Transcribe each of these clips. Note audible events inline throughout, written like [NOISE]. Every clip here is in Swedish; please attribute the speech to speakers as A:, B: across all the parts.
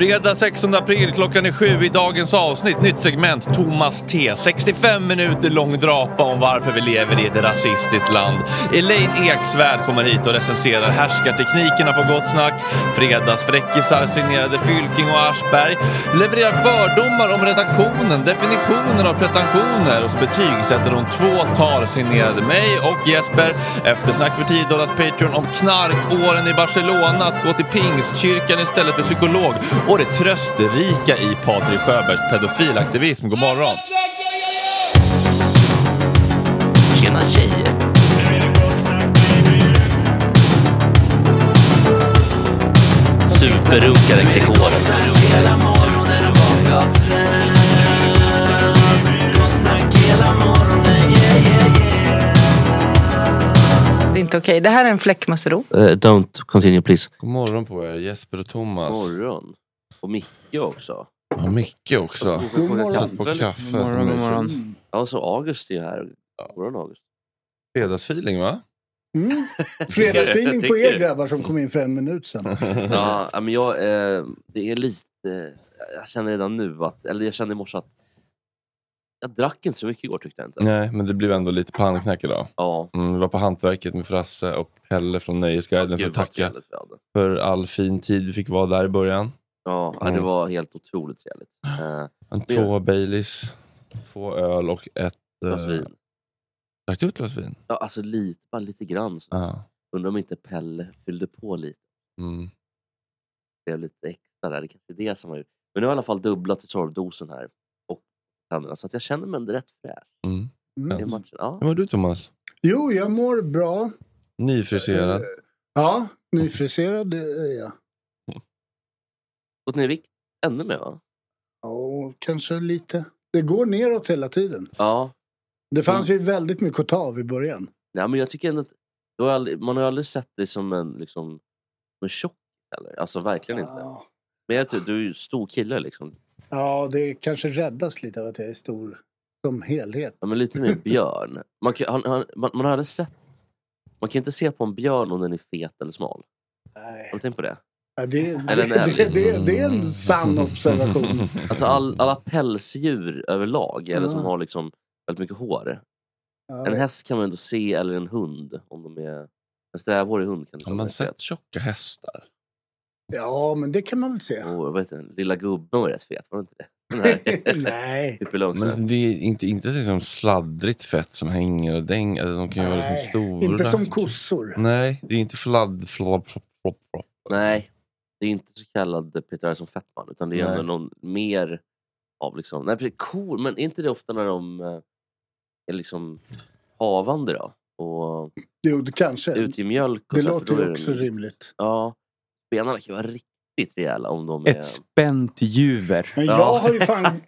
A: Fredag 16 april, klockan är sju i dagens avsnitt. Nytt segment, Thomas T. 65 minuter lång drapa om varför vi lever i ett rasistiskt land. Elaine Eksvärd kommer hit och recenserar härskarteknikerna på Gott Snack. Fredagsfräckisar signerade Fylking och Aschberg. Levererar fördomar om redaktionen, definitioner av pretensioner och så betygsätter de två tal signerade mig och Jesper. Eftersnack för 10 dollars Patreon om knarkåren i Barcelona, att gå till pingstkyrkan istället för psykolog och det trösterika i Patrik Sjöbergs pedofilaktivism. God morgon!
B: Tjena tjejer! Superrunkaren Gregor.
C: gasen Gott snack hela morgonen, yeah yeah yeah
D: Det är inte okej. Det här är en fläckmussero.
B: Eh, don't continue please.
A: God morgon på er, Jesper och Thomas.
B: Morgon. Och Micke också.
A: Och Micke också.
B: God morgon.
A: Satt på kaffe.
E: God morgon,
A: så
E: god morgon.
B: Ja, så August är ju här. God morgon August.
A: Fredagsfeeling va?
F: Mm. Fredagsfeeling på er grabbar som kom in för en minut sedan. [LAUGHS]
B: Ja, ja, men jag, eh, det är lite, jag känner redan nu att, eller jag kände i morse att jag drack inte så mycket igår tyckte jag inte.
A: Nej, men det blev ändå lite pannknäck idag.
B: Ja.
A: Mm, vi var på Hantverket med Frasse och Pelle från Nöjesguiden för
B: Gud,
A: att tacka för all fin tid vi fick vara där i början.
B: Ja, ja, det
A: Mm.
B: var helt otroligt trevligt. Eh,
A: En, två Baileys, två öl och ett...
B: Glas
A: eh,
B: vin.
A: Drack du ett glas vin?
B: Ja, alltså lite, bara lite grann. Så.
A: Ja.
B: Undrar om inte Pelle fyllde på lite.
A: Mm.
B: Det blev lite extra där. Det kanske är det som har gjort. Men nu har jag i alla fall dubblat sorvdosen här. Och tänderna. Så att jag känner mig rätt fräsch.
A: Mm.
B: I matchen. Ja.
A: Hur mår du Thomas?
F: Jo, jag mår bra.
A: Nyfriserad?
F: Eh, Ja, nyfriserad är jag.
B: Gått ner i vikt ännu mer va?
F: Ja, kanske lite. Det går neråt hela tiden.
B: Ja.
F: Det fanns ju väldigt mycket att ta av i början.
B: Nej, men jag tycker ändå att du har aldrig, man har aldrig sett dig som en, liksom, en tjock heller. Alltså verkligen inte. Men jag tror, du är ju stor kille liksom.
F: Ja, det kanske räddas lite av att jag är stor som helhet.
B: Ja, men lite mer björn. Man, kan, han, han, man, man har aldrig sett... Man kan inte se på en björn om den är fet eller smal.
F: Nej.
B: Har du tänkt på det?
F: Det,
B: Eller en
F: det,
B: älg.
F: det, det, det är en sann observation. [LAUGHS]
B: Alltså all, alla pälsdjur överlag, eller som har liksom väldigt mycket hår.
F: Ja.
B: En häst kan man ändå se, eller en hund. Om de är... En strävhårig hund kan du
A: Har man sett tjocka hästar?
F: Ja, men det kan man väl se.
B: Oh, den? Lilla gubben var rätt fet, var det inte det? [LAUGHS]
F: Nej. [LAUGHS]
B: Långstrump.
A: Men det är inte, inte liksom sladdrigt fett som hänger och dänger. Alltså, de kan ju vara liksom stora.
F: inte som kossor.
A: Nej, det är inte fladd, flopp, flopp, flopp, flopp.
B: Nej, det är inte så kallad Peter som fettman. Utan det är ändå någon mer av liksom... Nej, precis, kor, men är inte det ofta när de eh, är liksom havande då? Och
F: Jo, det kanske.
B: utger mjölk. Och
F: Det
B: så,
F: låter ju
B: de-
F: också rimligt.
B: Ja. Spenarna kan vara riktigt rejäla om de är...
E: Ett spänt juver.
F: Men jag har ju fan... [LAUGHS]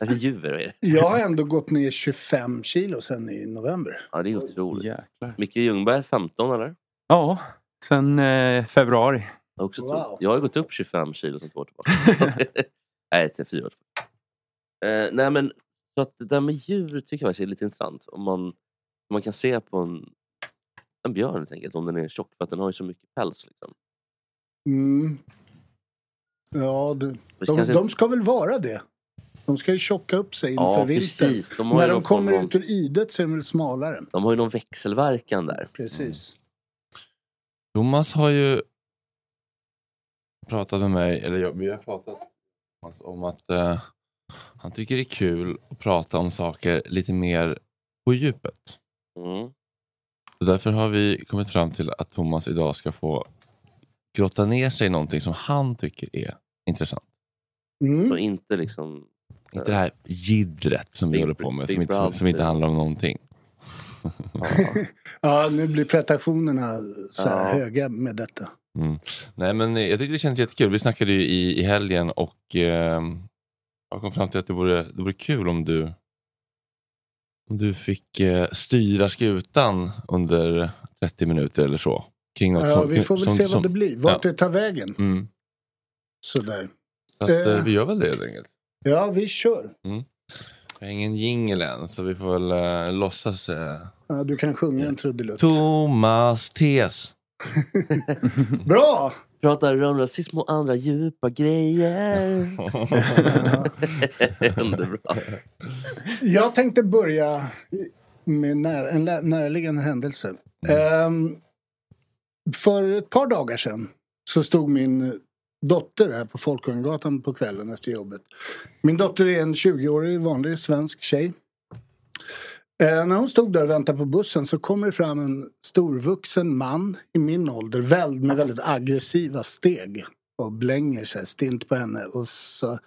B: Alltså juver är det.
F: Jag har ändå gått ner 25 kilo sen i november.
B: Ja, det är otroligt.
E: Jäklar.
B: Micke Ljungberg, 15 eller?
E: Ja, sen eh, februari.
B: Jag, har också
F: Wow.
B: trott- jag har gått upp 25 kilo sen två år tillbaka. [LAUGHS] nej, till fyra år tillbaka. Eh, nej, men så att det där med djur tycker jag faktiskt är lite intressant. Om man, om man kan se på en, en björn helt enkelt, om den är tjock. För att den har ju så mycket päls. Liksom.
F: Mm. Ja, det,
B: Det
F: de,
B: kanske-
F: de ska väl vara det. De ska ju tjocka upp sig inför
B: Ja,
F: vintern.
B: precis. De
F: När de
B: någon
F: kommer
B: av-
F: ut ur idet så är de väl smalare.
B: De har ju någon växelverkan där.
F: Precis.
A: Thomas har ju pratat med mig, eller jag, vi har pratat om att eh, han tycker det är kul att prata om saker lite mer på djupet.
B: Mm.
A: Så därför har vi kommit fram till att Thomas idag ska få grotta ner sig i någonting som han tycker är intressant.
F: Mm.
B: Så inte liksom...
A: Inte det här jiddret som vi
B: Big-
A: håller på med,
B: Big
A: som inte, som, som inte handlar om någonting. [LAUGHS]
F: Ja, nu blir pretensionerna så här
A: Ja.
F: höga med detta.
A: Mm. Nej, men jag tyckte det kändes jättekul. Vi snackade ju i, i helgen och eh, jag kom fram till att det vore, det vore kul om du om du fick eh, styra skutan under 30 minuter eller så. Kring något
F: Ja,
A: som-
F: vi får väl
A: som-
F: se
A: som-
F: vad det blir. Vart
A: ja.
F: det tar vägen.
A: Mm.
F: Sådär.
A: Så att, eh,
F: Eh.
A: vi gör väl det helt enkelt.
F: Ja, vi kör.
A: Mm. Jag har ingen jingel än så vi får väl eh, låtsas. Eh.
F: Ja, du kan sjunga en trudelutt.
A: Thomas Tes. [LAUGHS]
F: Bra!
B: Pratar om rasism och andra djupa grejer. [LAUGHS] Underbra.
F: Jag tänkte börja med när, en närliggande händelse. Ehm, för ett par dagar sedan så stod min dotter här på Folkungagatan på kvällen efter jobbet. Min dotter är en 20-årig vanlig svensk tjej. Eh, när hon stod där och väntade på bussen så kommer det fram en storvuxen man i min ålder väl, med väldigt aggressiva steg och blänger sig stint på henne. Och så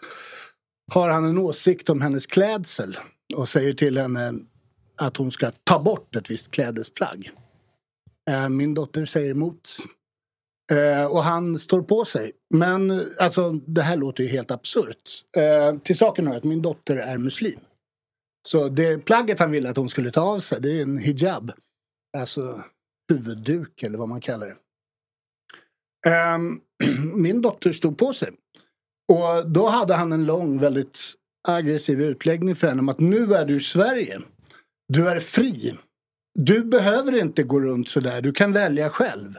F: har han en åsikt om hennes klädsel och säger till henne att hon ska ta bort ett visst klädesplagg. Eh, Min dotter säger emot. Eh, och han står på sig. Men alltså, det här låter ju helt absurt. Eh, till saken hör att min dotter är muslim. Så det plagget han ville att hon skulle ta av sig, det är en hijab. Alltså huvudduk eller vad man kallar det. Um, [CLEARS THROAT] min dotter stod på sig. Och då hade han en lång, väldigt aggressiv utläggning för henne om att nu är du i Sverige. Du är fri. Du behöver inte gå runt sådär, du kan välja själv.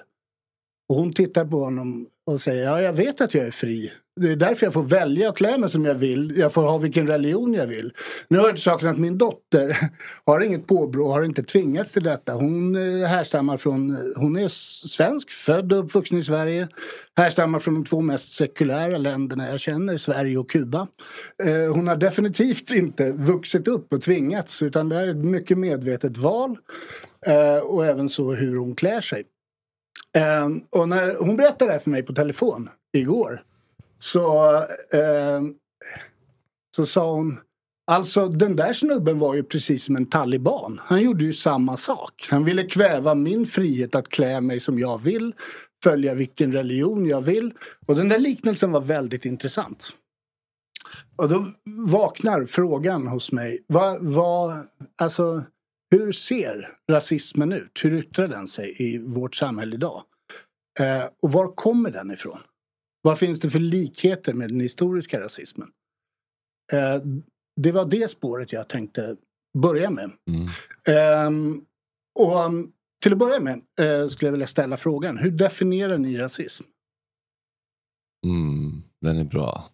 F: Och hon tittar på honom och säger, ja jag vet att jag är fri. Det är därför jag får välja att klä mig som jag vill. Jag får ha vilken religion jag vill. Nu hör till saken att min dotter [LAUGHS] har inget påbrå, har inte tvingats till detta. Hon eh, härstammar från, eh, hon är svensk, född och uppvuxen i Sverige. Härstammar från de två mest sekulära länderna jag känner, Sverige och Kuba. Eh, hon har definitivt inte vuxit upp och tvingats utan det är ett mycket medvetet val. Och även så hur hon klär sig. Och när hon berättade det här för mig på telefon igår så, eh, så sa hon Alltså den där snubben var ju precis som en taliban. Han gjorde ju samma sak. Han ville kväva min frihet att klä mig som jag vill. Följa vilken religion jag vill. Och den där liknelsen var väldigt intressant. Och då vaknar frågan hos mig. Vad, vad, alltså, hur ser rasismen ut? Hur yttrar den sig i vårt samhälle idag? Eh, och var kommer den ifrån? Vad finns det för likheter med den historiska rasismen? Eh, det var det spåret jag tänkte börja med. Ehm, och um, till att börja med eh, skulle jag vilja ställa frågan. Hur definierar ni rasism?
G: Mm, den är bra.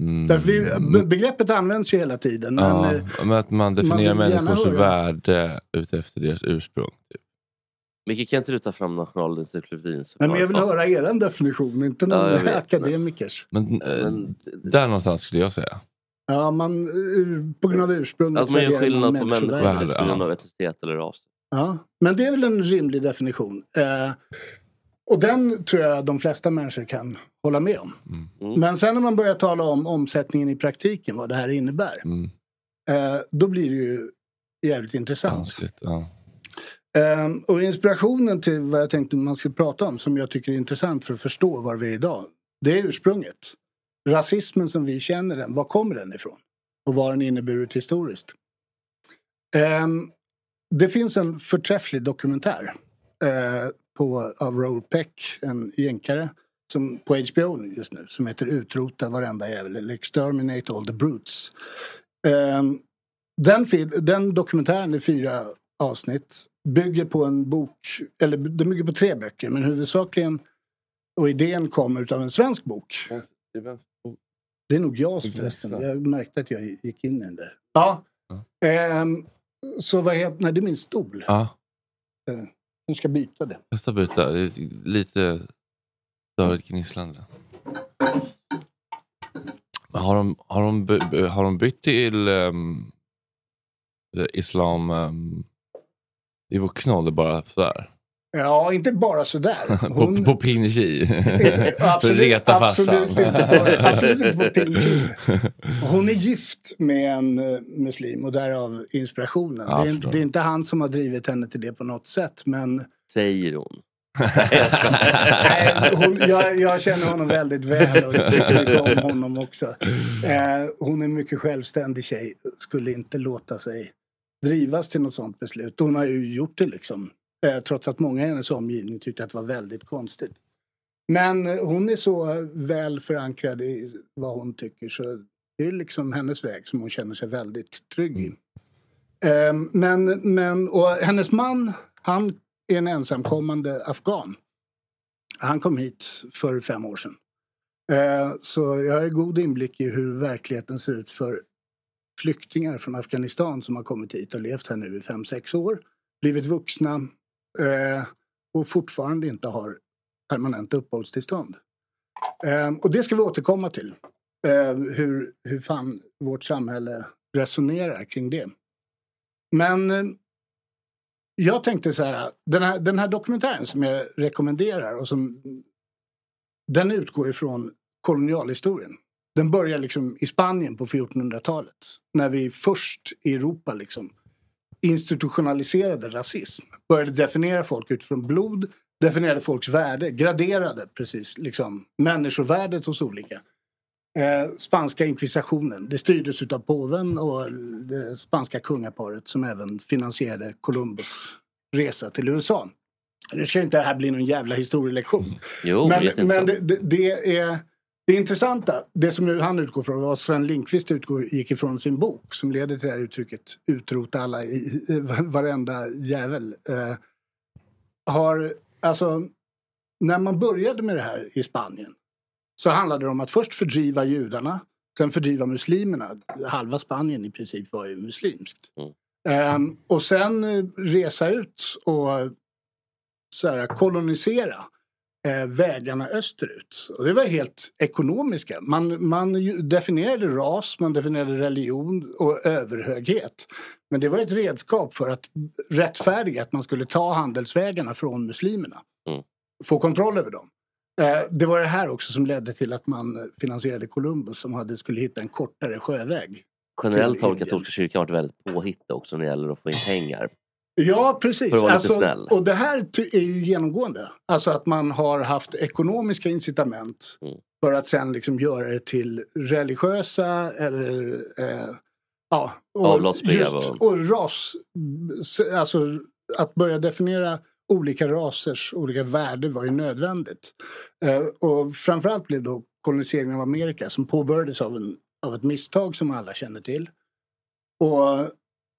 G: Mm.
F: Vi, be- begreppet används ju hela tiden. Men,
G: ja,
F: eh,
G: men att man definierar
F: man
G: människors
F: höra.
G: värde utefter deras ursprung. Typ.
B: Micke, kan inte du ta fram nationalencyklopedin?
F: nej, men jag vill höra er definition, inte någon
B: Ja, vet.
F: akademikers.
G: Men, eh, där någonstans skulle jag säga.
F: Ja, man, ur- på grund av ursprunget
B: Att man gör skillnad på människor på grund av etnicitet eller ras.
F: Ja, men det är väl en rimlig definition. Eh, och den tror jag de flesta människor kan hålla med om.
B: Mm.
F: Men sen när man börjar tala om omsättningen i praktiken, vad det här innebär.
G: Mm.
F: Eh, då blir det ju jävligt intressant.
G: Shit, ja.
F: Um, och inspirationen till vad jag tänkte man skulle prata om, som jag tycker är intressant för att förstå var vi är idag. Det är ursprunget. Rasismen som vi känner den, var kommer den ifrån? Och vad har den inneburit historiskt? Um, det finns en förträfflig dokumentär uh, på, av Roll Peck, en jänkare, som, på HBO just nu, som heter Utrota varenda jävel, eller Exterminate all the brutes. Um, den, den dokumentären är fyra avsnitt, bygger på en bok, eller den bygger på tre böcker, men huvudsakligen, och idén kommer av en svensk bok. Det är nog jag förresten. Jag märkte att jag gick in i den där. Ja. Ehm, så vad heter, nej det är min stol.
G: Ja,
F: Eh, Nu ska jag byta det.
G: testa byta. Lite störigt gnisslande. Har de, har de, har de bytt till um, islam um, i vuxen ålder bara sådär?
F: Ja, inte bara sådär. [LAUGHS]
G: på, på pin [LAUGHS]
F: absolut,
G: reta
F: absolut, inte på, [LAUGHS] absolut inte på pin. Hon är gift med en eh, muslim och därav inspirationen.
B: Ja,
F: det, är, det är inte han som har drivit henne till det på något sätt. Men
B: Säger hon.
F: Nej, hon, jag, jag känner honom väldigt väl och tycker mycket om honom också. Eh, hon är en mycket självständig tjej. Skulle inte låta sig drivas till något sånt beslut. Hon har ju gjort det liksom. Eh, trots att många i hennes omgivning tyckte att det var väldigt konstigt. Men eh, hon är så väl förankrad i vad hon tycker så det är liksom hennes väg som hon känner sig väldigt trygg i. Eh, men, men, och hennes man, han är en ensamkommande afghan. Han kom hit för fem år sedan. Eh, Så jag har god inblick i hur verkligheten ser ut för flyktingar från Afghanistan som har kommit hit och levt här nu i fem, sex år. Blivit vuxna eh, och fortfarande inte har permanent uppehållstillstånd. Eh, Och det ska vi återkomma till. Eh, Hur, hur fan vårt samhälle resonerar kring det. Men eh, jag tänkte så här, den här, den här dokumentären som jag rekommenderar och som den utgår ifrån kolonialhistorien. Den börjar liksom i Spanien på 1400-talet. När vi först i Europa liksom institutionaliserade rasism. Började definiera folk utifrån blod, definierade folks värde, graderade precis liksom människovärdet hos olika. Eh, spanska inkvisitionen, det styrdes utav påven och det spanska kungaparet som även finansierade Columbus resa till USA. Nu ska inte det här bli någon jävla historielektion.
B: Jo,
F: men men det, det, det är det intressanta, det som han utgår från, vad Sven Lindqvist utgår, gick ifrån sin bok som leder till det här uttrycket utrota alla i, i varenda jävel. Eh, har, alltså, när man började med det här i Spanien så handlade det om att först fördriva judarna, sen fördriva muslimerna. Halva Spanien i princip var ju muslimskt. Ehm, och sen eh, resa ut och så här, kolonisera eh, vägarna österut. Och det var helt ekonomiska. Man, man definierade ras, man definierade religion och överhöghet. Men det var ett redskap för att rättfärdiga att man skulle ta handelsvägarna från muslimerna.
B: Mm.
F: Få kontroll över dem. Eh, det var det här också som ledde till att man finansierade Columbus som hade, skulle hitta en kortare sjöväg.
B: Generellt har katolska kyrkan varit väldigt påhittig också när det gäller att få in pengar.
F: Ja, precis.
B: För att vara lite
F: Alltså,
B: snäll.
F: och det här är ju genomgående. Alltså att man har haft ekonomiska incitament
B: Mm.
F: för att sen liksom göra det till religiösa eller eh, ja, just,
B: och-
F: och ras. Alltså att börja definiera olika rasers olika värden var ju nödvändigt. Eh, och framförallt blev då koloniseringen av Amerika som påbörjades av, en, av ett misstag som alla känner till. Och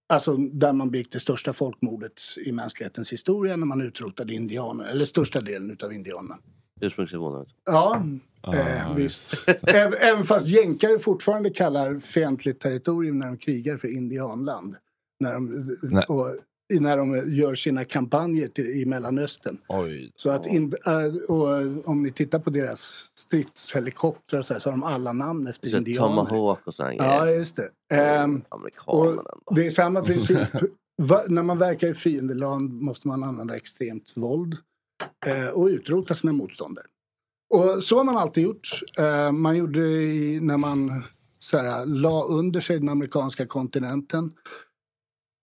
F: Alltså där man begick det största folkmordet i mänsklighetens historia när man utrotade indianer, eller största delen utav indianerna.
B: Ursprungsinvånare.
F: Ja, eh, visst. [LAUGHS] Även, fast jänkare fortfarande kallar fientligt territorium när de krigar för indianland. När de, och, när de gör sina kampanjer till, i Mellanöstern.
G: Oj.
F: Så att in, äh, och om ni tittar på deras stridshelikoptrar så, här, så har de alla namn efter
B: Så
F: indianer.
B: Tomahawk och sån
F: Ja, just det. Ehm, och det är samma [LAUGHS] princip. Va, när man verkar i fiendeland måste man använda extremt våld eh, och utrota sina motståndare. Och så har man alltid gjort. Eh, man gjorde det i, när man så här, la under sig den amerikanska kontinenten.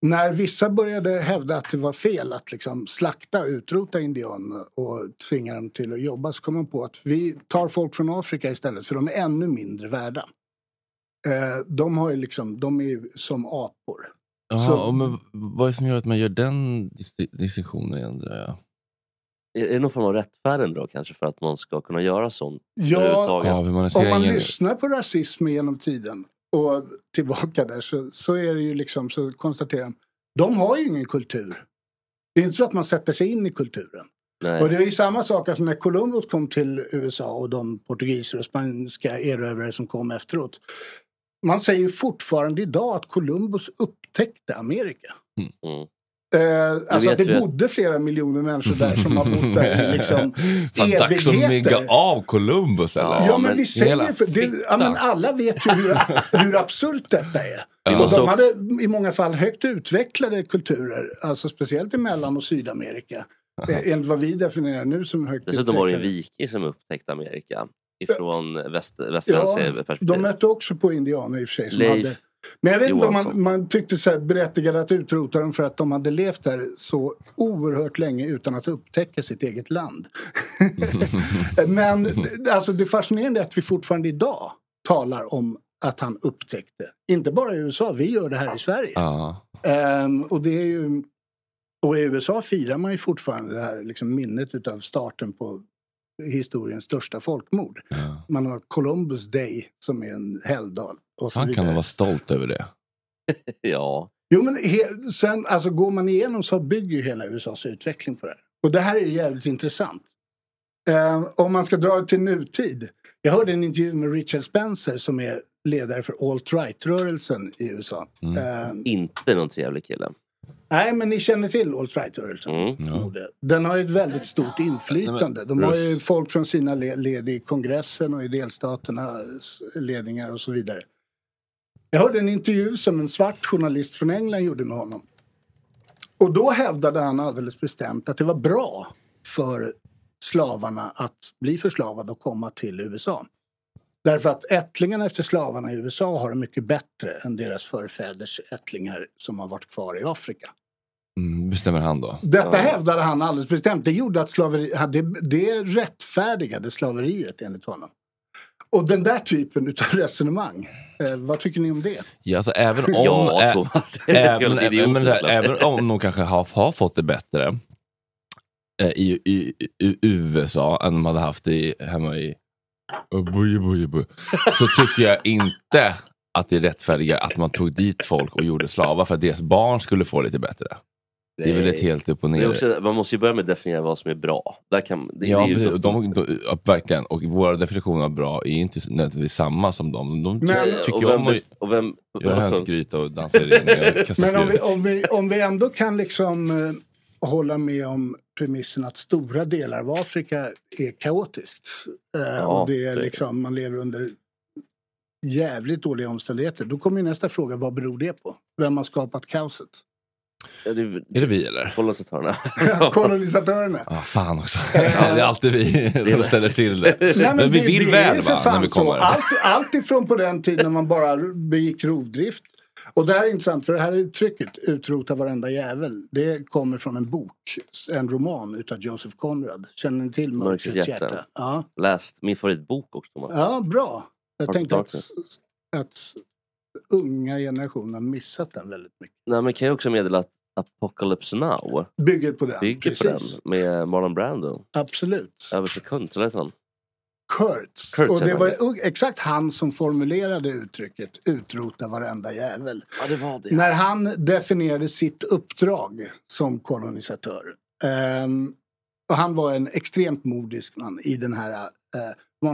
F: När vissa började hävda att det var fel att liksom slakta och utrota indianerna och tvinga dem till att jobba så kom man på att vi tar folk från Afrika istället för de är ännu mindre värda. Eh, de, har ju liksom, de är ju som apor.
G: Ja,
F: Så-
G: och men vad är det som gör att man gör den dis- distinktionen undrar jag?
B: Är det någon form av rättfärden då kanske för att man ska kunna göra sånt?
F: Ja?
G: Ja,
F: Om man
G: humaniseringen.
F: lyssnar på rasism genom tiden och tillbaka där så, så är det ju liksom så konstaterar de, de har ju ingen kultur. Det är inte så att man sätter sig in i kulturen.
B: Nej.
F: Och det är ju samma sak alltså när Columbus kom till USA och de portugiser och spanska erövrare som kom efteråt. Man säger ju fortfarande idag att Columbus upptäckte Amerika.
B: Mm.
F: Eh, alltså det bodde flera miljoner människor där som har bott där i [LAUGHS] liksom
G: Fan, dags att
F: evigheter.
G: migga av Columbus eller?
F: Ja, men, vi säger för, det, ja, men alla vet ju hur, [LAUGHS] hur absurt detta är.
G: Vi
F: Och de hade i många fall högt utvecklade kulturer, alltså speciellt i Mellan och Sydamerika. Eh, Enligt vad vi definierar nu som högt
B: Dessutom var det en
F: utvecklade.
B: viking som upptäckte Amerika ifrån väst,
F: Ja,
B: västerländska perspektiv.
F: de mötte också på indianer i och för sig. Som
B: Leif
F: hade, men jag vet inte om man, man tyckte så här berättigade att utrota dem för att de hade levt där så oerhört länge utan att upptäcka sitt eget land. [LAUGHS] Men alltså, det fascinerande är att vi fortfarande idag talar om att han upptäckte. Inte bara i USA, vi gör det här i Sverige.
G: Ja.
F: Ehm, och det är ju... Och i USA firar man ju fortfarande det här liksom, minnet utav starten på historiens största folkmord.
G: ja.
F: Man har Columbus Day som är en helgdag. Och så
G: Han kan vara stolt över det. [LAUGHS]
B: Ja,
F: Jo men he, sen, alltså går man igenom så bygger ju hela USAs utveckling på det här. Och det här är ju jävligt intressant. Eh, om man ska dra det till nutid. Jag hörde en intervju med Richard Spencer som är ledare för alt-right-rörelsen i USA.
G: Mm.
F: Eh,
B: inte någon trevlig kille.
F: nej men ni känner till alt-right-rörelsen.
B: Mm.
G: Ja.
F: Den har ju ett väldigt stort inflytande. De har ju folk från sina le- led i kongressen och i delstaternas ledningar och så vidare. Jag hörde en intervju som en svart journalist från England gjorde med honom. Och då hävdade han alldeles bestämt att det var bra för slavarna att bli förslavade och komma till USA. Därför att ättlingarna efter slavarna i USA har det mycket bättre än deras förfäders ättlingar som har varit kvar i Afrika.
G: Mm, bestämmer han då?
F: Detta hävdade han alldeles bestämt. Det gjorde att slaveri, det, det rättfärdigade slaveriet enligt honom. Och den där typen utav resonemang, eh, vad tycker ni om det?
G: Ja, alltså, även [LAUGHS] om,
B: Ja, Thomas.
G: Även,
B: såklart.
G: även om de kanske har, har fått det bättre eh, i, i, i USA än de hade haft det i, hemma i oh, så tycker jag inte att det är rättfärdiga att man tog dit folk och gjorde slavar för att deras barn skulle få lite bättre. Det är väl ett helt upp och ner.
B: också, man måste ju börja med att definiera vad som är bra. Där kan, det,
G: Ja,
B: det är ju
G: precis. de, de, ja, verkligen. Och våra definitioner av bra är inte nödvändigtvis samma som dem. De
F: Men-
G: tycker
B: och
G: ju
B: vem
G: om att
B: och vem-
G: göra
B: alltså-
G: hönsgryta och dansa i [LAUGHS]
F: Men om vi, om, vi, om vi ändå kan liksom eh, hålla med om premissen att stora delar av Afrika är kaotiskt. Eh,
B: Ja,
F: och det är liksom, man lever under jävligt dåliga omständigheter. Då kommer ju nästa fråga, vad beror det på? Vem har skapat kaoset?
B: Ja, det,
G: Är det vi eller?
B: Kolonisatörerna. [LAUGHS]
F: Kolonisatörerna.
G: Ja, fan också. Ja, det är alltid vi som ställer till det. [LAUGHS]
F: Nej, men,
G: men vi
F: det,
G: vill
F: det
G: väl va, när vi
F: så.
G: kommer.
F: Allt, allt ifrån på den tiden man bara begick rovdrift. Och det här är intressant för det här uttrycket, utrota varenda jävel, det kommer från en bok, en roman utav Joseph Conrad. Känner ni till Mörkrets hjärta?
B: hjärta.
F: Ja.
B: Läst min favoritbok också. Thomas.
F: ja, bra. Jag
B: Har
F: tänkte att, att unga generationer har missat den väldigt mycket.
B: Nej, men kan jag också meddela att Apocalypse Now
F: Bygger på den,
B: bygger
F: precis.
B: på den med Marlon Brando.
F: Absolut.
B: Överste kund, så heter han.
F: Kurtz.
B: Kurtz
F: och det var exakt han som formulerade uttrycket utrota varenda jävel.
B: Ja, det var det.
F: När han definierade sitt uppdrag som kolonisatör. Ehm, och han var en extremt modisk man i den här mannen.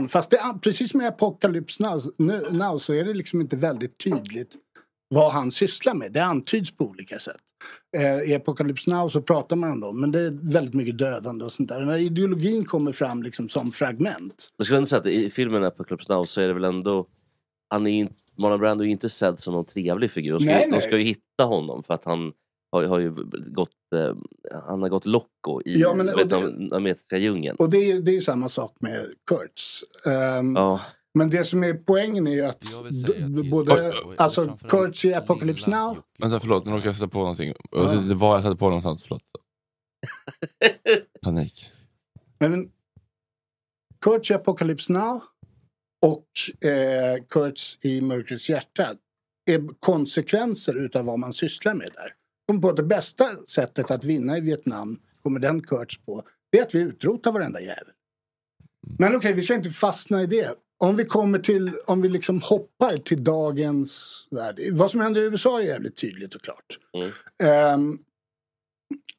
F: Fast det, precis som i Apocalypse now, now så är det liksom inte väldigt tydligt vad han sysslar med. Det antyds på olika sätt. Eh, I Apocalypse now så pratar man om dem men det är väldigt mycket dödande och sånt där. Den här ideologin kommer fram liksom som fragment.
B: Jag skulle ändå säga att i filmen Apocalypse Now så är det väl ändå... Han är inte, Marlon Brando är ju inte sedd som någon trevlig figur. De ska,
F: Nej,
B: de
F: nej.
B: ska ju hitta honom för att han har, har ju gått, eh, han har gått locko i
F: Ja, men- och det-
B: vietnamesiska djungeln.
F: Och det är, det är samma sak med Kurtz. Ehm,
B: Ja.
F: Men det som är poängen är ju att både,
G: Oj, oj, oj.
F: alltså Kurtz i Apocalypse Now,
G: Vänta, förlåt. Nu råkade jag sätta på någonting.
F: Ja.
G: Det, det var jag satte på någonstans. Förlåt. [LAUGHS] Panik.
F: men Kurtz i Apocalypse Now och eh, Kurtz i Mörkrets hjärta är konsekvenser utav vad man sysslar med där. Kom på att det bästa sättet att vinna i Vietnam, kommer den Kurtz på, det är att vi utrotar varenda jävel. Men okej, vi ska inte fastna i det. Om vi kommer till, om vi liksom hoppar till dagens värld. Vad som händer i USA är jävligt tydligt och klart.
B: Mm.
F: Ehm,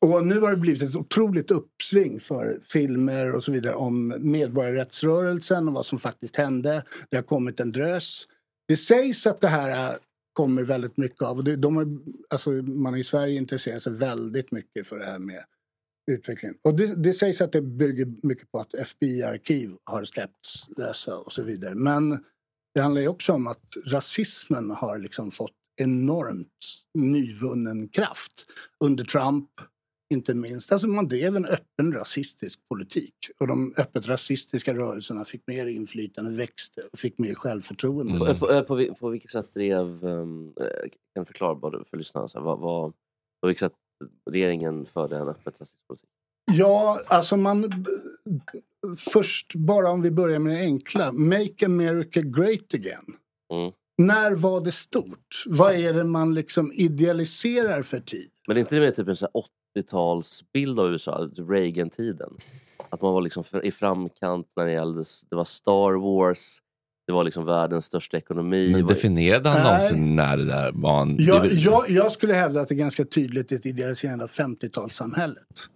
F: och nu har det blivit ett otroligt uppsving för filmer och så vidare om medborgarrättsrörelsen och vad som faktiskt hände. Det har kommit en drös. Det sägs att det här kommer väldigt mycket av, och det, de är, alltså man i Sverige intresserar sig väldigt mycket för det här med utvecklingen. Och det, det sägs att det bygger mycket på att FBI-arkiv har släppts lösa och så vidare. Men det handlar ju också om att rasismen har liksom fått enormt nyvunnen kraft under Trump. Inte minst. Alltså man drev en öppen rasistisk politik. Och de öppet rasistiska rörelserna fick mer inflytande, växte och fick mer självförtroende.
B: På, på, eh, på, på vilket sätt drev, kan du förklara bara för lyssnarna, så här, vad, vad, på vilket sätt regeringen förde en öppet rasistisk politik?
F: Ja, alltså man... Först, bara om vi börjar med det enkla. Make America Great Again.
B: Mm.
F: När var det stort? Vad är det man liksom idealiserar för tid?
B: Men är inte det mer typ en 80-talsbild av USA, Reagan-tiden? Att man var liksom i framkant när det gällde, det var Star Wars, det var liksom världens största ekonomi.
G: Men definierade han
F: Nej.
G: någonsin när det där var en...
F: Jag, jag, jag skulle hävda att det är ganska tydligt ett idealiserande av 50-talssamhället.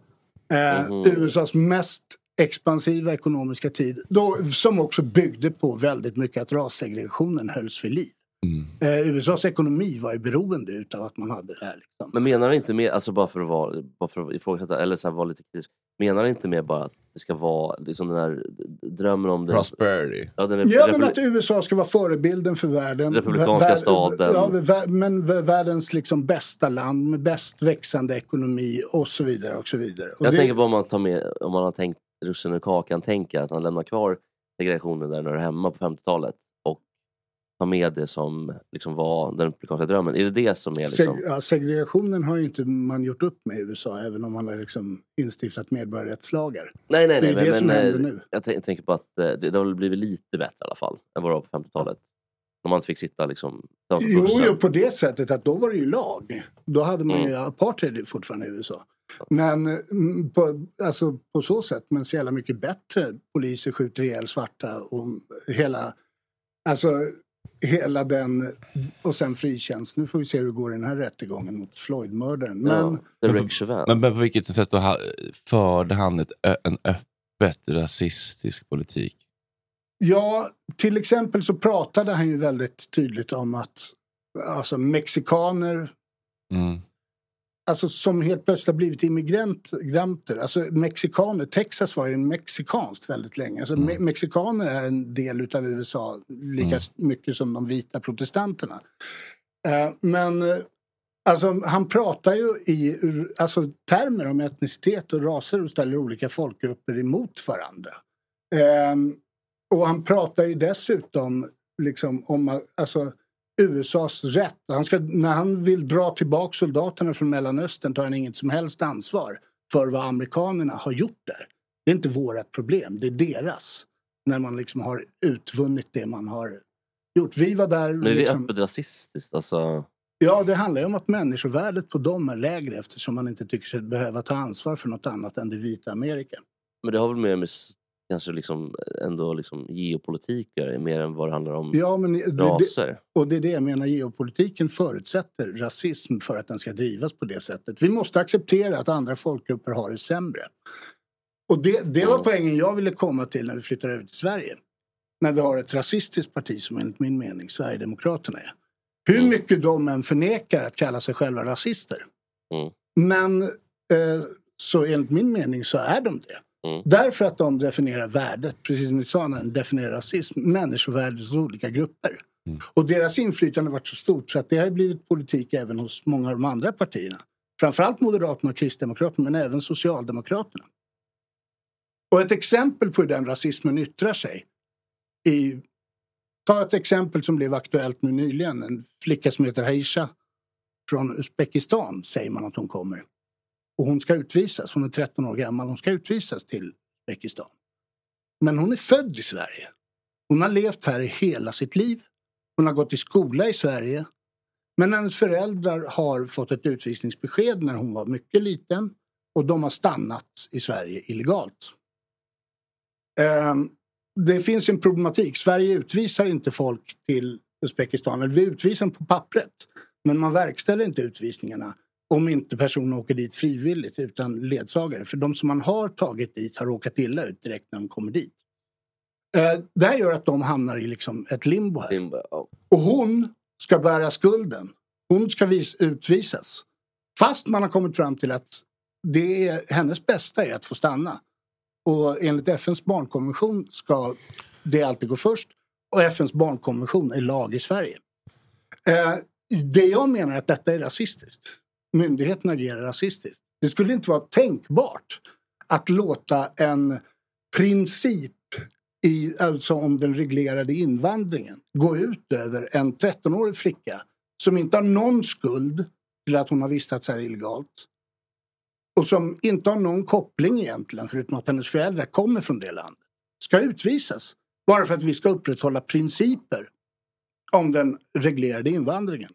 F: Eh,
B: Mhm.
F: USAs mest expansiva ekonomiska tid. Då, som också byggde på väldigt mycket att rassegregationen hölls vid liv.
G: Mm.
F: Eh, USAs ekonomi var ju beroende utav att man hade det här. Liksom.
B: Men menar han inte med, alltså bara för att, vara, bara för att ifrågasätta, eller så här, vara lite kritisk, menar han inte med bara att det ska vara liksom den här drömmen om den,
G: Prosperity.
B: ja, den
F: Ja, men att USA ska vara förebilden för världen.
B: Republikanska
F: Vär-
B: staten.
F: Ja, vär- men vär- världens liksom bästa land med bäst växande ekonomi och så vidare. Och så vidare. Och
B: Jag
F: det-
B: tänker på om man, tar med, om man har tänkt russinen ur kakan, tänker att han lämnar kvar segregationen där när det är hemma på 50-talet och ta med det som liksom var den republikanska drömmen? Är det det som är liksom...
F: Seg ja, segregationen har ju inte man gjort upp med i USA även om man har liksom instiftat medborgarrättslagar.
B: Nej, nej, nej.
F: Det är det
B: men,
F: som
B: men,
F: händer
B: eh,
F: nu.
B: Jag tän- tänker på att eh, det, det har blivit lite bättre i alla fall än vad det var på 50-talet. När man inte fick sitta liksom...
F: Jo, jo, på det sättet att då var det ju lag. Då hade man
B: Mm.
F: ju apartheid fortfarande i USA. Men mm, på, alltså, på så sätt, men så jävla mycket bättre. Poliser skjuter ihjäl svarta och hela, alltså hela den och sen frikänns. Nu får vi se hur det går i den här rättegången mot Floyd-mördaren. Men
B: Ja.
G: Men, men på vilket sätt då förde han ett, en öppet rasistisk politik?
F: Ja, till exempel så pratade han ju väldigt tydligt om att alltså mexikaner,
G: Mm.
F: Alltså som helt plötsligt har blivit immigranter. Alltså mexikaner, Texas var ju mexikanskt väldigt länge. Alltså me- mexikaner är en del utav USA lika
G: Mm.
F: mycket som de vita protestanterna. Eh, men eh, alltså han pratar ju i alltså, termer om etnicitet och raser och ställer olika folkgrupper emot varandra. Ehm, och han pratar ju dessutom liksom om alltså, USAs rätt. Han ska, när han vill dra tillbaka soldaterna från Mellanöstern tar han inget som helst ansvar för vad amerikanerna har gjort där. Det är inte vårt problem, det är deras. När man liksom har utvunnit det man har gjort. Vi var där...
B: Men är det
F: liksom,
B: öppet rasistiskt? Alltså...
F: Ja, det handlar ju om att människovärdet på dem är lägre eftersom man inte tycker sig behöva ta ansvar för något annat än det vita Amerika.
B: Men det har väl mer med kanske liksom ändå liksom geopolitik mer än vad det handlar om
F: Ja, men det, det,
B: raser?
F: och det är det jag menar, geopolitiken förutsätter rasism för att den ska drivas på det sättet. Vi måste acceptera att andra folkgrupper har det sämre. Och det, det var poängen jag ville komma till när vi flyttar över till Sverige. När vi har ett rasistiskt parti som enligt min mening Sverigedemokraterna är. Hur mycket de än förnekar att kalla sig själva rasister.
B: Mm.
F: Men eh, så enligt min mening så är de det.
B: Mm.
F: Därför att de definierar värdet, precis som ni sa när de definierar rasism, hos olika grupper. Och deras inflytande har varit så stort så att det har blivit politik även hos många av de andra partierna. Framförallt Moderaterna och Kristdemokraterna men även Socialdemokraterna. Och ett exempel på hur den rasismen yttrar sig. I, ta ett exempel som blev aktuellt nu nyligen. En flicka som heter Haisha från Uzbekistan säger man att hon kommer. Och hon ska utvisas. Hon är 13 år gammal. Hon ska utvisas till Uzbekistan. Men hon är född i Sverige. Hon har levt här i hela sitt liv. Hon har gått i skola i Sverige. Men hennes föräldrar har fått ett utvisningsbesked när hon var mycket liten. Och de har stannat i Sverige illegalt. Ehm, det finns en problematik. Sverige utvisar inte folk till Uzbekistan. Vi utvisar dem på pappret. Men man verkställer inte utvisningarna om inte personen åker dit frivilligt utan ledsagare. För de som man har tagit dit har råkat illa ut direkt när de kommer dit. Eh, det här gör att de hamnar i liksom ett limbo här.
B: Limbo, ja.
F: Och hon ska bära skulden. Hon ska vis- utvisas. Fast man har kommit fram till att det är, hennes bästa är att få stanna. Och enligt FNs barnkonvention ska det alltid gå först. Och FNs barnkonvention är lag i Sverige. Eh, det jag menar är att detta är rasistiskt. Myndigheterna agerar rasistiskt. Det skulle inte vara tänkbart att låta en princip i, alltså om den reglerade invandringen gå ut över en 13-årig flicka som inte har någon skuld till att hon har vistats här illegalt och som inte har någon koppling egentligen förutom att hennes föräldrar kommer från det landet ska utvisas bara för att vi ska upprätthålla principer om den reglerade invandringen.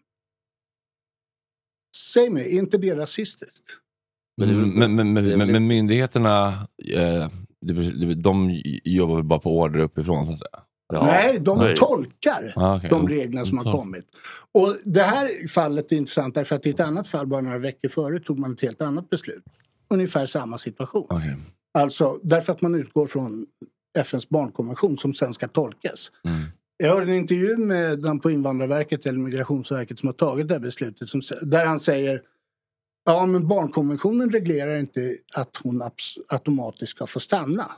F: Säg mig, är inte det rasistiskt?
G: Men, men, men, men, men, men myndigheterna, eh, de jobbar väl bara på order uppifrån? Så att säga.
F: Nej, de
G: Nej.
F: tolkar
G: Ah, okej.
F: de reglerna som har
G: Tol-
F: kommit. Och det här fallet är intressant därför att i ett annat fall bara några veckor före tog man ett helt annat beslut. Ungefär samma situation.
G: Okej.
F: Alltså därför att man utgår från FNs barnkonvention som sen ska tolkas.
G: Mm.
F: Jag hörde en intervju med den på Invandrarverket eller Migrationsverket som har tagit det här beslutet. Som, där han säger Ja men barnkonventionen reglerar inte att hon automatiskt ska få stanna.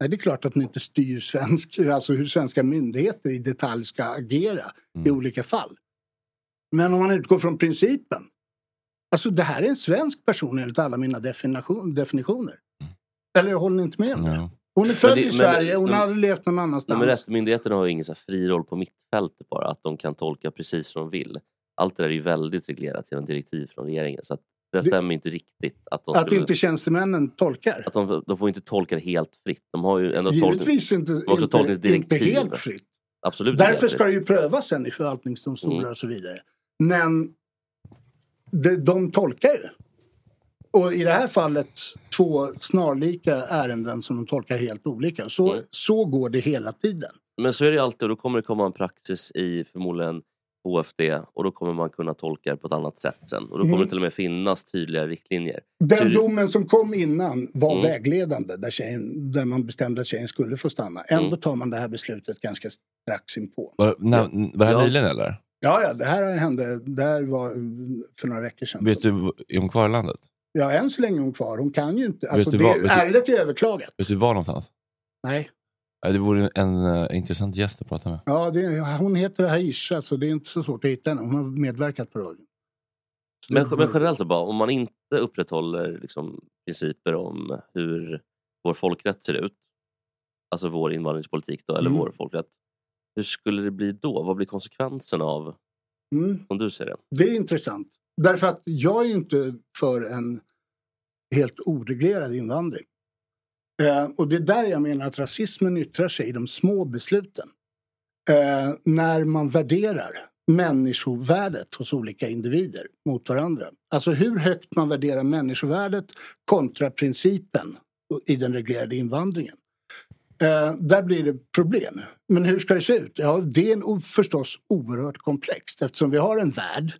F: Nej, det är klart att den inte styr svensk, alltså hur svenska myndigheter i detalj ska agera i olika fall. Men om man utgår från principen. Alltså det här är en svensk person enligt alla mina definition, definitioner. Eller håller ni inte med om det? Hon är född
B: det-
F: i Sverige, hon
B: men-
F: hade levt någon annanstans.
B: men rättsmyndigheterna har ju ingen så fri roll på mittfältet bara, att de kan tolka precis som de vill. Allt det där är ju väldigt reglerat genom direktiv från regeringen. Så det
F: Det-
B: stämmer inte riktigt. Att, de
F: Att
B: skulle-
F: inte tjänstemännen tolkar.
B: att de, de får inte tolka det helt fritt. De har ju ändå
F: Givetvis inte,
B: de också
F: inte, inte
B: tolkningsdirektiv.
F: helt fritt.
B: Absolut inte
F: Därför
B: helt
F: ska det ju prövas sen i förvaltningsdomstolar
B: Mm.
F: och så vidare. Men de, de tolkar ju. Och i det här fallet två snarlika ärenden som de tolkar helt olika. Så,
B: Mm.
F: så går det hela tiden.
B: Men så är det alltid och då kommer det komma en praxis i förmodligen HFD och då kommer man kunna tolka det på ett annat sätt sen. Och då kommer
F: Mm.
B: det till och med finnas tydliga riktlinjer.
F: Den
B: det-
F: domen som kom innan var
B: Mm.
F: vägledande där, tjejen, där man bestämde att tjejen skulle få stanna. Ändå
B: Mm.
F: tar man det här beslutet ganska strax inpå.
G: Var, när, var det här
B: Ja.
G: nyligen eller?
F: Ja, ja, det här hände det här var för några veckor sedan.
G: Vet du, är hon kvar i landet?
F: Ja, än så länge är hon kvar. Hon kan ju inte. Alltså, det,
G: vad-
F: ärendet är överklagat.
G: Vet du var någonstans?
F: Nej.
G: Det vore en eh, intressant gäst att prata med.
F: Ja, det, hon heter Aisha, så det är inte så svårt att hitta henne. Hon har medverkat på radion.
B: Men, men generellt så bara, om man inte upprätthåller liksom, principer om hur vår folkrätt ser ut, alltså vår invandringspolitik då, eller
F: Mm.
B: vår folkrätt, hur skulle det bli då? Vad blir konsekvensen av,
F: Mm.
B: som du ser det?
F: Det är intressant. Därför att jag är ju inte för en helt oreglerad invandring. Eh, och det är där jag menar att rasismen yttrar sig i de små besluten. Eh, när man värderar människovärdet hos olika individer mot varandra. Alltså hur högt man värderar människovärdet kontra principen i den reglerade invandringen. Eh, där blir det problem. Men hur ska det se ut? Ja, det är en, förstås oerhört komplext eftersom vi har en värld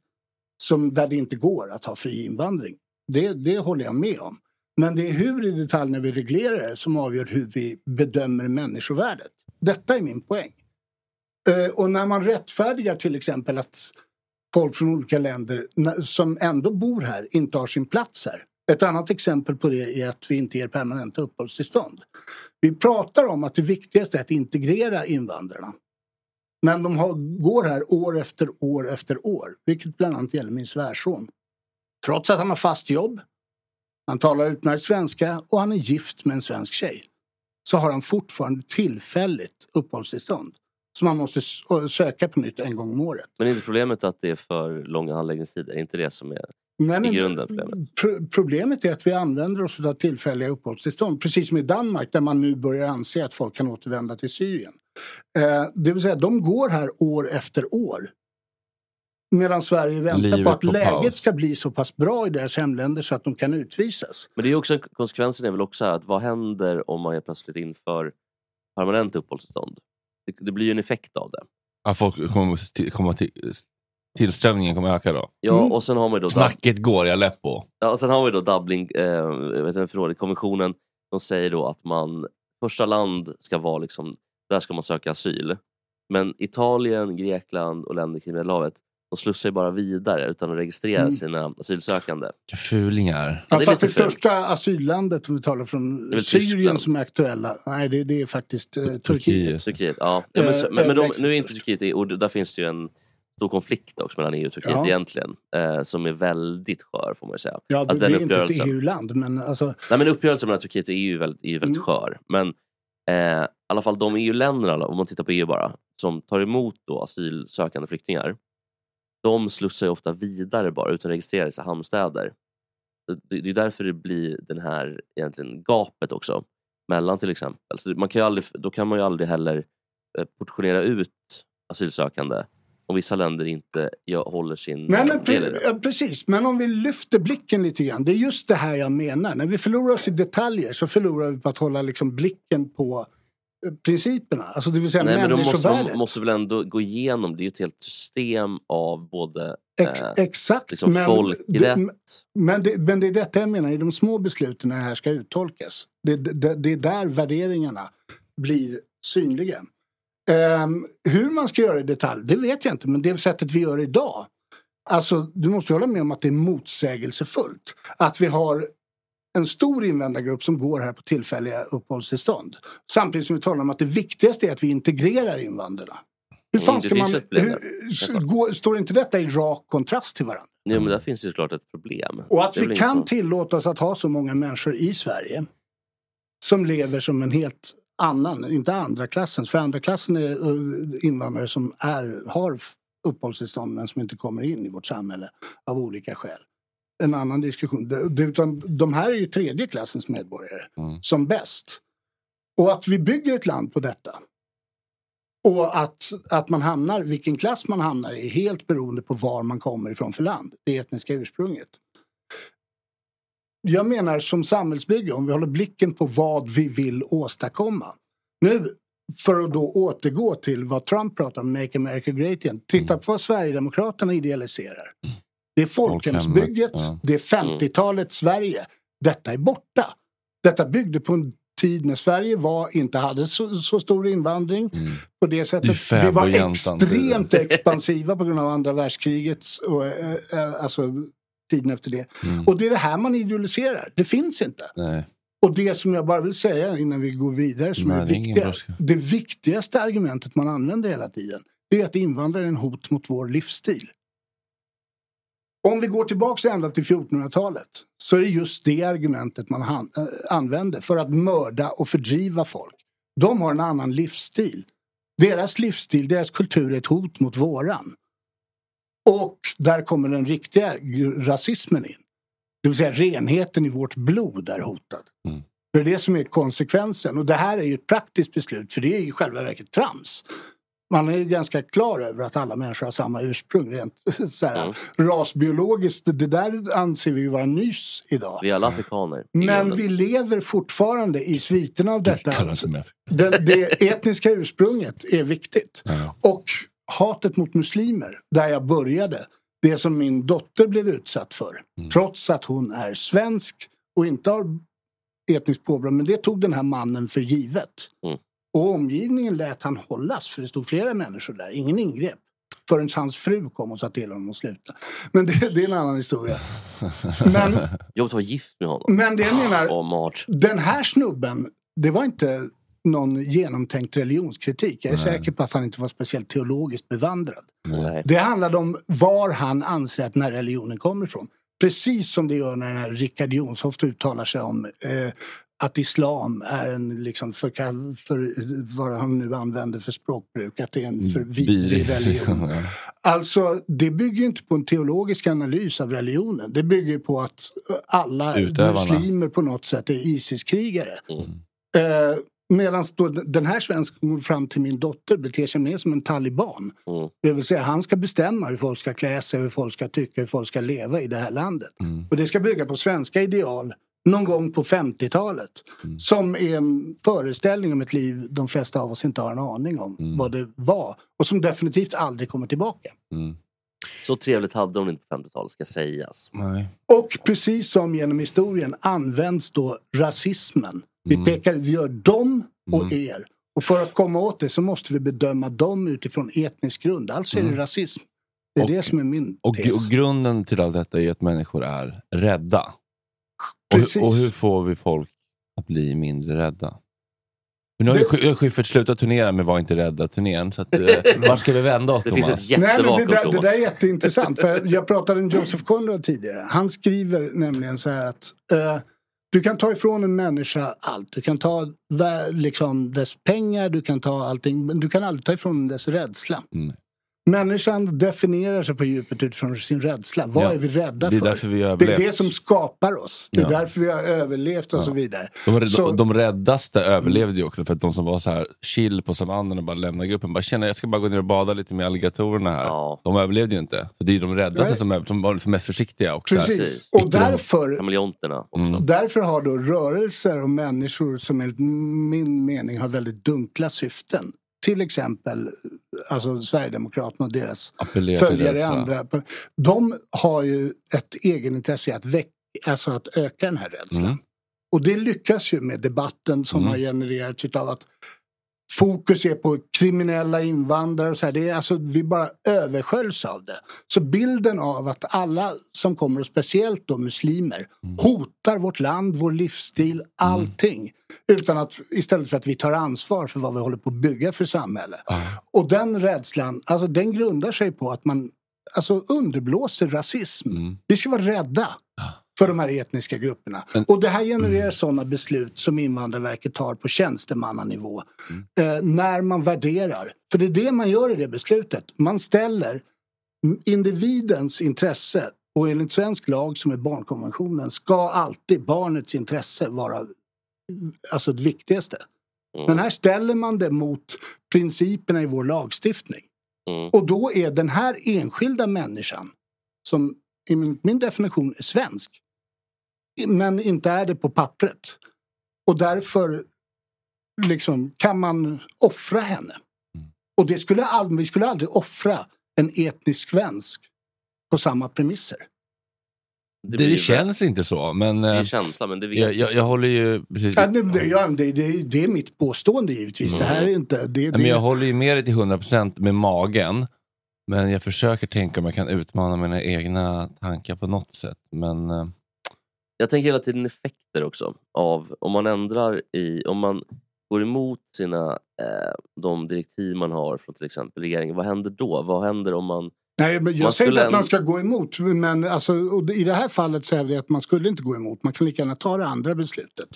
F: som, där det inte går att ha fri invandring. Det, det håller jag med om. Men det är hur i detalj när vi reglerar det som avgör hur vi bedömer människovärdet. Detta är min poäng. Eh, och när man rättfärdigar till exempel att folk från olika länder som ändå bor här inte har sin plats här. Ett annat exempel på det är att vi inte ger permanenta uppehållstillstånd. Vi pratar om att det viktigaste är att integrera invandrarna. Men de har, går här år efter år efter år, vilket bland annat gäller min svärson. Trots att han har fast jobb, han talar utmärkt svenska och han är gift med en svensk tjej. Så har han fortfarande tillfälligt uppehållstillstånd. Som man måste söka på nytt en gång om året.
B: Men är inte problemet att det är för långa handläggningstider? Är inte det som är
F: Nej,
B: i grunden problemet?
F: pro- problemet är att vi använder oss av tillfälliga uppehållstillstånd. Precis som i Danmark där man nu börjar anse att folk kan återvända till Syrien. Eh, det vill säga de går här år efter år. Medan Sverige väntar
G: Livet
F: på att
G: på
F: läget
G: paus.
F: ska bli så pass bra i deras hemländer så att de kan utvisas.
B: Men det är också, konsekvensen är väl också att vad händer om man plötsligt inför permanent uppehållstillstånd? Det, det blir ju en effekt av det.
G: Ja, folk kommer, till, kommer till, tillströmningen kommer öka då.
B: Ja,
F: Mm.
B: och sen har man då,
G: Snacket går i Aleppo.
B: ja, och sen har vi då Dublin, eh, vet inte, förlåt, kommissionen som säger då att man, första land ska vara liksom, där ska man söka asyl. Men Italien, Grekland och länder kring Medelhavet, de slussar ju bara vidare utan att registrera
F: Mm.
B: sina asylsökande.
G: Vilka fulingar.
F: Ja,
B: det är
F: fast det
B: fult.
F: största asyllandet, om vi talar från Syrien som är aktuella, nej det, det är faktiskt eh, Turkiet.
G: Turkiet.
B: Ja. ja men,
F: Eh,
B: så, men, men de,
F: överlägset
B: nu är inte. Turkiet, i- och där finns det ju en stor konflikt också mellan EU och Turkiet
F: Ja.
B: egentligen. Eh, som är väldigt skör får man säga.
F: Ja, det,
B: Att
F: det
B: den
F: är inte ett EU-land, men alltså,
B: Nej men uppgörelsen mellan Turkiet och EU är väldigt, är väldigt
F: Mm.
B: skör. Men eh, i alla fall de EU-länderna, om man tittar på EU bara, som tar emot då asylsökande flyktingar. De slussar ju ofta vidare bara utan att registrera sig i hamnstäder. Det, det är därför det blir den här egentligen gapet också. Mellan till exempel. Så man kan ju aldrig, då kan man ju aldrig heller eh, portionera ut asylsökande om vissa länder inte gör, håller sin
F: Nej, men pre- precis. Men om vi lyfter blicken lite grann. Det är just det här jag menar. När vi förlorar oss i detaljer så förlorar vi på att hålla liksom blicken på eh, principerna. Alltså det vill säga
B: Nej, men då måste
F: människovärdet.
B: man måste väl ändå gå igenom, det är ju ett helt system av både
F: Ex-
B: eh,
F: exakt.
B: liksom
F: men,
B: folkrätt.
F: det, men, det, men det är detta jag menar i de små besluten när det här ska uttolkas. Det, det, det är där värderingarna blir synliga. Ehm, hur man ska göra i detalj, det vet jag inte. Men det sättet vi gör idag. Alltså, du måste hålla med om att det är motsägelsefullt. Att vi har en stor invandrargrupp som går här på tillfälliga uppehållstillstånd. Samtidigt som vi talar om att det viktigaste är att vi integrerar invandrarna. Hur
B: Mm,
F: fan ska man... Hur, går, står inte detta i rak kontrast till varandra?
B: Jo, men där finns det såklart ett problem.
F: Och att vi kan
B: som-
F: tillåta oss att ha så många människor i Sverige som lever som en helt annan, inte andra klassens. För andra klassen är eh, invandrare som är, har uppehållstillstånd men som inte kommer in i vårt samhälle av olika skäl. En annan diskussion. Det, utan de här är ju tredje klassens medborgare som bäst. Och att vi bygger ett land på detta. Och att, att man hamnar, vilken klass man hamnar i är helt beroende på var man kommer ifrån för land. Det etniska ursprunget. Jag menar som samhällsbygge, om vi håller blicken på vad vi vill åstadkomma. Nu, för att då återgå till vad Trump pratar om, Make America Great igen. Titta på vad Sverigedemokraterna idealiserar. Det är folkhemsbygget, det är 50-talets Sverige. Detta är borta. Detta byggde på en tid när Sverige var, inte hade så, så stor invandring. På det sättet. Vi var extremt expansiva på grund av andra världskrigets och, eh, alltså, tiden efter det.
A: Mm.
F: Och det är det här man idealiserar. Det finns inte.
A: Nej.
F: Och det som jag bara vill säga innan vi går vidare som
A: Nej,
F: är
A: det
F: viktiga. Det viktigaste argumentet man använder hela tiden det är att invandrare är en hot mot vår livsstil. Om vi går tillbaka ända till 1400-talet så är det just det argumentet man han, äh, använder för att mörda och fördriva folk. De har en annan livsstil. Deras livsstil, deras kultur är ett hot mot våran. Och där kommer den riktiga rasismen in. Det vill säga renheten i vårt blod är hotad. Det är det som är konsekvensen. Och det här är ju ett praktiskt beslut för det är i själva verket trams. Man är ganska klar över att alla människor har samma ursprung rent [LAUGHS] så här, rasbiologiskt. Det där anser vi ju vara nys idag.
B: Vi är alla afrikaner.
F: Men vi lever fortfarande i sviterna av detta.
A: det
F: Det, det etniska ursprunget är viktigt. Och hatet mot muslimer, där jag började. Det som min dotter blev utsatt för. Trots att hon är svensk och inte har etniskt påbrå. Men det tog den här mannen för givet. Och omgivningen lät han hållas för det stod flera människor där. Ingen ingrep. Förrän hans fru kom och sa till honom att sluta. Men det, det är en annan historia. Men,
B: Jobbigt att vara gift med honom.
F: men det jag menar,
B: mart.
F: den här snubben, det var inte någon genomtänkt religionskritik. Jag är säker på att han inte var speciellt teologiskt bevandrad.
B: Nej.
F: Det handlade om var han anser att den här religionen kommer ifrån. Precis som det gör när den här Richard Jomshof uttalar sig om eh, att islam är en, liksom, för, för vad han nu använder för språkbruk, att det är en för vidrig [LAUGHS] religion. Alltså, det bygger inte på en teologisk analys av religionen. Det bygger på att alla
A: Utövarna.
F: muslimer på något sätt är ISIS-krigare. Eh, Medan den här svensken går fram till min dotter beter sig mer som en taliban.
B: Mm.
F: Det vill säga han ska bestämma hur folk ska klä sig, hur folk ska tycka, hur folk ska leva i det här landet. Och det ska bygga på svenska ideal någon gång på 50-talet. Som är en föreställning om ett liv de flesta av oss inte har en aning om vad det var. Och som definitivt aldrig kommer tillbaka.
B: Så trevligt hade de inte på 50-talet, ska sägas.
A: Nej.
F: Och precis som genom historien används då rasismen. Vi pekar, vi gör dem och er. Och för att komma åt det så måste vi bedöma dem utifrån etnisk grund. Alltså är det rasism. Det är
A: Och-
F: det som är min
A: Och,
F: tes.
A: och grunden till allt detta är att människor är rädda. Och,
F: Precis.
A: och hur får vi folk att bli mindre rädda? För nu har ju Sch- Schyffert slutat turnera med Var inte rädda-turnén. Så att, eh, [LAUGHS] var ska vi vända oss
B: Det finns
A: Thomas?
B: ett
F: Nej, men det, där, det
B: Thomas.
F: där är jätteintressant. För jag pratade med [LAUGHS] Joseph Conrad tidigare. Han skriver nämligen så här att eh, du kan ta ifrån en människa allt. Du kan ta liksom, dess pengar, du kan ta allting. Men du kan aldrig ta ifrån dess rädsla.
A: Mm.
F: Människan definierar sig på djupet utifrån sin rädsla. Vad
A: Ja,
F: är vi rädda
A: det är
F: för?
A: därför vi har
F: det är det som skapar oss. Det är
A: Ja.
F: därför vi har överlevt och så vidare.
A: De, de,
F: Så-
A: de räddaste överlevde ju också för att de som var så här chill på savannen och bara lämnade gruppen. Bara känner jag ska bara gå ner och bada lite med alligatorerna här.
B: Ja.
A: De överlevde ju inte. Så det är de räddaste
F: Nej.
A: som, är, som var mest försiktiga. Och.
F: Precis. Och
A: Icke de-
F: därför
B: Kameleonterna också.
A: Mm.
F: Därför har då rörelser och människor som enligt min mening har väldigt dunkla syften. Till exempel alltså Sverigedemokraterna och deras
A: Appellerar till
F: följare i andra. De har ju ett egenintresse i att, väck, alltså att öka den här rädslan.
A: Mm.
F: Och det lyckas ju med debatten som
A: Mm.
F: har genererats utav att fokus är på kriminella invandrare och så här. Det är alltså, vi bara översköljs av det. Så bilden av att alla som kommer, och speciellt då muslimer,
A: Mm.
F: hotar vårt land, vår livsstil, allting. Utan att, istället för att vi tar ansvar för vad vi håller på att bygga för samhälle. Och den rädslan, alltså den grundar sig på att man alltså, underblåser rasism.
A: Mm.
F: Vi ska vara rädda. För de här etniska grupperna. Och det här genererar sådana beslut som Invandrarverket tar på tjänstemannanivå. Eh, när man värderar. För det är det man gör i det beslutet. Man ställer individens intresse och enligt svensk lag som är barnkonventionen ska alltid barnets intresse vara alltså det viktigaste. Men här ställer man det mot principerna i vår lagstiftning. Och då är den här enskilda människan som i min, min definition är svensk men inte är det på pappret. Och därför liksom, kan man offra henne. Och det skulle aldrig, vi skulle aldrig offra en etnisk svensk på samma premisser.
A: Det,
B: blir ju
A: känns inte så, men...
B: Det är
A: eh,
B: känsla, men det vet
A: jag, jag, jag håller ju... Precis,
F: Ja, det, det, ja, det, det, det är mitt påstående givetvis. Det här är inte... Det, det,
A: men jag håller ju med dig till 100% med magen. Men jag försöker tänka om jag kan utmana mina egna tankar på något sätt. Men eh,
B: Jag tänker hela tiden effekter också. Av om man ändrar i, om man går emot sina, eh, de direktiv man har från till exempel regeringen. Vad händer då? Vad händer om man...
F: Nej, men jag säger inte att man ska gå emot. Men alltså, i det här fallet så hävdar jag att man skulle inte gå emot. Man kan lika gärna ta det andra beslutet.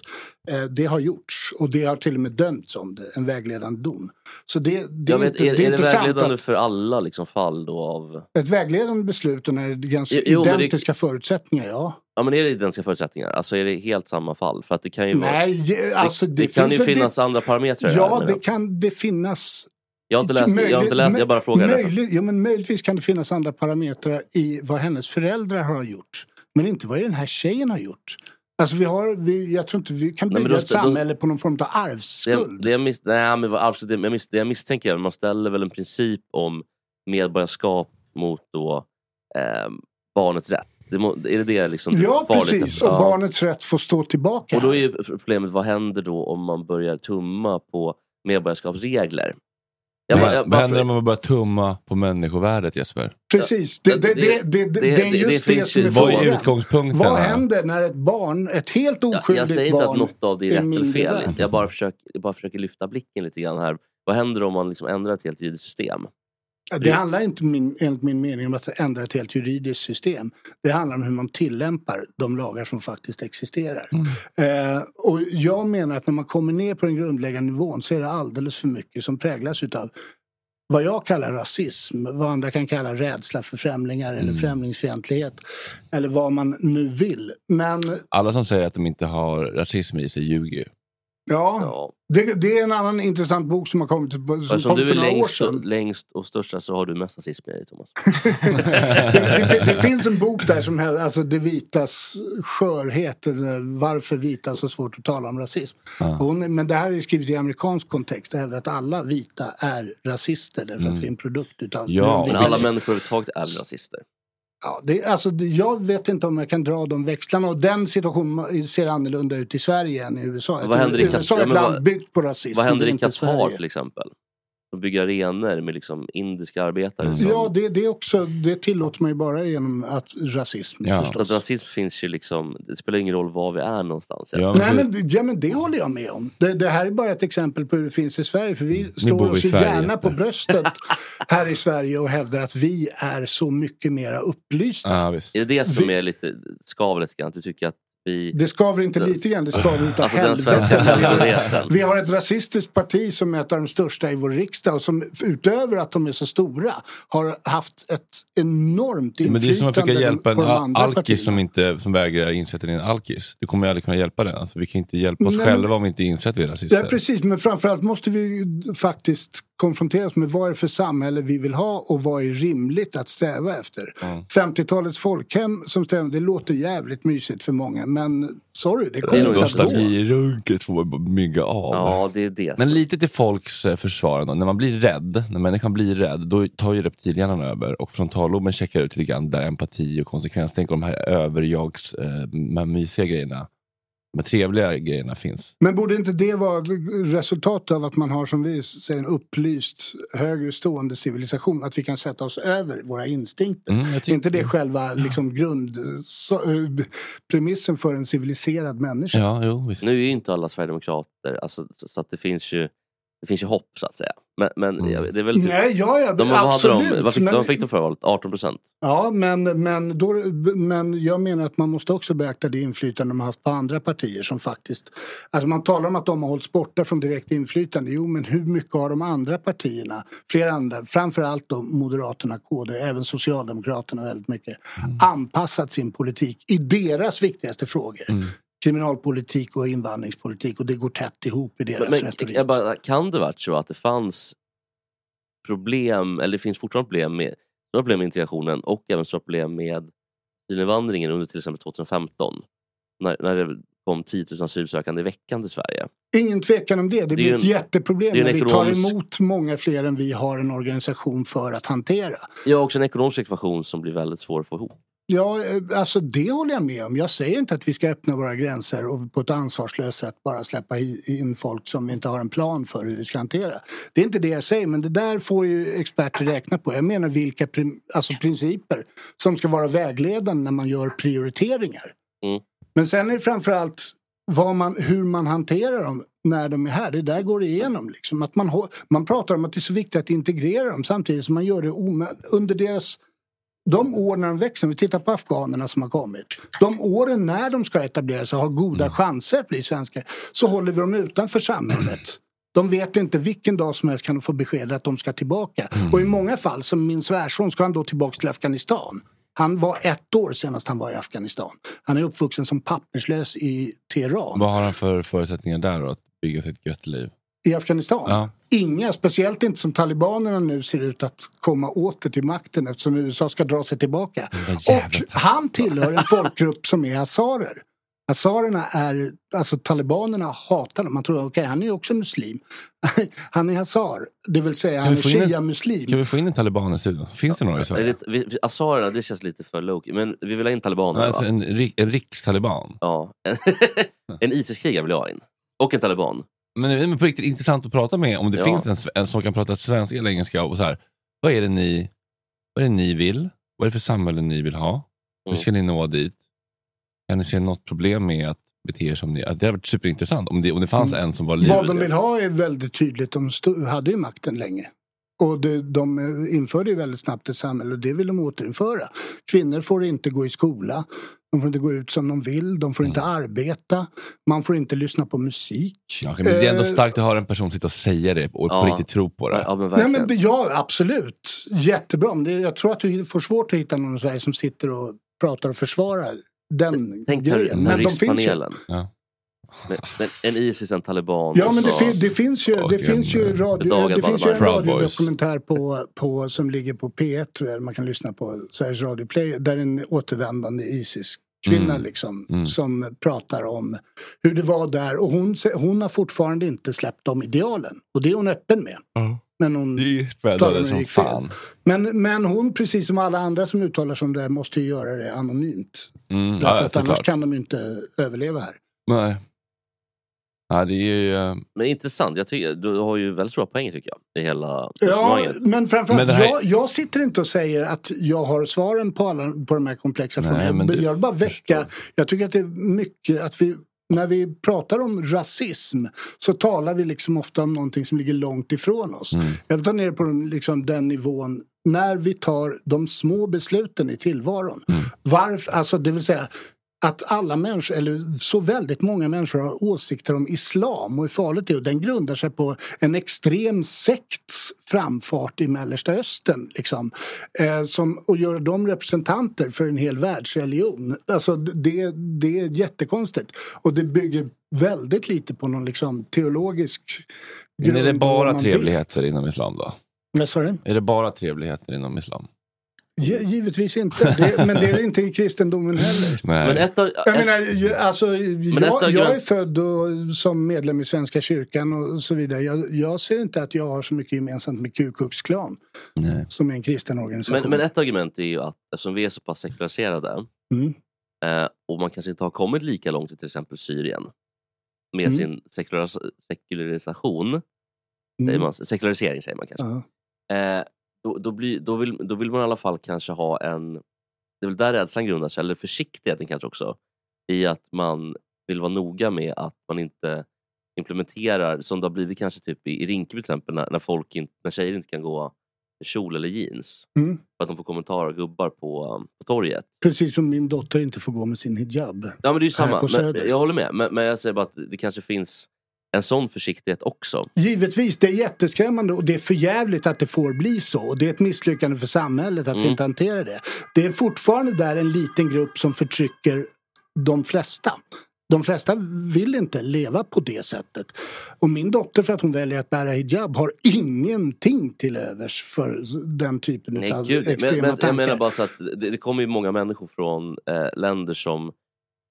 F: Eh, det har gjorts och det har till och med dömts om det. En vägledande dom. Så det, det, är,
B: vet,
F: inte,
B: är,
F: det är
B: är det vägledande
F: att
B: för alla liksom, fall då av...
F: ett vägledande beslut när det är ganska
B: Jo, men det-
F: identiska förutsättningar, ja.
B: Ja men är det identiska förutsättningar? Alltså är det helt samma fall? För att det kan ju vara...
F: Nej, alltså
B: det,
F: det,
B: kan ju finnas
F: det,
B: andra parametrar här,
F: Ja,
B: menar
F: det kan det finnas.
B: Jag har inte läst, jag har inte läst, jag bara frågar.
F: Möjligt, ja, men möjligtvis kan det finnas andra parametrar i vad hennes föräldrar har gjort. Men inte vad den här tjejen har gjort. Alltså vi har, vi, jag tror inte vi kan bygga
B: då-
F: ett
B: då-
F: samhälle på någon form av
B: Det,
F: arvsskuld.
B: det, jag mis, nej, men alltså, det, jag mis, det jag misstänker är att man ställer väl en princip om medborgarskap mot då, eh, barnets rätt. Det må, är det det liksom det
F: Ja, precis. Och
B: Ja.
F: barnets rätt får stå tillbaka.
B: Och då är problemet, vad händer då om man börjar tumma på medborgarskapsregler? Jag bara- jag
A: vad
B: bara-
A: händer om man börjar tumma på människovärdet Jesper?
F: Precis, det, det, det, det, det, det är just det, som är
A: Vad är
F: frågan.
A: utgångspunkten?
F: Vad händer när ett barn, ett helt oskyldigt
B: jag säger inte
F: barn
B: att något av det är rätt eller fel. Jag bara försöker, jag bara försöker lyfta blicken lite grann här. Vad händer om man liksom ändrar ett helt juridiskt system?
F: Det handlar inte min, enligt min mening om att ändra ett helt juridiskt system. Det handlar om hur man tillämpar de lagar som faktiskt existerar. Eh, och jag menar att när man kommer ner på den grundläggande nivån så är det alldeles för mycket som präglas utav vad jag kallar rasism, vad andra kan kalla rädsla för främlingar eller främlingsfientlighet. Eller vad man nu vill. Men
A: Alla som säger att de inte har rasism i sig ljuger
F: ja, Det, det är en annan intressant bok som har kommit som
B: Eftersom
F: kom
B: du
F: för
B: är
F: några år
B: längst,
F: sedan.
B: och, längst och största så har du mest rasism i dig Thomas. [LAUGHS]
F: det, det, det finns en bok där som heter alltså, Det vitas skörhet. eller Varför vita har så svårt att tala om rasism. Hon, men det här är skrivet i amerikansk kontext. Det hävdar att alla vita är rasister därför att vi är en produkt utav
B: Men alla människor överhuvudtaget är rasister?
F: Ja, det, alltså, jag vet inte om jag kan dra de växlarna och den situationen ser annorlunda ut i Sverige än i USA.
B: Vad händer i
F: USA är ett
B: Ja,
F: land
B: vad-
F: byggt på rasism.
B: Vad händer i Qatar till exempel? De bygger arenor med liksom indiska arbetare som...
F: Ja, det, det, är också, det tillåter man ju bara genom att rasism
B: Så
F: förstås.
B: att rasism finns ju liksom, det spelar ingen roll var vi är någonstans.
F: Nej, men, ja, men det håller jag med om. Det, det här är bara ett exempel på hur det finns i Sverige. För vi slår oss ju gärna på bröstet här i Sverige och hävdar att vi är så mycket mera upplysta.
B: Är det det som
F: Vi-
B: är lite? Att du tycker att vi...
F: Det skaver inte lite grann, det skaver utav
B: Alltså den svenska [LAUGHS]
F: helvete. Vi har ett rasistiskt parti som är ett av de största i vår riksdag och som utöver att de är så stora har haft ett enormt
A: Men det är som att
F: inflytande
A: försöka hjälpa en
F: partierna.
A: alkis som, inte, som vägrar inse att den är en alkis. Du kommer ju aldrig kunna hjälpa den. Alltså, vi kan inte hjälpa oss
F: Nej,
A: själva om vi inte inser att vi är rasister.
F: Ja, precis, men framförallt måste vi ju faktiskt konfronteras med vad är det för samhälle vi vill ha och vad är rimligt att sträva efter. 50-talets folkhem som strävar, det låter jävligt mysigt för många men sorry, det kommer inte att gå.
A: nostalgirunket får man mygga av.
B: Ja, det är det.
A: Men lite till folks eh, försvar. När man blir rädd, när människan blir rädd, då tar ju reptilhjärnan över och frontalloben checkar ut lite grann där empati och konsekvens. Tänk om de här överjags, eh, mysiga grejerna, de trevliga grejerna finns.
F: Men borde inte det vara resultatet av att man har som vi säger en upplyst högre stående civilisation? Att vi kan sätta oss över våra instinkter.
A: Mm,
F: är inte det själva liksom, grundpremissen för en civiliserad människa?
A: Ja, jo, visst.
B: Nu är ju inte alla sverigedemokrater, alltså, så, så att det finns ju det finns ju hopp så att säga. Men, men
A: Mm.
B: det är väl typ,
F: Nej, ja, ja,
B: de, vad hade
F: absolut,
B: de, vad fick,
F: men-
B: de fick de förra valet? 18 procent?
F: Ja, men, men, då, men jag menar att man måste också beakta det inflytande de har haft på andra partier som faktiskt... Alltså man talar om att de har hållits borta från direkt inflytande. Jo, men hur mycket har de andra partierna, flera andra, framförallt då Moderaterna, KD, även Socialdemokraterna väldigt mycket, anpassat sin politik i deras viktigaste frågor. Kriminalpolitik och invandringspolitik och det går tätt ihop i deras
B: Men,
F: retorik.
B: jag bara, kan det varit så att det fanns problem, eller det finns fortfarande problem med, problem med integrationen och även stora problem med asylinvandringen under till exempel 2015? När, när det kom 10 000 asylsökande i veckan till Sverige.
F: Ingen tvekan om det. Det,
B: Det
F: blir
B: ju
F: ett
B: en-
F: jätteproblem
B: en
F: när vi
B: ekonomisk-
F: tar emot många fler än vi har en organisation för att hantera.
B: Ja, också en ekonomisk ekvation som blir väldigt svår att få ihop.
F: Ja, eh, alltså det håller jag med om. Jag säger inte att vi ska öppna våra gränser och på ett ansvarslöst sätt bara släppa in folk som vi inte har en plan för hur vi ska hantera. Det är inte det jag säger, men det där får ju experter räkna på. Jag menar vilka alltså principer som ska vara vägledande när man gör prioriteringar.
B: Mm.
F: Men sen är det framförallt vad man, hur man hanterar dem när de är här. Det där går igenom. Liksom. Att man, man pratar om att det är så viktigt att integrera dem samtidigt som man gör det under deras de år när de växer, om vi tittar på afghanerna som har kommit. De åren när de ska etablera sig och har goda chanser att bli svenskar så håller vi dem utanför samhället. De vet inte vilken dag som helst kan de få besked att de ska tillbaka. Och i många fall, som min svärson, ska han då tillbaka till Afghanistan. Han var ett år senast han var i Afghanistan. Han är uppvuxen som papperslös i Teheran.
A: Vad har han för förutsättningar där då? Att bygga sig ett gött liv?
F: I Afghanistan?
A: Ja.
F: Inga, speciellt inte som talibanerna nu ser ut att komma åter till makten eftersom USA ska dra sig tillbaka. Och han tillhör en folkgrupp som är hazarer. Hazarerna är, alltså talibanerna hatar dem. Man tror, okej han är ju också muslim. [LAUGHS] han är hazar, det vill säga han är
A: en-
F: shia-muslim.
A: Kan vi få in en taliban i studion? Finns det några i Sverige?
B: Azarerna, det känns lite för low men vi vill ha in talibaner
A: Alltså,
B: va?
A: en, rik- en rikstaliban?
B: Ja. [LAUGHS] en ISIS-krigare vill jag ha in. Och en taliban.
A: Men, men på riktigt intressant att prata med om det
B: Ja.
A: finns en, en som kan prata svenska eller engelska och så här. Vad är det ni, vad är det ni vill? Vad är det för samhälle ni vill ha? Hur
B: Mm.
A: ska ni nå dit? Kan ni se något problem med att bete er som ni... Att det hade varit superintressant om det, om det fanns en som var
F: Mm. Vad de
A: livrädd.
F: vill ha är väldigt tydligt. De stod, hade ju makten länge. Och det, de införde ju väldigt snabbt ett samhälle och det vill de återinföra. Kvinnor får inte gå i skola. De får inte gå ut som de vill. De får inte arbeta. Man får inte lyssna på musik.
A: Ja, okej, men det är ändå
F: Eh,
A: starkt att höra en person sitta och säga det och
B: Ja.
A: på riktigt tro på det.
B: Ja, men
F: Nej, men det, ja, absolut. Jättebra. Men det, jag tror att du får svårt att hitta någon i Sverige som sitter och pratar och försvarar den
B: Tänk
F: grejen. Men de finns ju.
A: Ja.
B: Men, men en Isis, en taliban.
F: Ja men det, det finns ju, det
A: Och
F: finns ju,
A: en,
F: radio, det finns ju en radiodokumentär på, på, som ligger på P1 tror jag man kan lyssna på, Sveriges Radio Play, där en återvändande Isis-kvinna
A: Mm.
F: liksom,
A: Mm.
F: som pratar om hur det var där och hon, hon har fortfarande inte släppt de idealen och det är hon öppen med. Men hon
A: Det som fan.
F: Men, men hon, precis som alla andra som uttalar sig om det, här, måste ju göra det anonymt.
A: Mm,
F: Därför
A: ja,
F: att annars kan de inte överleva här.
A: Nej. Ja, det är ju... eh,
B: Men intressant, jag tycker, du har ju väldigt stora poänger tycker jag. I hela
F: Ja, men framförallt,
A: Men här-
F: jag, jag sitter inte och säger att jag har svaren på, alla, på de här komplexa
A: Nej,
F: frågorna.
A: men
F: Jag, jag vill bara väcka, jag tycker att det är mycket att vi när vi pratar om rasism så talar vi liksom ofta om någonting som ligger långt ifrån oss.
A: Mm.
F: Jag vill ta ner på den, liksom, den nivån när vi tar de små besluten i tillvaron.
A: Mm.
F: Varför, alltså det vill säga att alla människor, eller så väldigt många människor har åsikter om islam och hur farligt det är. Och den grundar sig på en extrem sekts framfart i Mellersta Östern. Liksom, eh, som, och gör dem representanter för en hel världsreligion. Alltså det, det är jättekonstigt. Och det bygger väldigt lite på någon liksom, teologisk
A: Men är det
F: grund
A: bara trevligheter inom islam då?
F: vet. Vad sa du?
A: Är det bara trevligheter inom islam?
F: Gi- Givetvis inte, det, men det är inte i kristendomen heller.
A: Nej.
B: Men ett av,
F: Jag
B: ett,
F: menar, ju- alltså, jag, är född och, som medlem i Svenska kyrkan och så vidare. Jag, jag ser inte att jag har så mycket gemensamt med Ku Klux Klan
A: Nej.
F: som är en kristen organisation.
B: men, men ett argument är ju att eftersom vi är så pass sekulariserade
F: Mm.
B: eh, och man kanske inte har kommit lika långt i till exempel Syrien med
F: Mm.
B: sin sekularis- sekularisation,
F: Mm.
B: säger man, sekularisering säger man kanske.
F: Ja.
B: Eh, då, då, blir, då, vill, då vill man i alla fall kanske ha en... Det är väl där rädslan grundar sig, eller försiktigheten kanske också. I att man vill vara noga med att man inte implementerar, som det har blivit kanske typ i, i Rinkeby till exempel, när, när, folk in, när tjejer inte kan gå i kjol eller jeans.
F: Mm.
B: För att de får kommentarer av gubbar på, på torget.
F: Precis som min dotter inte får gå med sin hijab.
B: Ja men det är ju samma, men, jag håller med. Men, men jag säger bara att det kanske finns en sån försiktighet också.
F: Givetvis, det är jätteskrämmande och det är för jävligt att det får bli så. Och det är ett misslyckande för samhället att
B: Mm.
F: inte hantera det. Det är fortfarande där en liten grupp som förtrycker de flesta. De flesta vill inte leva på det sättet. Och min dotter för att hon väljer att bära hijab har ingenting till övers för den typen
B: Nej,
F: av
B: gud,
F: extrema
B: men,
F: tankar.
B: jag menar bara så att det, det kommer ju många människor från eh, länder som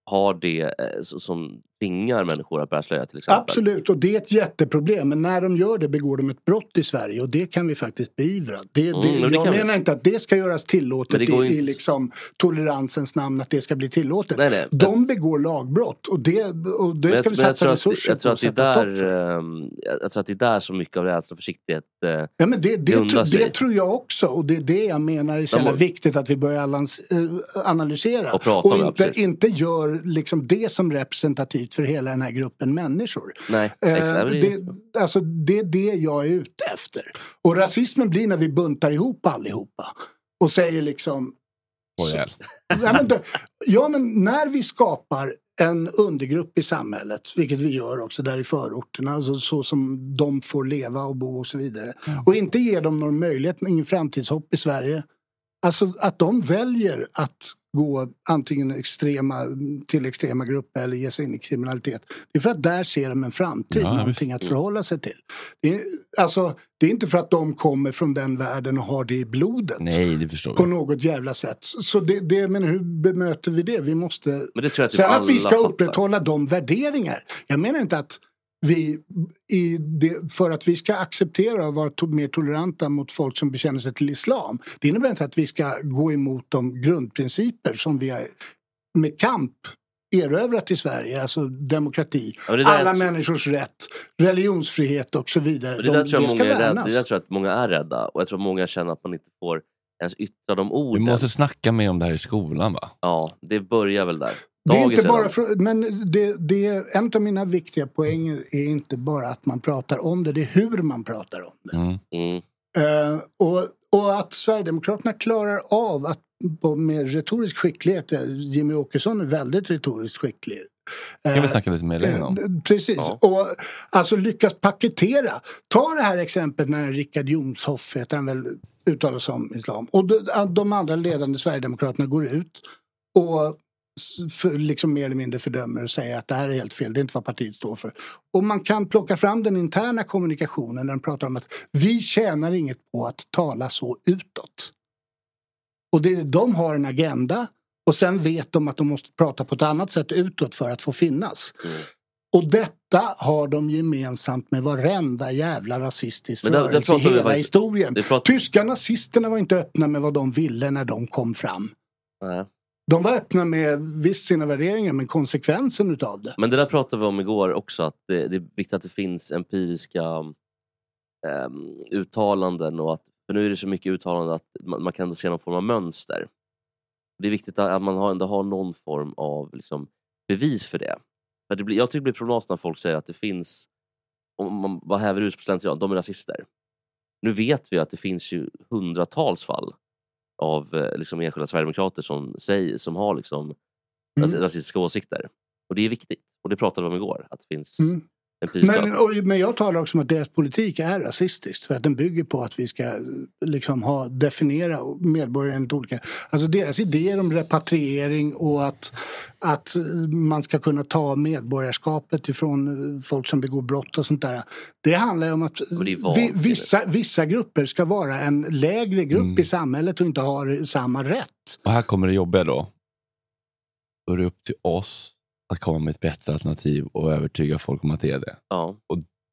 B: har det, eh, som tvingar människor att bära slöja till exempel.
F: Absolut, och det är ett jätteproblem. Men när de gör det begår de ett brott i Sverige och det kan vi faktiskt beivra. Det,
B: Mm,
F: det,
B: men det
F: jag
B: kan vi.
F: menar inte att det ska göras tillåtet
B: Men det
F: i, i liksom toleransens namn att det ska bli tillåtet.
B: Nej, nej,
F: De begår lagbrott och det, och det
B: Men
F: ska vi
B: men
F: satsa
B: att-
F: resurser
B: jag tror
F: på
B: det är
F: sätta
B: där,
F: stopp för.
B: ehm, jag tror att det är där så mycket av rädsla och försiktighet eh,
F: Ja, men det, det, tro, det tror jag också och det är det jag menar är så jävla viktigt att vi börjar eh, analysera.
B: Och prata det,
F: inte,
B: precis.
F: inte gör liksom det som representativt för hela den här gruppen människor.
B: Nej,
F: Eh.
B: Det är-
F: det, alltså, det är det jag är ute efter. Och rasismen blir när vi buntar ihop allihopa. Och säger liksom...
A: Ihjäl. [LAUGHS]
F: Ja men, ja, men när vi skapar en undergrupp i samhället, vilket vi gör också där i förorterna, alltså, så som de får leva och bo och så vidare. Och inte ger dem någon möjlighet, ingen framtidshopp i Sverige. Alltså att de väljer att gå antingen extrema, till extrema grupper eller ge sig in i kriminalitet. Det är för att där ser de en framtid,
A: Ja,
F: någonting att förhålla sig till. Det är, alltså, det är inte för att de kommer från den världen och har det i blodet
A: Nej, det förstår
F: på
A: vi.
F: något jävla sätt. Så det, det, men hur bemöter vi det? Vi måste...
B: Men det tror jag att
F: Sen att vi ska
B: fattar.
F: upprätthålla de värderingar. Jag menar inte att vi, i det, för att vi ska acceptera och vara to, mer toleranta mot folk som bekänner sig till islam. Det innebär inte att vi ska gå emot de grundprinciper som vi har med kamp erövrat i Sverige. Alltså demokrati, alla människors rätt, religionsfrihet och så vidare.
B: Och det där
F: De-
B: tror jag
F: det
B: många är rädda. Det där tror jag att många är rädda. Och jag tror att många känner att man inte får ens yttra de
A: Vi
B: orden.
A: måste snacka mer om det här i skolan va?
B: Ja, det börjar väl där.
F: Det är inte bara för, men det, det, en av mina viktiga poänger är inte bara att man pratar om det, det är hur man pratar om det.
A: Mm.
B: Mm.
F: Eh, och, och att Sverigedemokraterna klarar av att på- med retorisk skicklighet, eh, Jimmy Åkesson är väldigt retoriskt skicklig.
A: Kan vi
F: Eh,
A: snacka lite mer längre om.
F: Precis,
B: Ja.
F: och alltså lyckas paketera. Ta det här exemplet när Richard Jomshoff, heter han väl, uttalar sig om islam. Och de, de andra ledande Sverigedemokraterna går ut och för, liksom mer eller mindre fördömer och säger att det här är helt fel, det är inte vad partiet står för. Och man kan plocka fram den interna kommunikationen när de pratar om att vi tjänar inget på att tala så utåt. Och det, de har en agenda och sen vet de att de måste prata på ett annat sätt utåt för att få finnas.
B: Mm.
F: Och detta har de gemensamt med varenda jävla rasistisk
B: Men där-
F: rörelse i hela
B: faktiskt-
F: historien.
B: pratar-
F: Tyska nazisterna var inte öppna med vad de ville när de kom fram.
B: Nej.
F: De var öppna med visst sina värderingar men konsekvensen utav det.
B: Men det där pratade vi om igår också, att det, det är viktigt att det finns empiriska um, uttalanden. Och att, för nu är det så mycket uttalanden att man, man kan ändå se någon form av mönster. Det är viktigt att, att man har, ändå har någon form av liksom, bevis för det. För det blir, jag tycker det blir problematiskt när folk säger att det finns, om man bara häver ut på slentrian, de är rasister. Nu vet vi att det finns ju hundratals fall av eh, liksom, enskilda sverigedemokrater som, säger, som har liksom,
F: Mm.
B: ras- rasistiska åsikter. Och det är viktigt. Och det pratade vi om igår. Att det finns
F: Mm. Men, och, men jag talar också om att deras politik är rasistisk för att den bygger på att vi ska liksom ha, definiera medborgare enligt olika... Alltså deras idéer om repatriering och att, att man ska kunna ta medborgarskapet ifrån folk som begår brott och sånt där. Det handlar ju om att vi, vissa, vissa grupper ska vara en lägre grupp
A: Mm.
F: i samhället och inte ha samma rätt.
A: Och här kommer det jobbiga då. Då är det upp till oss att komma med ett bättre alternativ och övertyga folk om att det är det.
B: Ja,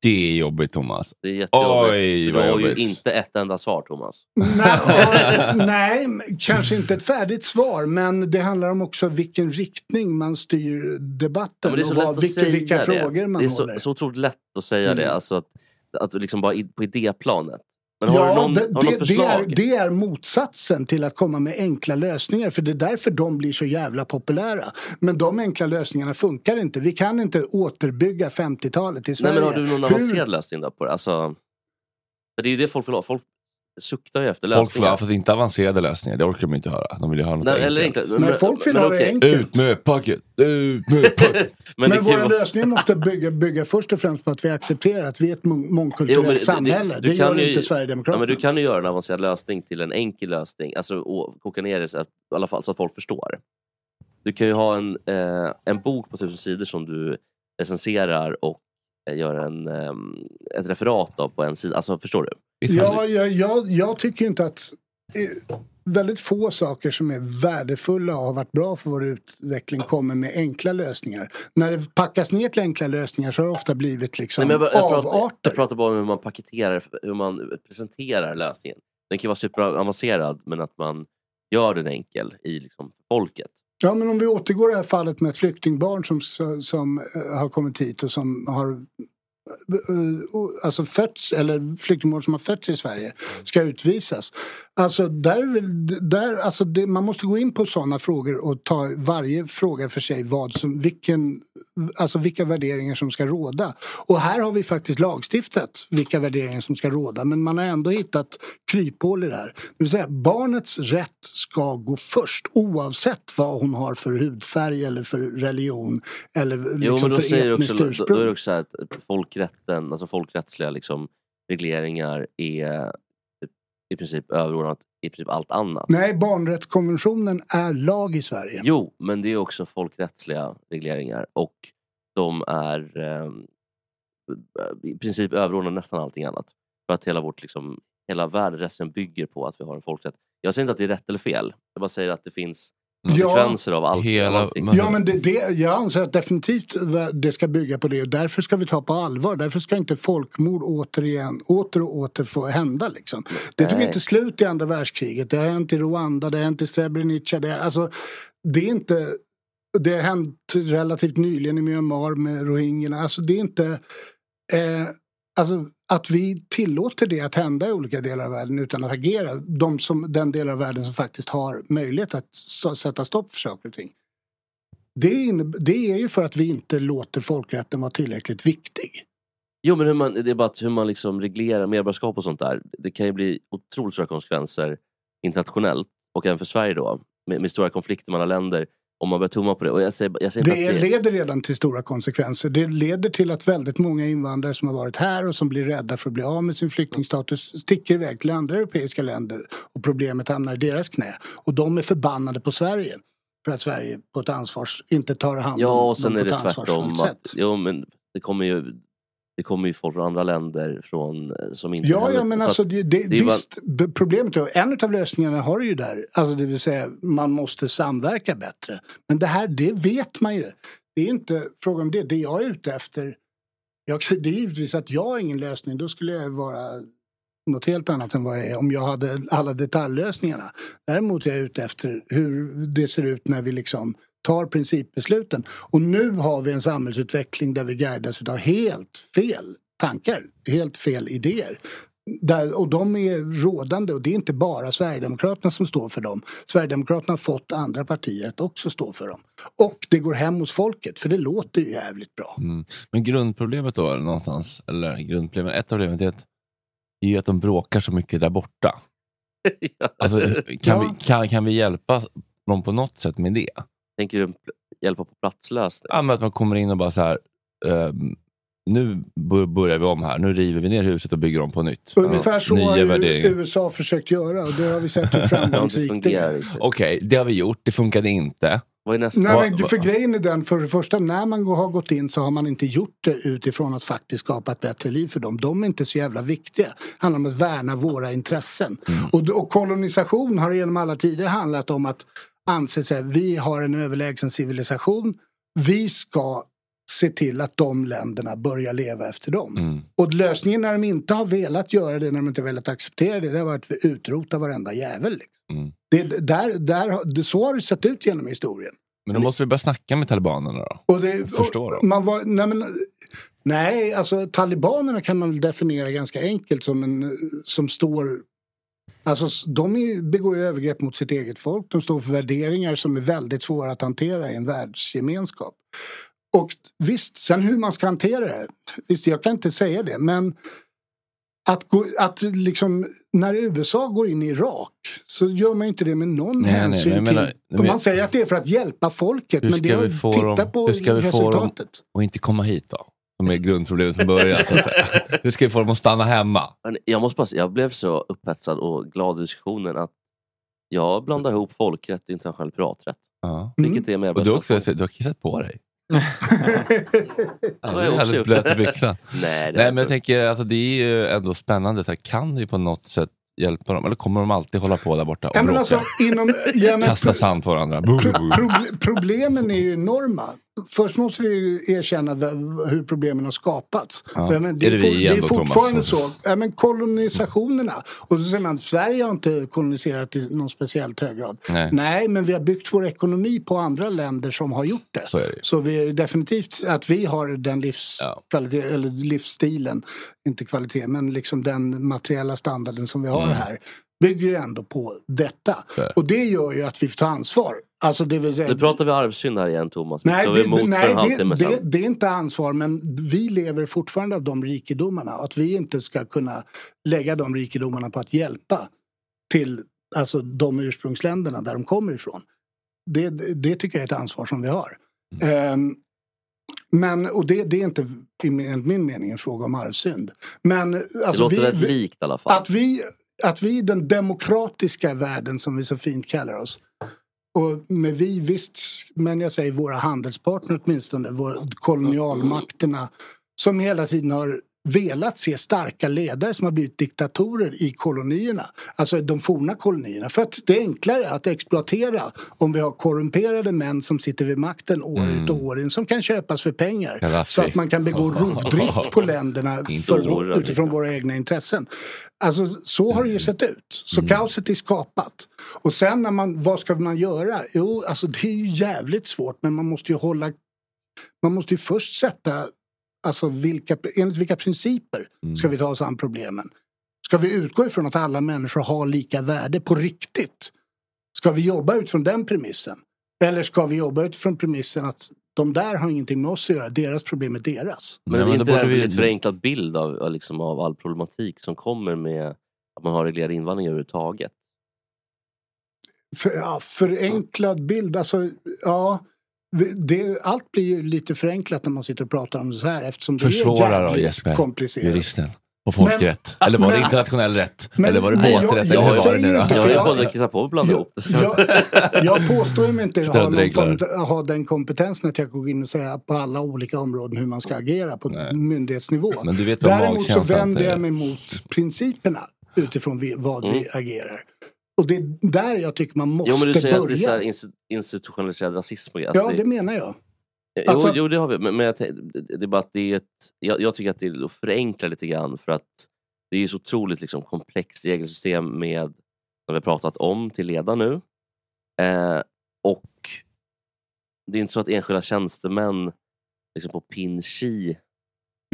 A: Det är jobbigt Thomas.
B: det är jättejobbigt.
A: Oj,
B: du har ju inte ett enda svar Thomas.
F: Nej, [LAUGHS] nej, kanske inte ett färdigt svar men det handlar om också vilken riktning man styr
B: Ja,
F: debatten
B: men det är så
F: och vad, vilka, vilka frågor man
B: Det är så,
F: håller.
B: så otroligt lätt att säga
F: Mm.
B: det. Alltså att, att liksom bara i- på idéplanet. Men har du någon,
F: det,
B: har något
F: det, är, det är motsatsen till att komma med enkla lösningar. För det är därför de blir så jävla populära. Men de enkla lösningarna funkar inte. Vi kan inte återbygga 50-talet i
B: Nej,
F: Sverige.
B: men har du någon avancerad lösning då på det? Alltså, det är ju det folk vill ha. Folk suktar ju efter
A: Folk får
B: lösningar.
A: fast inte avancerade lösningar, det orkar de inte höra. De vill ju höra något
B: Nej,
A: enkelt.
B: eller enkelt.
F: Men folk vill ha det
B: okej.
F: enkelt.
A: Ut med packet! Ut med [LAUGHS] packet!
B: Men,
F: Men,
B: det
F: våra
B: vara-
F: lösningar måste bygga, bygga först och främst på att vi accepterar att vi är ett mång- mångkulturellt
B: Jo, men det-
F: samhälle.
B: du
F: Det,
B: kan
F: gör
B: ju-
F: inte
B: Ja,
F: Sverigedemokraterna.
B: men du kan ju göra en avancerad lösning till en enkel lösning. Alltså och koka ner det så att, i alla fall så att folk förstår. Du kan ju ha en, eh, en bok på tusen sidor som du recenserar och eh, gör en, ehm, ett referat av på en sida. Alltså förstår du?
F: Ja, jag, jag, jag tycker inte att... eh, Väldigt få saker som är värdefulla och har varit bra för vår utveckling kommer med enkla lösningar. När det packas ner till enkla lösningar så har det ofta blivit liksom
B: Nej, jag, jag, pratar,
F: avarter.
B: jag pratar bara om hur man paketerar, hur man presenterar lösningen. Den kan vara superavancerad men att man gör den enkel i liksom, folket.
F: Ja, men om vi återgår det här fallet med ett flyktingbarn som, som eh, har kommit hit och som har Eh, eh, alltså fötts, eller flyktingbarn som har fötts i Sverige ska utvisas. Alltså, där, där, alltså det, man måste gå in på sådana frågor och ta varje fråga för sig vad som, vilken, alltså vilka värderingar som ska råda. Och här har vi faktiskt lagstiftat vilka värderingar som ska råda men man har ändå hittat kryphål i det här. Det vill säga barnets rätt ska gå först oavsett vad hon har för hudfärg eller för religion eller
B: Jo,
F: liksom
B: men då
F: för
B: säger du
F: etniskt
B: också, då,
F: ursprung.
B: då är det också så här att folkrätten, alltså folkrättsliga liksom, regleringar är i princip överordnat i princip allt annat.
F: Nej, barnrättskonventionen är lag i Sverige.
B: Jo, men det är också folkrättsliga regleringar och de är ehm, i princip överordnade nästan allting annat. För att hela vårt liksom, hela världsrätten bygger på att vi har en folkrätt. Jag säger inte att det är rätt eller fel. Jag bara säger att det finns
F: Ja.
B: konsekvenser av allt.
A: Hela-.
F: Ja men det, det, jag anser att definitivt det ska bygga på det och därför ska vi ta på allvar. Därför ska inte folkmord återigen, åter och åter få hända. Liksom. Det tog
B: Nej.
F: inte slut i andra världskriget. Det har hänt i Rwanda, det har hänt i Srebrenica. Det, alltså, det är inte... Det har hänt relativt nyligen i Myanmar med rohingyerna. Alltså det är inte... Eh, alltså att vi tillåter det att hända i olika delar av världen utan att agera. De som, den del av världen som faktiskt har möjlighet att sätta stopp för saker och ting. Det, inne- det är ju för att vi inte låter folkrätten vara tillräckligt viktig.
B: Jo men hur man, det är bara hur man liksom reglerar medborgarskap och sånt där. Det kan ju bli otroligt stora konsekvenser internationellt och även för Sverige då. Med, med stora konflikter mellan länder. Om man börjar tumma på det. Och jag säger, jag säger
F: Det
B: att
F: leder redan till stora konsekvenser. Det leder till att väldigt många invandrare som har varit här och som blir rädda för att bli av med sin flyktingstatus sticker iväg till andra europeiska länder och problemet hamnar i deras knä. Och de är förbannade på Sverige för att Sverige på ett ansvars, inte tar hand om
B: Ja och sen
F: dem
B: är
F: på ett
B: det tvärtom.
F: ansvarsfullt
B: Att,
F: sätt.
B: jo men det kommer ju det kommer ju folk från andra länder från, eh, som inte
F: Ja, ja men
B: så
F: alltså det, det,
B: det bara-
F: visst, b- problemet är, en av lösningarna har du ju där, alltså det vill säga man måste samverka bättre. Men det här, det vet man ju. Det är inte fråga om det. Det jag är ute efter, jag, det är givetvis att jag har ingen lösning, då skulle jag vara något helt annat än vad jag är om jag hade alla detaljlösningarna. Däremot är jag ute efter hur det ser ut när vi liksom tar principbesluten. Och nu har vi en samhällsutveckling där vi guidas av helt fel tankar, helt fel idéer. Där, och de är rådande och det är inte bara Sverigedemokraterna som står för dem. Sverigedemokraterna har fått andra partier att också stå för dem. Och det går hem hos folket för det låter ju jävligt bra.
A: Mm. Men grundproblemet då någonstans, eller grundproblemet, ett av problemen är att, är att de bråkar så mycket där borta. [LAUGHS] Alltså, kan,
B: Ja.
A: vi, kan, kan vi hjälpa dem på något sätt med det?
B: Tänker du hjälpa på platslösning?
A: Ja, men att man kommer in och bara så här, ehm, nu bör- börjar vi om här, nu river vi ner huset och bygger om på nytt.
F: Ungefär så
A: nya
F: har. USA försökt göra och det har vi sett hur [LAUGHS] framgångsrikt det är.
A: Okej, det har vi gjort, det funkade inte.
B: Vad är nästa?
F: Nej, men för grejen är den, för det första, när man har gått in så har man inte gjort det utifrån att faktiskt skapa ett bättre liv för dem. De är inte så jävla viktiga. Det handlar om att värna våra intressen. Och, och kolonisation har genom alla tider handlat om att anse sig, vi har en överlägsen civilisation. Vi ska se till att de länderna börjar leva efter dem.
A: Mm.
F: Och lösningen när de inte har velat göra det, när de inte velat acceptera det, det har varit att vi utrotar varenda jävel. Liksom.
A: Mm.
F: Det, där, där, det, så har det sett ut genom historien.
A: Men då måste vi börja snacka med talibanerna då.
F: Och det,
A: Förstår
F: och
A: dem.
F: man var, nej men, Nej, alltså talibanerna kan man väl definiera ganska enkelt som en som står Alltså de är, begår ju övergrepp mot sitt eget folk. De står för värderingar som är väldigt svåra att hantera i en världsgemenskap. Och visst, sen hur man ska hantera det. Visst, jag kan inte säga det. Men att, gå, att liksom, när USA går in i Irak så gör man inte det med någon
A: Nej, nej,
F: hänsyn
A: jag menar-
F: till...
A: men-
F: man säger att det är för att hjälpa folket. Men det,
A: vi få
F: titta
A: dem,
F: på
A: hur ska vi få dem
F: resultatet.
A: att inte komma hit då? Som är grundproblemet från början. Så att säga. Hur ska vi få dem att stanna hemma?
B: Men jag måste bara säga, jag blev så upphetsad och glad i diskussionen att jag blandar ihop folkrätt och internationell privaträtt.
A: Ja.
B: Vilket är mer
A: Och du, också, du har kissat på dig. [LAUGHS]
B: Också
A: alldeles blöt i byxan. [LAUGHS]
B: Nej, det
A: Nej men
B: jag
A: tänker, alltså, det är ju ändå spännande. Så här, kan vi på något sätt hjälpa dem? Eller kommer de alltid hålla på där borta och
F: Ja, men
A: bråka?
F: alltså, inom, ja, men
A: Kasta sand på varandra. Boo.
F: Proble- problemen är ju enorma. Först måste vi erkänna hur problemen har skapats.
A: Ja.
F: Ja, men
A: Är det
F: for- det är
A: då, Thomas?
F: fortfarande så. Ja, men kolonisationerna. Och så säger man att Sverige har inte koloniserat i någon speciellt hög grad.
A: Nej.
F: men vi har byggt vår ekonomi på andra länder som har gjort det.
A: Så är det.
F: Så vi är definitivt att vi har den livskvalitet, eller livsstilen, inte kvalitet, men liksom den materiella standarden som vi har
B: Mm.
F: här bygger ju ändå på detta. Och det gör ju att vi får ta ansvar. Alltså det vill säga,
B: Nu pratar vi arvssynd här igen Thomas.
F: Nej,
B: Tar
F: det,
B: för
F: nej det, det, det är inte ansvar men vi lever fortfarande av de rikedomarna. Att vi inte ska kunna lägga de rikedomarna på att hjälpa till alltså, de ursprungsländerna där de kommer ifrån. Det, det tycker jag är ett ansvar som vi har. Ehm, men, och det, det är inte i min- enligt min mening en fråga om arvsynd. Men, alltså,
B: det låter
F: vi,
B: rätt likt i alla fall.
F: att vi, att vi i den demokratiska världen som vi så fint kallar oss. Och med vi visst, men jag säger våra handelspartner åtminstone, våra kolonialmakterna som hela tiden har velat se starka ledare som har blivit diktatorer i kolonierna. Alltså de forna kolonierna. För att det är enklare att exploatera om vi har korrumperade män som sitter vid makten år ut och år in som kan köpas för pengar.
A: Gaddafi.
F: Så att man kan begå rovdrift på länderna [LAUGHS] för, utifrån våra egna intressen. Alltså så har det ju sett ut. Så kaoset är skapat. Och sen när man, vad ska man göra? Jo, alltså det är ju jävligt svårt men man måste ju hålla man måste ju först sätta Alltså vilka, enligt vilka principer ska vi ta oss an problemen? Ska vi utgå ifrån att alla människor har lika värde på riktigt? Ska vi jobba utifrån den premissen? Eller ska vi jobba utifrån premissen att de där har ingenting med oss att göra, deras problem är deras?
B: Men är
A: men
B: inte det här
A: borde
B: en
A: vi-
B: väldigt förenklad bild av, av liksom, av all problematik som kommer med att man har reglerad invandring överhuvudtaget?
F: För, ja, förenklad bild, alltså ja. Det, allt blir ju lite förenklat när man sitter och pratar om det så här eftersom det är jävligt
A: Jesper,
F: komplicerat.
A: juristen. Och folkrätt.
F: Men-
A: Eller var det
F: men-
A: internationell rätt?
F: Men-
A: Eller var det båträtt?
F: jag- jag
A: hur var det
F: inte-
B: Jag
F: jag-
B: både kissa på ihop det.
F: Jag, jag påstår mig inte ha, någon form, ha den kompetensen att jag går in och säga på alla olika områden hur man ska agera på
A: Nej.
F: myndighetsnivå.
A: Men du vet
F: Däremot så vänder jag mig mot principerna utifrån vi, vad
B: Mm.
F: vi agerar. Och det är där jag tycker man måste
B: Jo men du säger att det är så
F: börja.
B: institutionaliserad rasism. Alltså
F: Ja, det menar jag.
B: Jo,
F: Alltså-
B: jo det har vi, men, men jag, det det är bara att det är ett, jag, jag tycker att det är att förenkla lite grann för att det är så otroligt liksom, komplext regelsystem med, som vi har pratat om till leda nu. Eh, och det är inte så att enskilda tjänstemän liksom på pin chi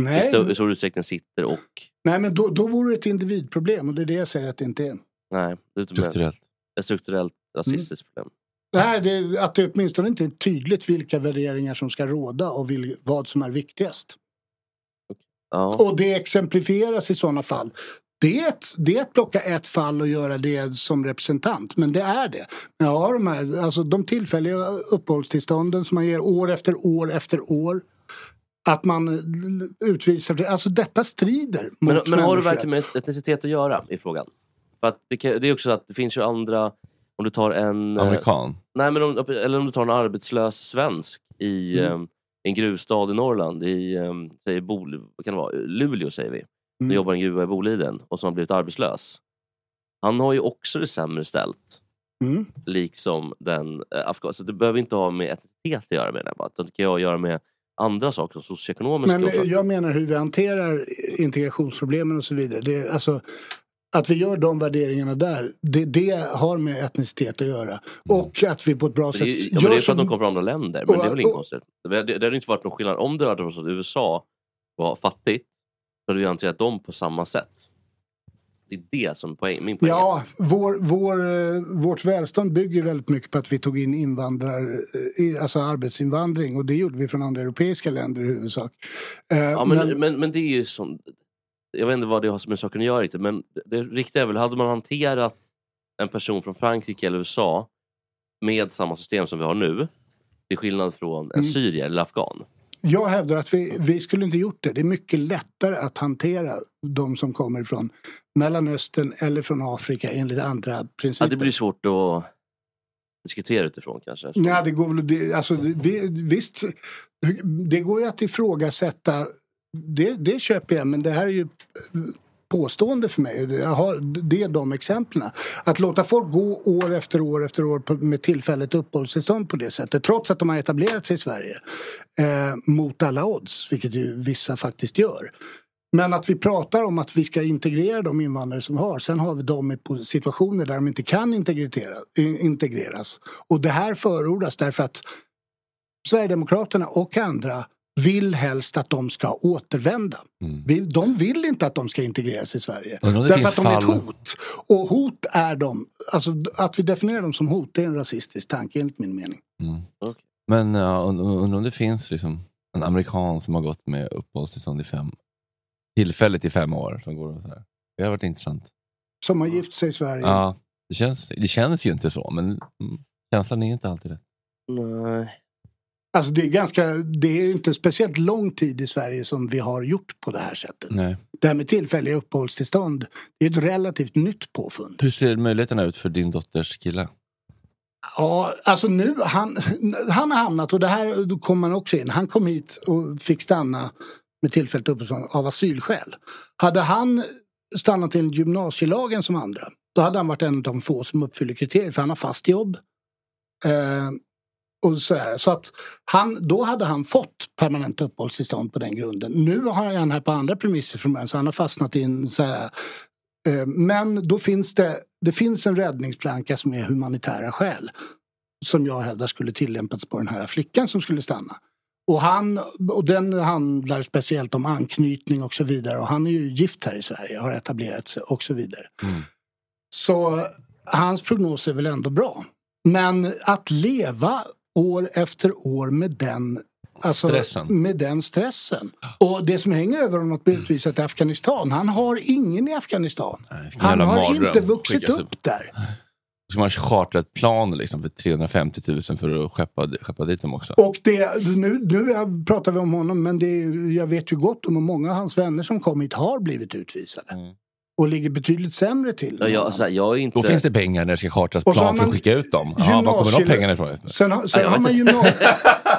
B: i stor, stor utsträckning sitter och...
F: nej men då, då vore det ett individproblem och det är det jag säger att det inte är.
B: Nej, det är
A: Strukturellt.
B: ett strukturellt rasistiskt problem.
F: Nej, det, är- att det åtminstone inte är tydligt vilka värderingar som ska råda och vil, vad som är viktigast.
B: Ja.
F: Och det exemplifieras i sådana fall. Det är, ett, det är att plocka ett fall och göra det som representant, men det är det. Ja, de, här, alltså de tillfälliga uppehållstillstånden som man ger år efter år efter år. Att man utvisar, alltså detta strider mot
B: Men, men har du
F: människorätt.
B: verkligen med etnicitet att göra i frågan? För att det, kan, det är också så att det finns ju andra, om du tar en... eh,
A: Amerikan.
B: Nej, men om, eller om du tar en arbetslös svensk i
F: Mm.
B: eh, en gruvstad i Norrland, i eh, Bol, vad kan det vara? Luleå säger vi.
F: Mm.
B: jobbar i en gruva i Boliden och som har blivit arbetslös. Han har ju också det sämre ställt.
F: Mm.
B: Liksom den eh, afghan. Så det behöver inte ha med etnicitet att göra med det. bara, Det kan ha att göra med andra saker, som socioekonomiska
F: Men eh, jag menar hur vi hanterar integrationsproblemen och så vidare. Det, alltså, att vi gör de värderingarna där, det, det har med etnicitet att göra. Och att vi på ett bra
B: Det
F: sätt
B: ja, men det är för
F: som-
B: att de kommer från andra länder. Men
F: och-
B: det är väl inget konstigt. Det, det, det har inte varit någon skillnad. Om det hade varit så att USA var fattigt så hade vi hanterat dem på samma sätt. Det är det som poäng, min poäng.
F: Ja, vår, vår, eh, vårt välstånd bygger väldigt mycket på att vi tog in invandrare, eh, alltså arbetsinvandring och det gjorde vi från andra europeiska länder i huvudsak. Eh,
B: Ja, men, men, men, det är ju som... Jag vet inte vad det har med saken att göra riktigt, men det riktiga är väl, hade man hanterat en person från Frankrike eller USA med samma system som vi har nu, till skillnad från en
F: Mm.
B: syrier eller afghan.
F: Jag hävdar att vi, vi skulle inte gjort det. Det är mycket lättare att hantera de som kommer från Mellanöstern eller från Afrika enligt andra
B: Ja,
F: principer.
B: det blir svårt att diskutera utifrån kanske.
F: Nej, det går väl det, alltså, vi, Visst, det går ju att ifrågasätta. Det, det köper jag, men det här är ju eh, påstående för mig. Jag har, det är de exemplen. Att låta folk gå år efter år efter år på, med tillfälligt uppehållstillstånd på det sättet. Trots att de har etablerat sig i Sverige. Eh, mot alla odds, vilket ju vissa faktiskt gör. Men att vi pratar om att vi ska integrera de invandrare som vi har. Sen har vi dem i situationer där de inte kan integreras. Och det här förordas därför att Sverigedemokraterna och andra vill helst att de ska återvända. Vi- De vill inte att de ska integreras i Sverige. Därför att de är ett hot. Och hot är de. Alltså att vi definierar dem som hot, det är en rasistisk tanke enligt min mening.
A: Mm. Men ja, und- undrar om det finns liksom en amerikan som har gått med uppehållstillstånd i fem, tillfälligt i fem år. Som går så här. Det har varit intressant.
F: Som har gift sig i Sverige.
A: Ja, det, känns, det känns ju inte så, men mm, känslan är inte alltid rätt.
B: Nej.
F: Alltså det är ganska, det är inte speciellt lång tid i Sverige som vi har gjort på det här sättet.
A: Nej.
F: Det här med tillfälliga uppehållstillstånd, det är ett relativt nytt påfund.
A: Hur ser möjligheterna ut för din dotters kille?
F: Ja, alltså nu, han, han har hamnat, och det här då kommer man också in, han kom hit och fick stanna med tillfälligt uppehållstillstånd av asylskäl. Hade han stannat enligt gymnasielagen som andra, då hade han varit en av de få som uppfyller kriterier, för han har fast jobb. Eh, och sådär. Så att han, då hade han fått permanent uppehållstillstånd på den grunden. Nu har han här på andra premisser från början, så han har fastnat i en så här, eh, Men då finns det, det finns en räddningsplanka som är humanitära skäl. Som jag hävdar skulle tillämpats på den här flickan som skulle stanna. Och, han, och den handlar speciellt om anknytning och så vidare. Och han är ju gift här i Sverige, har etablerat sig och så vidare. Så hans prognos är väl ändå bra. Men att leva år efter år med den Alltså,
A: Stressen.
F: Med den stressen. Och det som hänger över honom att bli utvisad till Afghanistan. Han har ingen i Afghanistan.
A: vilken
F: Han har
A: mardröm.
F: inte vuxit
A: Skickas
F: upp där.
A: Ska man chartra ett plan liksom för 350 000 för att skeppa, skeppa dit dem också?
F: Och det, nu, nu pratar vi om honom men det, jag vet ju gott om att många av hans vänner som kom hit har blivit utvisade.
A: Mm.
F: Och ligger betydligt sämre till.
B: Ja, jag, alltså, jag är inte...
A: Då finns det pengar när det ska chartras
F: Och så har
A: plan för att skicka ut dem. Ja, var kommer de pengarna ifrån?
F: Sen, har- sen
B: Ja, jag
F: har man
B: inte.
F: gymna-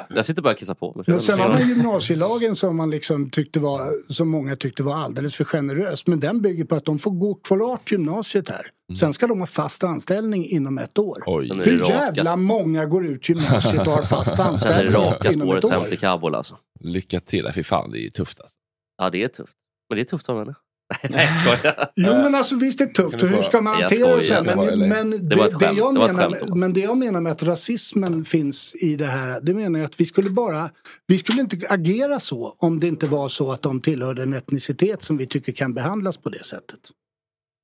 F: [LAUGHS]
B: Jag sitter bara och kissar på mig.
F: Men sen har man gymnasielagen som man liksom tyckte var, som många tyckte var alldeles för generös. Men den bygger på att de får gå klart gymnasiet här. Sen ska de ha fast anställning inom ett år.
A: Oj.
F: Hur jävla många går ut gymnasiet och har fast [LAUGHS]
B: Sen är det
F: anställning
B: raka
F: inom ett
B: spåret hem
F: år?
B: till Kabul alltså.
A: Lycka till. Fy fan, det är ju tufft. Alltså.
B: Ja, det är tufft. Men det är tufft som människa. [LAUGHS] Nej, skojar.
F: Jo men alltså visst det är tufft och hur ska man hantera det sen? Men, men, det,
B: Det
F: det jag
B: Det
F: menar,
B: skämt, Thomas.
F: men det jag menar med att rasismen finns i det här. Det menar jag att vi skulle bara, vi skulle inte agera så om det inte var så att de tillhörde en etnicitet som vi tycker kan behandlas på det sättet.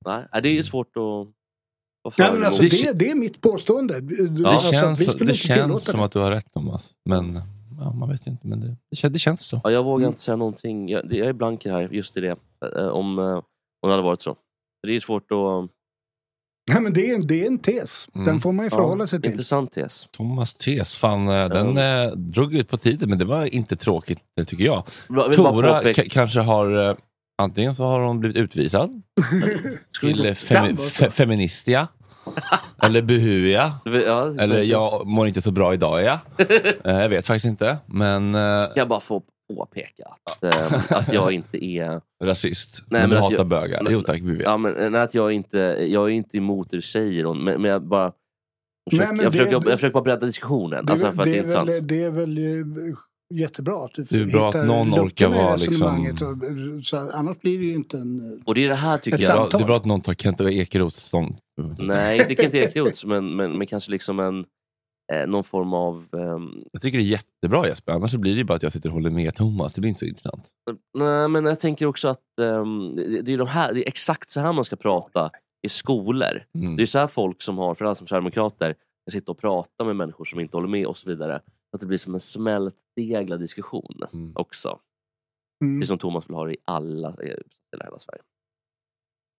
B: Nej, det är ju svårt att... att
F: Nej, men alltså, det, det är mitt påstående.
A: Det
F: Alltså, att
A: känns,
F: vi skulle
A: det
F: inte
A: känns som
F: det.
A: att du har rätt Thomas. Men ja, man vet inte. Men det, det, känns, det känns så.
B: Ja, jag vågar inte säga någonting. Jag, det- jag är blank i det här, just i det. Eh, Om, eh, om det hade varit så. Det är svårt att...
F: Nej, men det, är, en- det är en tes. Den
A: Mm.
F: får man ju förhålla sig till.
B: Intressant tes.
A: Thomas tes, fan eh, den eh, drog ut på tiden men det var inte tråkigt det tycker jag.
B: Jag
A: Tora kanske har, eh, antingen så har hon blivit utvisad [LAUGHS] till
B: Kan
A: femi- fe- Feministia. [LAUGHS] eller Buhuia. [LAUGHS]
B: Ja,
A: eller jag mår inte så bra idag ja. Eh, jag vet faktiskt inte. Men... eh,
B: Jag bara får påpeka att, eh, att jag inte är...
A: Rasist. men du
B: att
A: hatar
B: jag-
A: bögar.
B: Nej,
A: Jo tack, vi vet.
B: Ja, men, nej, att jag, inte, jag är inte emot det du säger, hon, men, men jag bara... Jag försöker,
F: Nej, men
B: jag,
F: det-
B: försöker, jag försöker bara bredda diskussionen.
F: Det är,
B: alltså,
F: väl-
B: för att det
F: det,
B: är
F: väl, det är väl eh, jättebra att du
A: Det är bra
F: hittar
A: att någon orkar vara liksom-
F: Och- Så, annars blir det ju inte en... eh,
B: Och det är det här tycker
F: Ett
B: jag...
F: samtal.
A: Det är bra att någon tar Kent Ekeroths stånd.
B: Nej, inte Kent Ekeroths, men, men, men kanske liksom en... eh, någon form av... ehm,
A: Jag tycker det är jättebra Jesper, annars så blir det ju bara att jag sitter och håller med Thomas. Det blir inte så intressant.
B: Nej, men jag tänker också att ehm, det, det, är de här, det är exakt så här man ska prata i skolor.
A: Mm.
B: Det är så här folk som har, framförallt som sverigedemokrater, ska sitta och prata med människor som inte håller med och så vidare. Så att det blir som en smältdeglad diskussion
A: Mm.
B: också.
F: Mm.
B: Det är som Thomas vill ha det i alla av hela Sverige.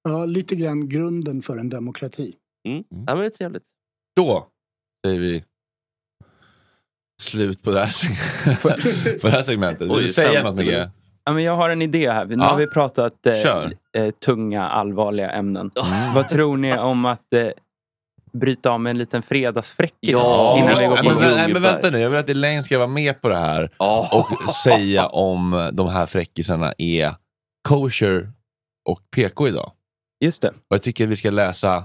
F: Ja, lite grann grunden för en demokrati.
B: Mm. Ja, men det är trevligt.
A: Då säger vi slut på det här, seg- [LAUGHS] [LAUGHS] på det här segmentet. Vill du säga något Micke?
E: Ja, men jag har en idé här. Nu
A: Ja.
E: har vi pratat eh, eh, tunga, allvarliga ämnen. Vad tror ni om att eh, bryta av med en liten fredagsfräckis innan vi går på
A: men, nej, men vänta nu, jag vill att Elaine ska vara med på det här och säga om de här fräckisarna är kosher och PK idag.
E: Just det.
A: Och jag tycker vi ska läsa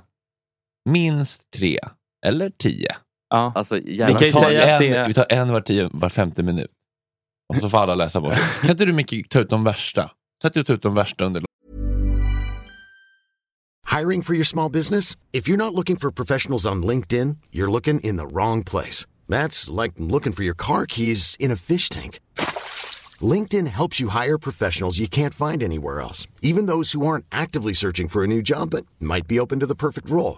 A: minst tre eller tio.
E: Ja.
B: Alltså,
A: Vi,
E: Vi kan ju
A: tar
E: säga
A: en,
E: det
A: vi tar en var, tio, var femte minut. Och så får alla läsa bort. Kan inte du Micke ta ut de värsta? Sätt ta ut de värsta under
H: Hiring for your small business? If you're not looking for professionals on LinkedIn, you're looking in the wrong place. That's like looking for your car keys in a fish tank. LinkedIn helps you hire professionals you can't find anywhere else, even those who aren't actively searching for a new job but might be open to the perfect role.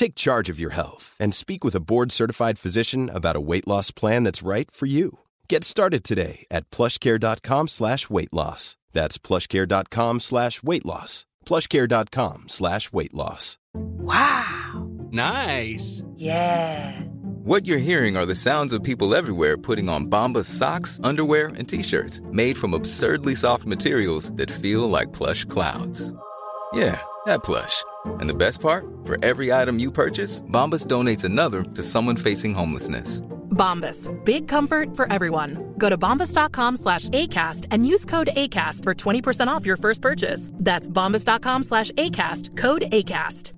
I: Take charge of your health and speak with a board-certified physician about a weight loss plan that's right for you. Get started today at plushcare.com slash weight loss. That's plushcare.com slash weight loss. plushcare.com slash weight loss. Wow.
J: Nice.
K: Yeah.
J: What you're hearing are the sounds of people everywhere putting on Bombas socks, underwear, and t-shirts made from absurdly soft materials that feel like plush clouds. Yeah, that plush. And the best part? For every item you purchase, Bombas donates another to someone facing homelessness.
L: Bombas. Big comfort for everyone. Go to bombas.com slash ACAST and use code ACAST for 20% off your first purchase. That's bombas.com slash ACAST. Code ACAST.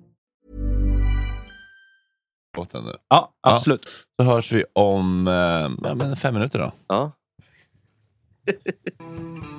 A: låten nu.
E: Ja, absolut.
A: Så hörs vi om eh, ja, men fem minuter då.
B: Ja. [LAUGHS]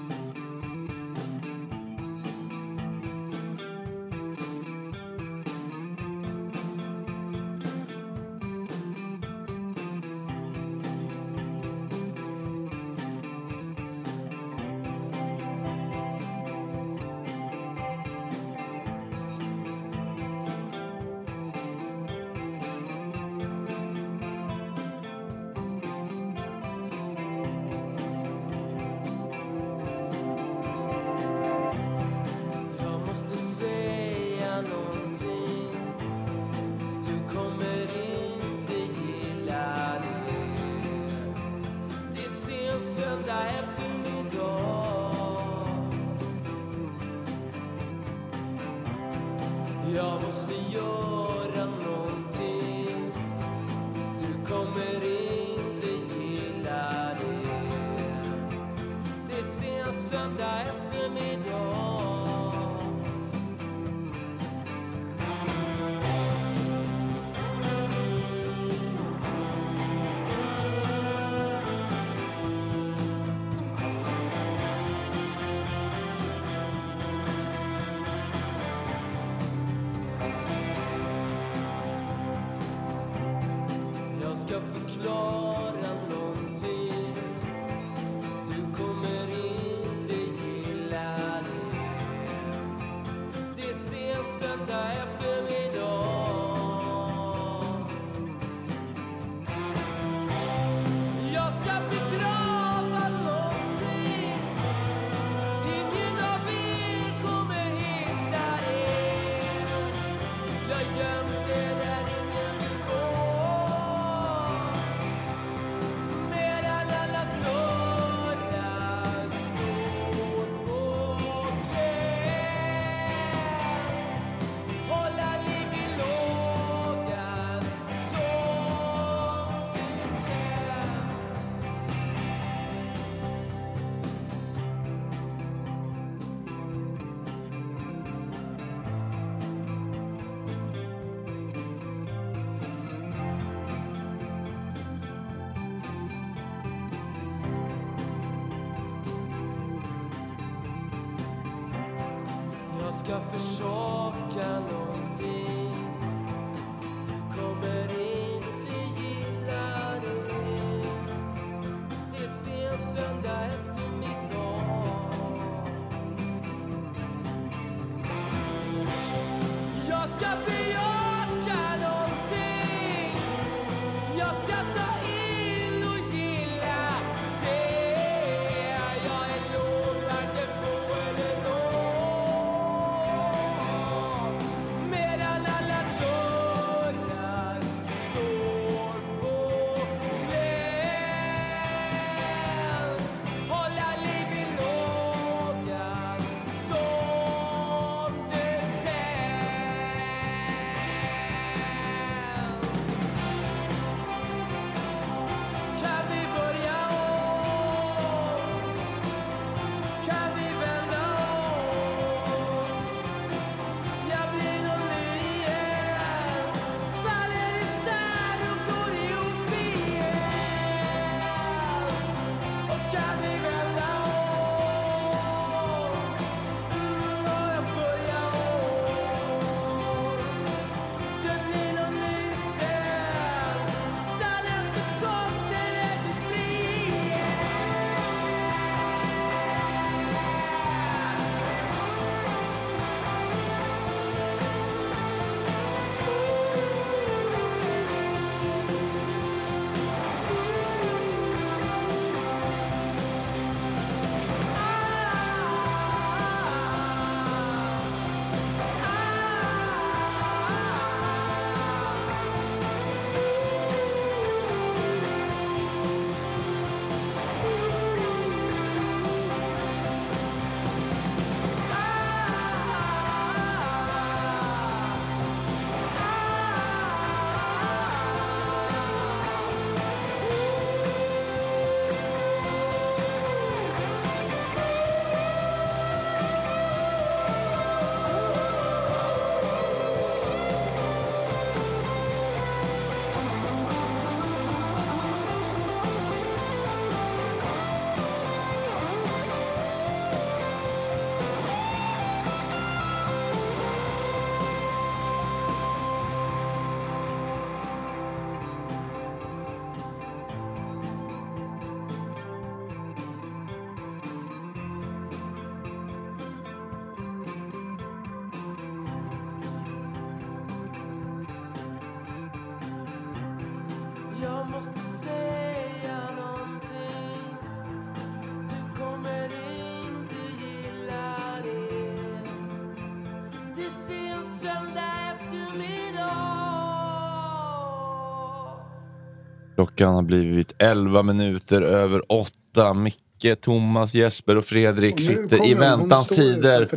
A: Klockan har blivit 11 minuter över 8. Micke, Thomas, Jesper och Fredrik
F: Och
A: sitter
F: kommer
A: i
F: hon. Hon
A: väntans tider.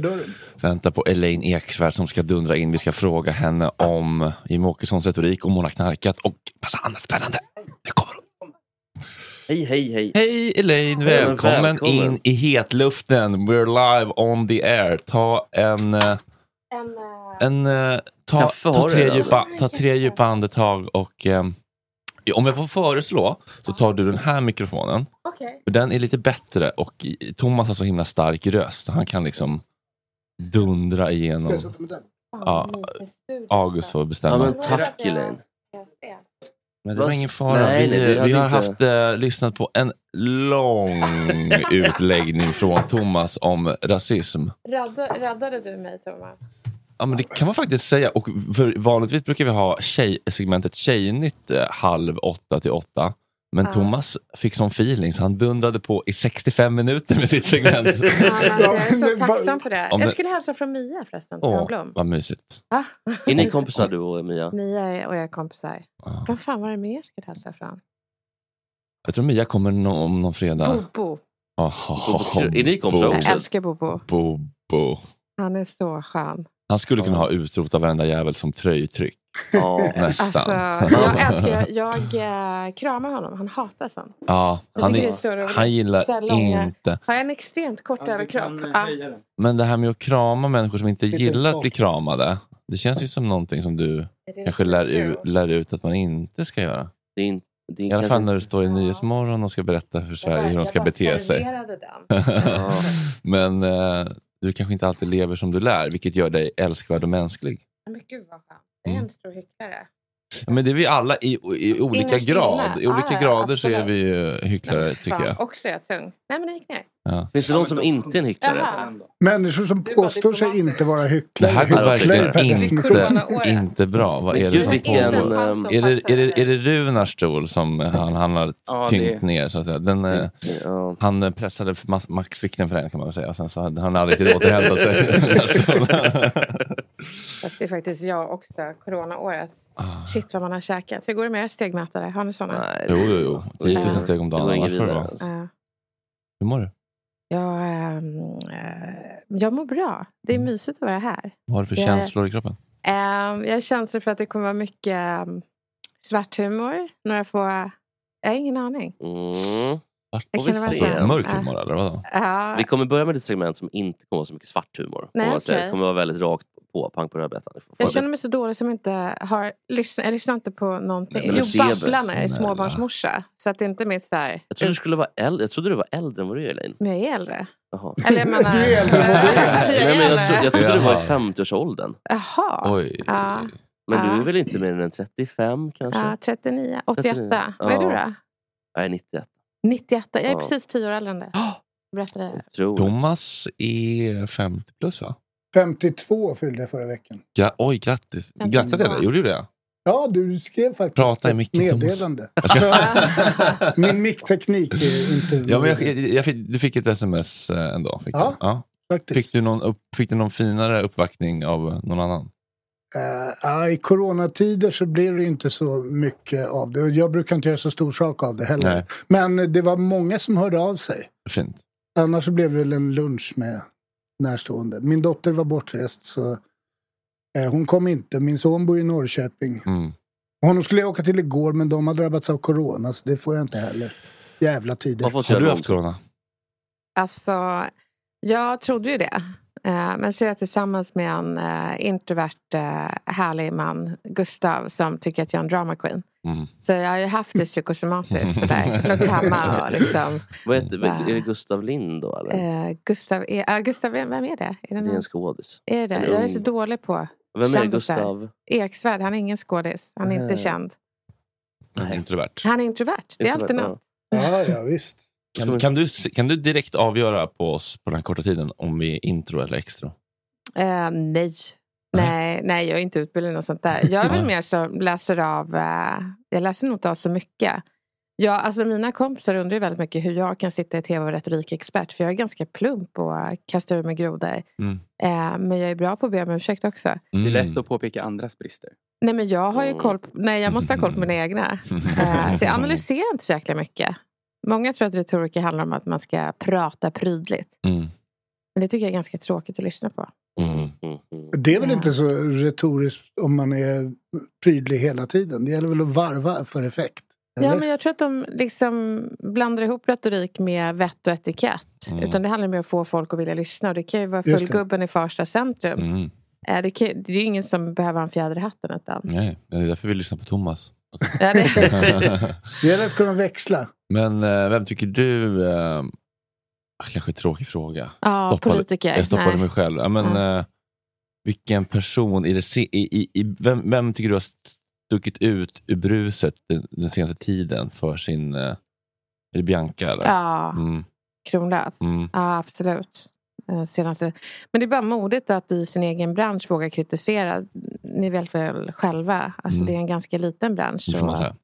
A: Väntar på Elaine Eksvärd som ska dundra in. Vi ska fråga henne om Jimmie Åkessons retorik, om hon har knarkat och massa annat spännande.
B: Hej, hej, hej.
A: Hej Elaine, välkommen,
B: välkommen.
A: in i hetluften. We're live on the air. Ta en... eh, en eh, ta,
B: Kaffe
A: ta,
B: du
A: tre djupa, ta tre djupa andetag och ehm, om jag får föreslå så tar du den här mikrofonen.
M: Okej.
A: För den är lite bättre och Thomas har så himla stark röst. Han kan liksom dundra
F: Ska
A: igenom. Ja, August får bestämma.
B: Ja, men tack Elaine.
A: Men det var ingen fara.
B: Nej,
A: vi,
B: nej, vi
A: vi, har
B: inte-
A: haft eh, lyssnat på en lång [LAUGHS] utläggning från Thomas om rasism.
M: Rädda, räddade du mig Thomas?
A: Ja men det kan man faktiskt säga. Och för vanligtvis brukar vi ha tjej, segmentet Tjejnytt eh, halv åtta till åtta. Men
M: Ja.
A: Thomas fick sån feeling så han dundrade på i 65 minuter med sitt segment. [LAUGHS]
M: Ja, alltså, jag är så tacksam för det. Jag skulle hälsa från Mia förresten,
A: Åh,
M: Blom.
A: vad mysigt.
M: Ah.
B: Är ni kompisar du och Mia?
M: Mia och jag är kompisar. Vad fan var det mer jag skulle hälsa från?
A: Jag tror Mia kommer nå- om någon fredag.
M: Bobo.
A: Oh,
B: Är ni kompisar
M: Jag älskar Bobo.
A: Bobo.
M: Han är så skön.
A: Han skulle kunna ha utrotat varenda jävel som tröjtryck. [LAUGHS]
M: Alltså,
A: Nästan.
M: jag älskar, jag eh, kramar honom. Han hatar sånt.
A: Ja,
M: Jag
A: han, är,
M: så
A: han gillar
M: Så långa-
A: inte.
M: Har jag en extremt kort överkropp? Ja.
A: Men det här med att krama människor som inte gillar att bli kramade. Det känns ju som någonting som du kanske lär, ut- lär ut att man inte ska göra.
B: Det är in, det är
A: I alla fall när du står i Nyhetsmorgon och ska berätta för Sverige hur de ska
M: jag
A: bete sig. [LAUGHS] Men eh, du kanske inte alltid lever som du lär, vilket gör dig älskvärd och mänsklig.
M: Men gud vad skönt. Jag är en stor hycklare.
A: Ja, men det är vi alla i, i olika grad. I olika
M: Ja, ja,
A: grader så är vi hycklare, tycker jag.
M: också är jag tung. Nej men jag gick ner.
A: Ja.
B: Finns det någon som inte är en hycklare?
F: Människor som påstår sig inte vara
A: Det
F: hycklare.
A: här går verkligen inte, inte bra. Vad är det som
B: vilken,
A: pågår?
B: ehm,
A: Är det, är, det, är det Runars stol som han, han har tyngt
E: det-
A: ner? Så att säga. Den, eh,
B: Ja.
A: Han eh, pressade maxvikten för den kan man väl säga. Sen så hade han aldrig riktigt återhämtat sig.
M: Fast det är faktiskt jag också, coronaåret.
A: Ah.
M: Shit vad man har käkat. Hur går det med er stegmätare? Har ni sådana?
B: Nej,
A: jo, jo, jo. 10 000 steg om
B: Det
A: dagen.
B: alltså.
A: Hur mår du?
M: Jag, ehm, eh, jag mår bra. Det är mysigt att vara här.
A: Vad har du för
M: Jag-
A: känslor i kroppen?
M: Ehm, jag har känslor för att det kommer vara mycket um, svarthumor. Några få... Jag har ingen aning.
B: Mm.
M: Det
B: Får vi se.
A: Mörk humor eller vadå?
M: Ja,
B: Vi kommer börja med ett segment som inte kommer vara så mycket svart humor.
M: Nej, okej.
B: Det kommer vara väldigt rakt på, pang på rödbetan.
M: Jag känner mig så dålig som inte har lyssnat. Jag lyssnar inte på någonting.
B: Nej,
M: jo. Babblarna. Jag är småbarnsmorsa. Så att det är inte mitt här...
B: Jag trodde, du skulle vara äldre. jag trodde du var äldre än vad du är Elaine.
M: Men jag är äldre.
B: Jaha.
M: Eller jag menar... [LAUGHS]
F: Du är äldre än vad du är.
B: Nej, men jag, tro, jag trodde du var i
A: Jaha.
B: 50-årsåldern.
M: Jaha.
A: Oj.
M: Ja.
B: Men du
M: Ja.
B: är väl inte mer än 35 kanske?
M: Ja, 39. 88.
B: 39.
M: Vad är du då?
B: Jag är 91.
M: 91. Jag är
B: Ja.
M: precis 10 år äldre än dig. Berättade.
B: Otroligt.
A: Thomas är 50 plus va?
F: 52 fyllde jag förra veckan.
A: Gra- Oj, grattis. Grattade jag dig? Gjorde du det?
F: Ja, du skrev faktiskt
A: Prata i
F: ett
A: micken,
F: meddelande. [LAUGHS]
A: Jag [LAUGHS]
F: Min mickteknik är inte...
A: Ja, men jag, jag, jag fick, du fick ett sms eh, ändå? Fick
F: Ja,
A: du? ja.
F: faktiskt.
A: Fick, du någon upp, fick du någon finare uppvaktning av någon annan?
F: Ja, I coronatider så blir det inte så mycket av det. Jag brukar inte göra så stor sak av det heller.
A: Nej.
F: Men det var många som hörde av sig.
A: Fint.
F: Annars så blev det väl en lunch med närstående. Min dotter var bortrest så eh, hon kom inte. Min son bor i Norrköping.
A: Mm.
F: Honom skulle jag åka till igår men de har drabbats av corona så det får jag inte heller. Jävla tider.
B: Har
A: du haft corona?
M: Alltså, jag trodde ju det. Eh, Men så är jag tillsammans med en eh, introvert eh, härlig man, Gustav, som tycker att jag är en drama queen.
A: Mm.
M: Så jag har ju haft det psykosomatiskt [LAUGHS] sådär. Låg hemma och liksom.
B: Vad heter, är det Gustav Lind då eller?
M: Eh, Gustav, är, ja, Gustav, vem vem är det? Är det,
B: det är en skådis.
M: är det?
B: en
M: Jag är så dålig på
B: Vem är. Gustav?
M: Eksvärd, han är ingen skådis. Han är inte
B: Nej.
M: känd.
A: En introvert.
M: Han är introvert. Det är alltid
B: Introvert,
M: något.
F: Ja, ja visst.
A: Kan, kan, du, kan du direkt avgöra på oss på den här korta tiden om vi är intro eller extra?
M: Eh, nej. Nej, nej, jag är inte utbildad i något sånt där. Jag är väl mer så läser av, eh, jag läser nog inte av så mycket. Ja, alltså mina kompisar undrar ju väldigt mycket hur jag kan sitta i tv och retorikexpert. För jag är ganska plump och kastar ur mig grodor.
A: Mm.
M: Eh, men jag är bra på att be om ursäkt också.
E: Det är
A: Mm.
E: lätt att påpeka andras brister.
M: Nej men jag har ju koll på, nej jag måste ha koll på mina egna. [LAUGHS] Eh, så jag analyserar inte så jäkla mycket. Många tror att retorika handlar om att man ska prata prydligt.
A: Mm.
M: Men det tycker jag är ganska tråkigt att lyssna på.
A: Mm.
F: Det är väl
M: Ja.
F: inte så retoriskt om man är prydlig hela tiden. Det gäller väl att varva för effekt.
M: Ja,
F: eller?
M: men jag tror att de liksom blandar ihop retorik med vett och etikett.
A: Mm.
M: Utan det handlar mer om att få folk att vilja lyssna. Och det kan ju vara fullgubben i Farsta centrum.
A: Mm.
M: Eh, Det, kan, det är ju ingen som behöver ha en fjäder i hatten. Utan,
A: Nej, det är därför vi lyssnar på Thomas.
M: Ja, det, [LAUGHS]
F: Det gäller att kunna växla.
A: Men eh, vem tycker du... Eh, ah, kanske en tråkig fråga.
M: ja,
A: Stoppade-
M: politiker.
A: Jag stoppade
M: Nej.
A: mig själv. Ja, men,
M: Ja.
A: eh, vilken person i det i, i, i, vem, vem tycker du har stuckit ut ur bruset den, den senaste tiden för sin... Eh, är det Bianca? Eller?
M: Ja,
A: Mm,
M: Kronlöf.
A: mm,
M: Ja, absolut. Eh, Senaste. Men det är bara modigt att i sin egen bransch våga kritisera. Ni vet väl själva, alltså
A: Mm.
M: det är en ganska liten bransch.
A: det får man
M: så-
A: säga.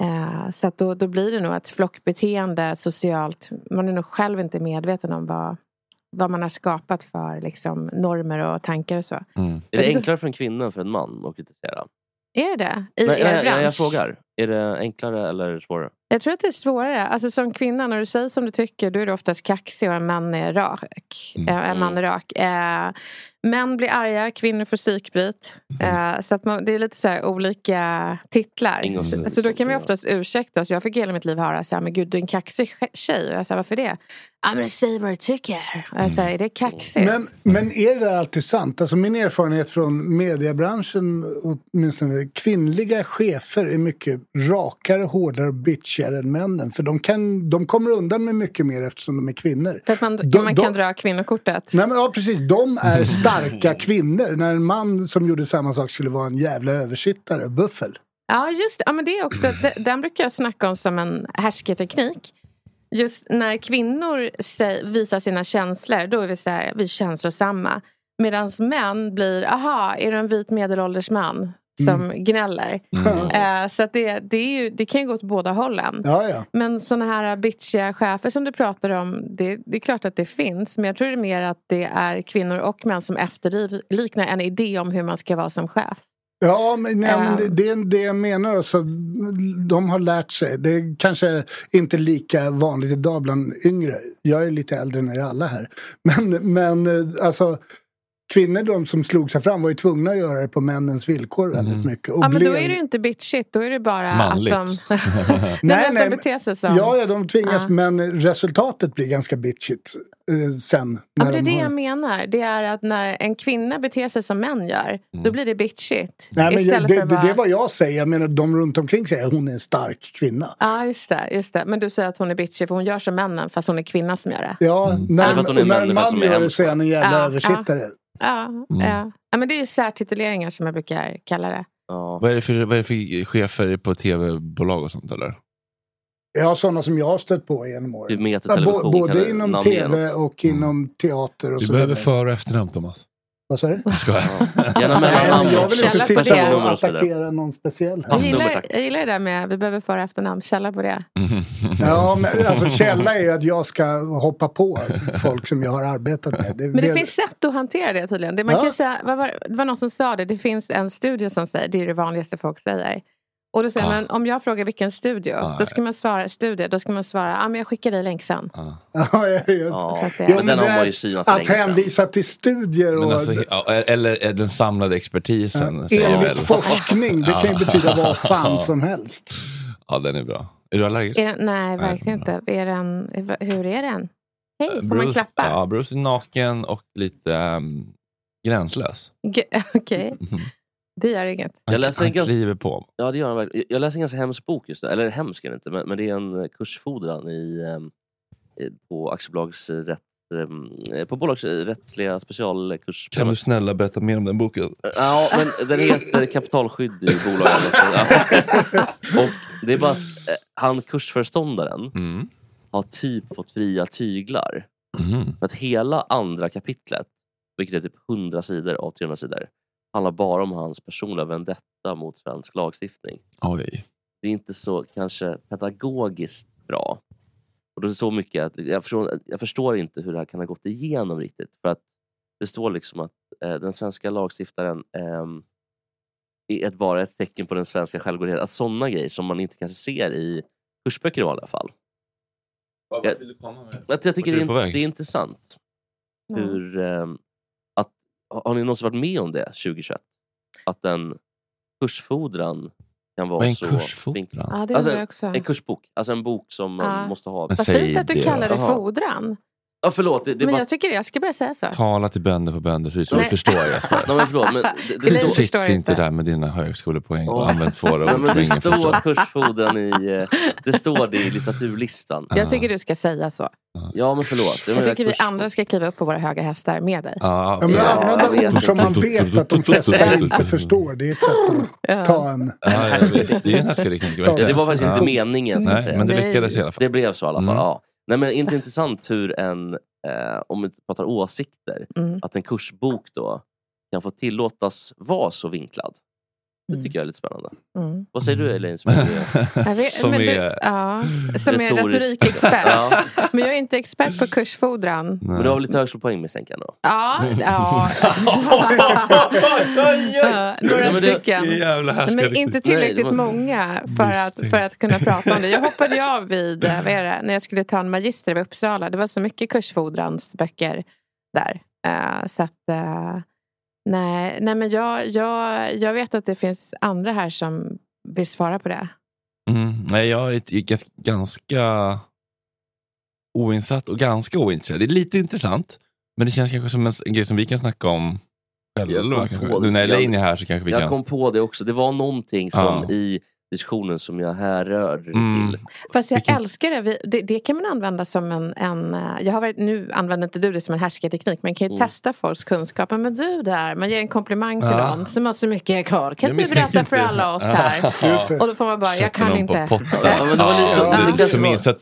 M: Eh, så att då, då blir det nog ett flockbeteende, ett socialt. Man är nog själv inte medveten om vad, vad man har skapat för liksom, normer och tankar och så.
A: Mm.
B: Är det
M: Jag
B: enklare för en kvinna än för en man att kritisera?
M: Är det det? I
B: Nej,
M: er
B: nej,
M: bransch?
B: jag, jag frågar. Är det enklare eller svårare?
M: Jag tror att det är svårare. Alltså som kvinna, när du säger som du tycker, då är du oftast kaxig och en man är rak.
A: Mm.
M: Eh, En man är rak. Eh, män blir arga, kvinnor får psykbryt. Eh, så att man, det är lite så här olika titlar. Så, så då kan vi oftast ursäkta oss. Jag fick hela mitt liv höra så här, men gud du är en kaxig tjej. Och jag sa, varför det? Ja men säg vad du tycker. Och jag säger, är det kaxigt?
F: Men, men är det där alltid sant? Alltså min erfarenhet från mediebranschen, åtminstone kvinnliga chefer är mycket rakare, hårdare och bitchigare än männen. För de, kan, de kommer undan med mycket mer eftersom de är kvinnor.
M: För att man,
F: De-
M: man
F: de-
M: kan dra kvinnokortet.
F: Nej, men, ja, precis. De är [LAUGHS] starka kvinnor. När en man som gjorde samma sak skulle vara en jävla översittare, buffel.
M: Ja, just det. Ja, men det är också, de- den brukar jag snacka om som en härskarteknik. Just när kvinnor visar sina känslor, då är vi så här, vi är känslosamma. Medan män blir, aha, är du en vit medelålders man som
F: Mm.
M: gnäller? Eh, så att det, det, ju, det kan ju gå åt båda hållen.
F: Ja, ja.
M: Men såna här bitchiga chefer som du pratar om, det, det är klart att det finns. Men jag tror det är mer att det är kvinnor och män som efterliknar en idé om hur man ska vara som chef.
F: Ja, men, nej, men det,
M: Ehm.
F: det är det jag menar. Alltså, de har lärt sig. Det är kanske inte lika vanligt idag bland yngre. Jag är lite äldre än er alla här. Men, men eh, alltså, kvinnor de som slog sig fram var ju tvungna att göra det på männens villkor väldigt mycket. Och
M: Ja, men
F: blev-
M: då är det ju inte bitchigt. Då är det bara
F: Manligt.
M: att de... [LAUGHS] nej, nej, att de beter sig som...
F: Ja, ja, de tvingas,
M: Ja.
F: men resultatet blir ganska bitchigt eh, sen.
M: Ja,
F: När
M: men det är
F: de
M: det
F: har...
M: jag menar. Det är att när en kvinna beter sig som män gör, då blir det bitchigt.
F: Nej, men
M: Istället
F: det,
M: bara...
F: det är vad jag säger. Jag menar, de runt omkring säger att hon är en stark kvinna.
M: Ja, just det, just det. Men du säger att hon är bitchig för hon gör som männen fast hon är kvinna som gör det.
F: Ja,
B: Eller
F: när, och när en man gör det så är han en jävla
M: Ja,
F: översittare.
M: Ja, ja. ja, men det är ju särtituleringar som jag brukar kalla det.
A: Vad är det för, vad är det för chefer på tv-bolag och sånt eller?
F: Ja, sådana som jag har stött på genom åren.
B: Typ
F: Ja,
B: kan
F: både inom tv och inom teater och
A: Du
F: så
A: behöver för och efternamn Thomas.
F: Vad sa du?
A: Jag skojar. [LAUGHS]
B: Gärna mellannamn
F: jag vill inte sitta
M: det.
F: och attackera någon speciell.
M: Jag gillar, jag gillar det där med vi behöver föra efternamn. Källa på det.
F: Ja, [LAUGHS] men alltså källa är ju att jag ska hoppa på folk som jag har arbetat med. Det,
M: Men det finns sätt att hantera det tydligen. Det, man
F: Ja.
M: kan säga, vad var, det var någon som sa det, det finns en studio som säger, det är det vanligaste folk säger. Och då säger
A: Ah.
M: man, om jag frågar vilken studio,
A: Ah,
M: då ska man svara studio, då ska man svara, ja men jag skickar dig länk sen.
F: Ja, [LAUGHS] ja, just.
B: Ja,
F: Ja,
B: men den har man ju synat
F: Att hänvisa till studier och
A: alltså, ja, eller är den samlade expertisen. säger väl.
F: enligt forskning, det kan ju betyda vad [LAUGHS] fan som helst.
A: Ja, den är bra. Är du allergisk?
M: Är den, nej, verkligen inte. Är den, hur är den? Hej, får man
A: Bruce,
M: klappa?
A: Ja, Bruce är naken och lite um, gränslös. [LAUGHS]
M: Okej,
A: Mhm.
M: Det gör inget.
B: Jag läser
A: han
B: en ganska-
A: kliver på.
B: Ja, det gör han verkligen. Jag läser en ganska hemsk bok just nu. Eller hemsk är det inte, men, men det är en eh, kursfordran i, ehm, eh, på aktiebolagsrätt ehm, på bolagsrättsliga specialkurs.
A: Kan du snälla berätta mer om den boken?
B: Ja, men den heter kapitalskydd i bolaget. [LAUGHS] [LAUGHS] Och det är bara att eh, han kursföreståndaren
A: Mm.
B: har typ fått fria tyglar.
A: Mhm.
B: För att hela andra kapitlet, vilket är typ 100 sidor av 300 sidor, handlar bara om hans personliga vendetta mot svensk lagstiftning.
A: Oj.
B: Det är inte så kanske pedagogiskt bra. Och det är så mycket att jag förstår, jag förstår inte hur det här kan ha gått igenom riktigt. För att det står liksom att eh, den svenska lagstiftaren ehm, är ett, bara ett tecken på den svenska självgodheten. Att sådana grejer som man inte kanske ser i kursböcker i vanliga fall.
A: Vad
B: Jag-
A: vill du komma med?
B: Att jag tycker det är, det är intressant.
M: Ja.
B: Hur, att, har ni någonsin varit med om det 2021? Att en kursfordran kan vara
A: en
B: så
A: kursfordran?
B: vinklad.
M: Ja, det
B: Alltså,
M: jag också.
B: En kursbok, alltså en bok som man
M: Ja.
B: måste ha.
M: Vad fint att du
A: det.
M: kallar det
B: Jaha. Ja, förlåt. Det, det
M: Men
B: bara...
M: jag tycker det, jag ska börja säga så.
A: Tala till bönder på bönders.
M: Nej.
A: Du förstår Jesper. [LAUGHS]
B: Nej, men förlåt, men det, det, står,
M: förstår
A: Sitt inte
M: inte.
A: där med dina högskolepoäng och använd [LAUGHS] svåra
B: Nej,
A: ord
B: men det står
A: förstår.
B: kursfordran i, eh, [LAUGHS] det står det i litteraturlistan.
M: Jag tycker du ska säga så.
B: Ja, men förlåt. Det var
M: Jag tycker vi andra ska kliva upp på våra höga hästar med dig.
A: Ja,
F: Ja, men
B: Ja, jag
F: använda ord som man vet att de flesta inte förstår. Det är ett sätt
M: Ja.
F: att ta en...
A: Ja. Det är en härskarteknik.
F: Ja,
B: Ja, det var faktiskt inte meningen.
A: Nej,
B: säga.
A: men det
M: Nej.
A: lyckades i alla fall.
B: Det blev så i alla fall. Nej, men inte intressant hur en, eh, om vi pratar åsikter,
M: Mm.
B: att en kursbok då kan få tillåtas vara så vinklad. Det
M: Mm.
B: tycker jag är lite spännande.
M: Mm.
B: Vad säger du Elaine? Som är, [LAUGHS]
M: vet,
A: Som är-
M: ja, som är retorikexpert. [LAUGHS]
B: Ja.
M: Men jag är inte expert på kursfordran.
B: men du har väl lite högskolepoäng misstänker jag?
M: Ja, ja. [LAUGHS] ja några stycken. Men inte tillräckligt många för att, för att kunna prata om det. Jag hoppade av vid, vad är det, när jag skulle ta en magister i Uppsala. Det var så mycket kursfodransböcker där. Eh, så att, eh, nej, nej men jag, jag, jag vet att det finns andra här som vill svara på det.
A: Mm. Nej, jag är ganska oinsatt och ganska ointresserad. Det är lite intressant, men det känns kanske som en, en grej som vi kan snacka om
B: Jag
A: själva. Nu när. Elaine är här så kanske vi
B: Jag
A: kan...
B: kom på det också. Det var någonting som
A: Ja.
B: i diskussionen som jag härrör
A: Mm.
B: till.
M: Fast jag älskar det. Vi- det. Det kan man använda som en... en eh, jag har varit, nu använder inte du det som en härskarteknik. Man kan ju
B: Mm.
M: testa folks kunskap. Men du där, man ger en komplimang till
A: Ja.
M: någon som har så mycket koll. Kan
A: Jag
M: inte du berätta för alla oss här? Och då får man bara, jag kan inte.
A: På.
B: Ja, men det var lite-
A: Ja,
B: det- det
A: det,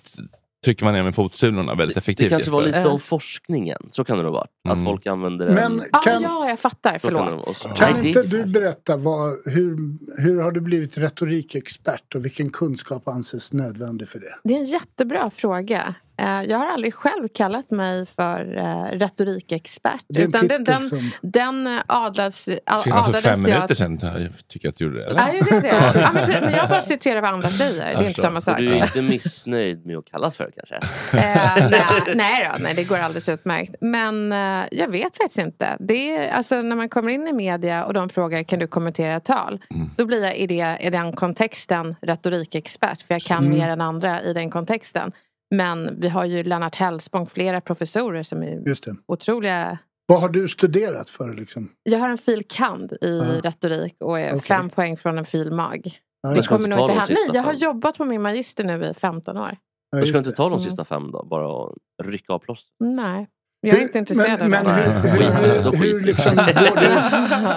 A: trycker man ner med fotsulorna väldigt effektivt.
B: Det kanske var lite om forskningen. Så kan det nog vara. Att folk använder den.
F: Men
M: Ah,
F: kan,
M: ja, jag fattar.
B: Kan det
M: Förlåt.
F: kan
B: Nej, det-
F: inte du berätta vad, hur, hur har du blivit retorikexpert och vilken kunskap anses nödvändig för det?
M: Det är en jättebra fråga. Eh, Jag har aldrig själv kallat mig för eh, retorikexpert.
F: Det
M: Utan den, den,
F: som-
M: den eh, adlas,
A: Senast för
M: adlades
A: fem
M: jag...
A: minuter sedan jag tycker jag att du gjorde det. eller?
M: Ja, jag gjorde det. Ja, men, men jag bara citerar vad andra säger. Det är inte samma sak.
B: Du är inte missnöjd med att kallas för det kanske?
M: Eh, nej, nej, då, nej, det går alldeles utmärkt. Men eh, jag vet faktiskt inte. Det är, alltså, när man kommer in i media och de frågar kan du kommentera ett tal? Då blir jag i, det, i den kontexten retorikexpert. För jag kan
F: Mm.
M: mer än andra i den kontexten. Men vi har ju Lennart Hellspång, flera professorer som är
F: Just det.
M: otroliga.
F: Vad har du studerat för liksom?
M: Jag har en fil. kand i
F: Ah.
M: retorik och är
F: Okej.
M: fem poäng från en fil. mag.
F: Ja, ska
M: kommer
B: inte
M: nog
B: ta
M: inte
B: de
M: hända. Nej, jag har
B: fem.
M: jobbat på min magister nu i 15 år.
F: Ja,
B: Du ska inte ta de
M: Mm.
B: sista fem då? Bara och rycka av plåster?
M: Nej, jag är inte intresserad
F: men,
M: av det.
F: hur, hur, hur, hur,
B: vi.
F: liksom går du,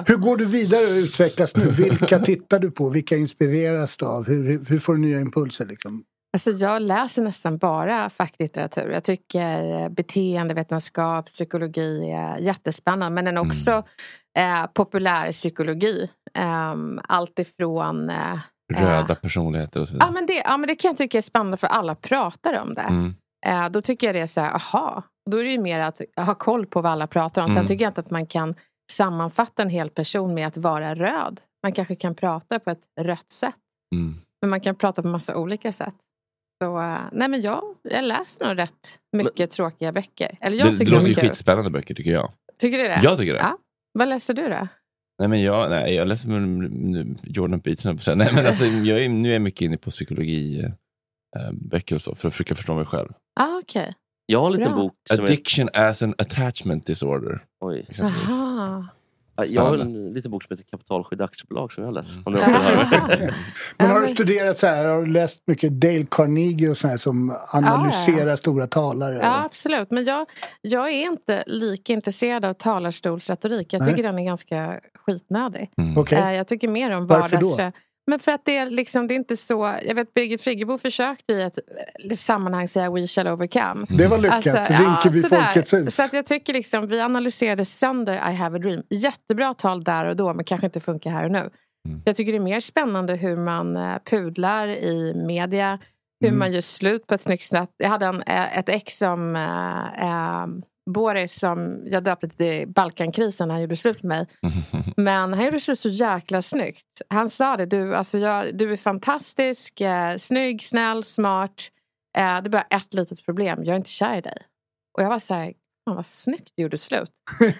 F: [LAUGHS] hur går du vidare och utvecklas nu? Vilka tittar du på? Vilka inspireras du av? Hur, hur får du nya impulser? Liksom?
M: Alltså jag läser nästan bara facklitteratur. Jag tycker eh, beteendevetenskap, psykologi är jättespännande. Men den
A: Mm.
M: också eh, populärpsykologi. Um, allt ifrån... Eh,
A: Röda personligheter och så
M: ja,
A: vidare.
M: men det, ja men det kan jag tycka är spännande för alla pratar om det.
A: Mm.
M: Eh, då tycker jag det är så här, aha. Då är det ju mer att ha koll på vad alla pratar om. Sen
A: Mm.
M: tycker jag inte att man kan sammanfatta en hel person med att vara röd. Man kanske kan prata på ett rött sätt.
A: Mm.
M: Men man kan prata på massa olika sätt. Så eh, nej men jag, jag läser nog rätt mycket tråkiga böcker. Eller jag
A: Det, det
M: tycker
A: låter ju skitspännande böcker tycker jag.
M: Tycker du det?
A: Jag tycker det.
M: Ja. Vad läser du då?
A: Nej, men jag, nej, jag läser Jordan Peterson. Nej, men alltså, jag är, nu är jag mycket inne på psykologi eh, böcker och så för att försöka förstå mig själv.
M: Ah, okej.
B: Jag har en liten bok som är...
A: Addiction as an attachment disorder.
B: Oj.
A: exempelvis.
M: Aha.
B: Ja, Jag har en liten bok som heter Kapitalskydd aktiebolag som jag.
A: Mm.
B: Om vill höra.
F: Men har du studerat så här, har du läst mycket Dale Carnegie och så här som analyserar stora talare?
M: Ja, absolut. Men jag, jag är inte lika intresserad av talarstolsretorik. Jag
F: Nej.
M: tycker den är ganska skitnödig.
A: Mm.
F: Okej.
M: Eh, Jag tycker mer om
F: Varför då?
M: vardags... Men för att det är, liksom, det är inte så... Jag vet Birgit Friggebo försökte i ett eh, sammanhang säga We shall overcome.
F: Det var lyckat. Rinkeby
M: sådär.
F: Folkets hus.
M: Så att jag tycker liksom, vi analyserade sönder I have a dream. Jättebra tal där och då men kanske inte funkar här och nu.
A: Mm.
M: Jag tycker det är mer spännande hur man eh, pudlar i media. Hur
F: Mm.
M: man gör slut på ett snyggt sätt. Jag hade en, eh, ett ex som eh, eh, Boris som jag döpte till Balkankrisen när han gjorde slut med mig. [LAUGHS] Men han gjorde slut så jäkla snyggt. Han sa det, du, alltså jag, du är fantastisk, eh, snygg, snäll, smart. Eh, det är bara ett litet problem, jag är inte kär i dig. Och jag var så här, fan vad snyggt du gjorde slut. [LAUGHS]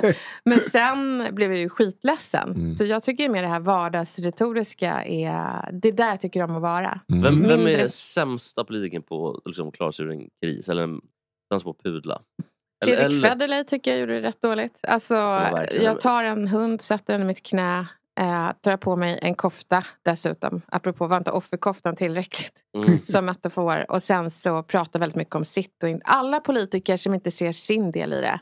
M: [LAUGHS] Men sen blev jag ju skitledsen.
A: Mm.
M: Så jag tycker mer det här vardagsretoriska är, det är där jag tycker om att vara.
A: Mm.
B: Vem, vem är
M: Mindre-
B: sämsta politikern på att liksom, klara sig ur en kris? Eller en, den som pudla?
M: Fredrik Federley tycker jag gjorde det rätt dåligt. Alltså,
B: verkligen.
M: jag tar en hund, sätter den i mitt knä, eh, tar på mig en kofta dessutom. Apropå var inte offerkoftan tillräckligt
B: Mm. [LAUGHS]
M: som metafor. Och sen så pratar väldigt mycket om sitt och in. Alla politiker som inte ser sin del i det.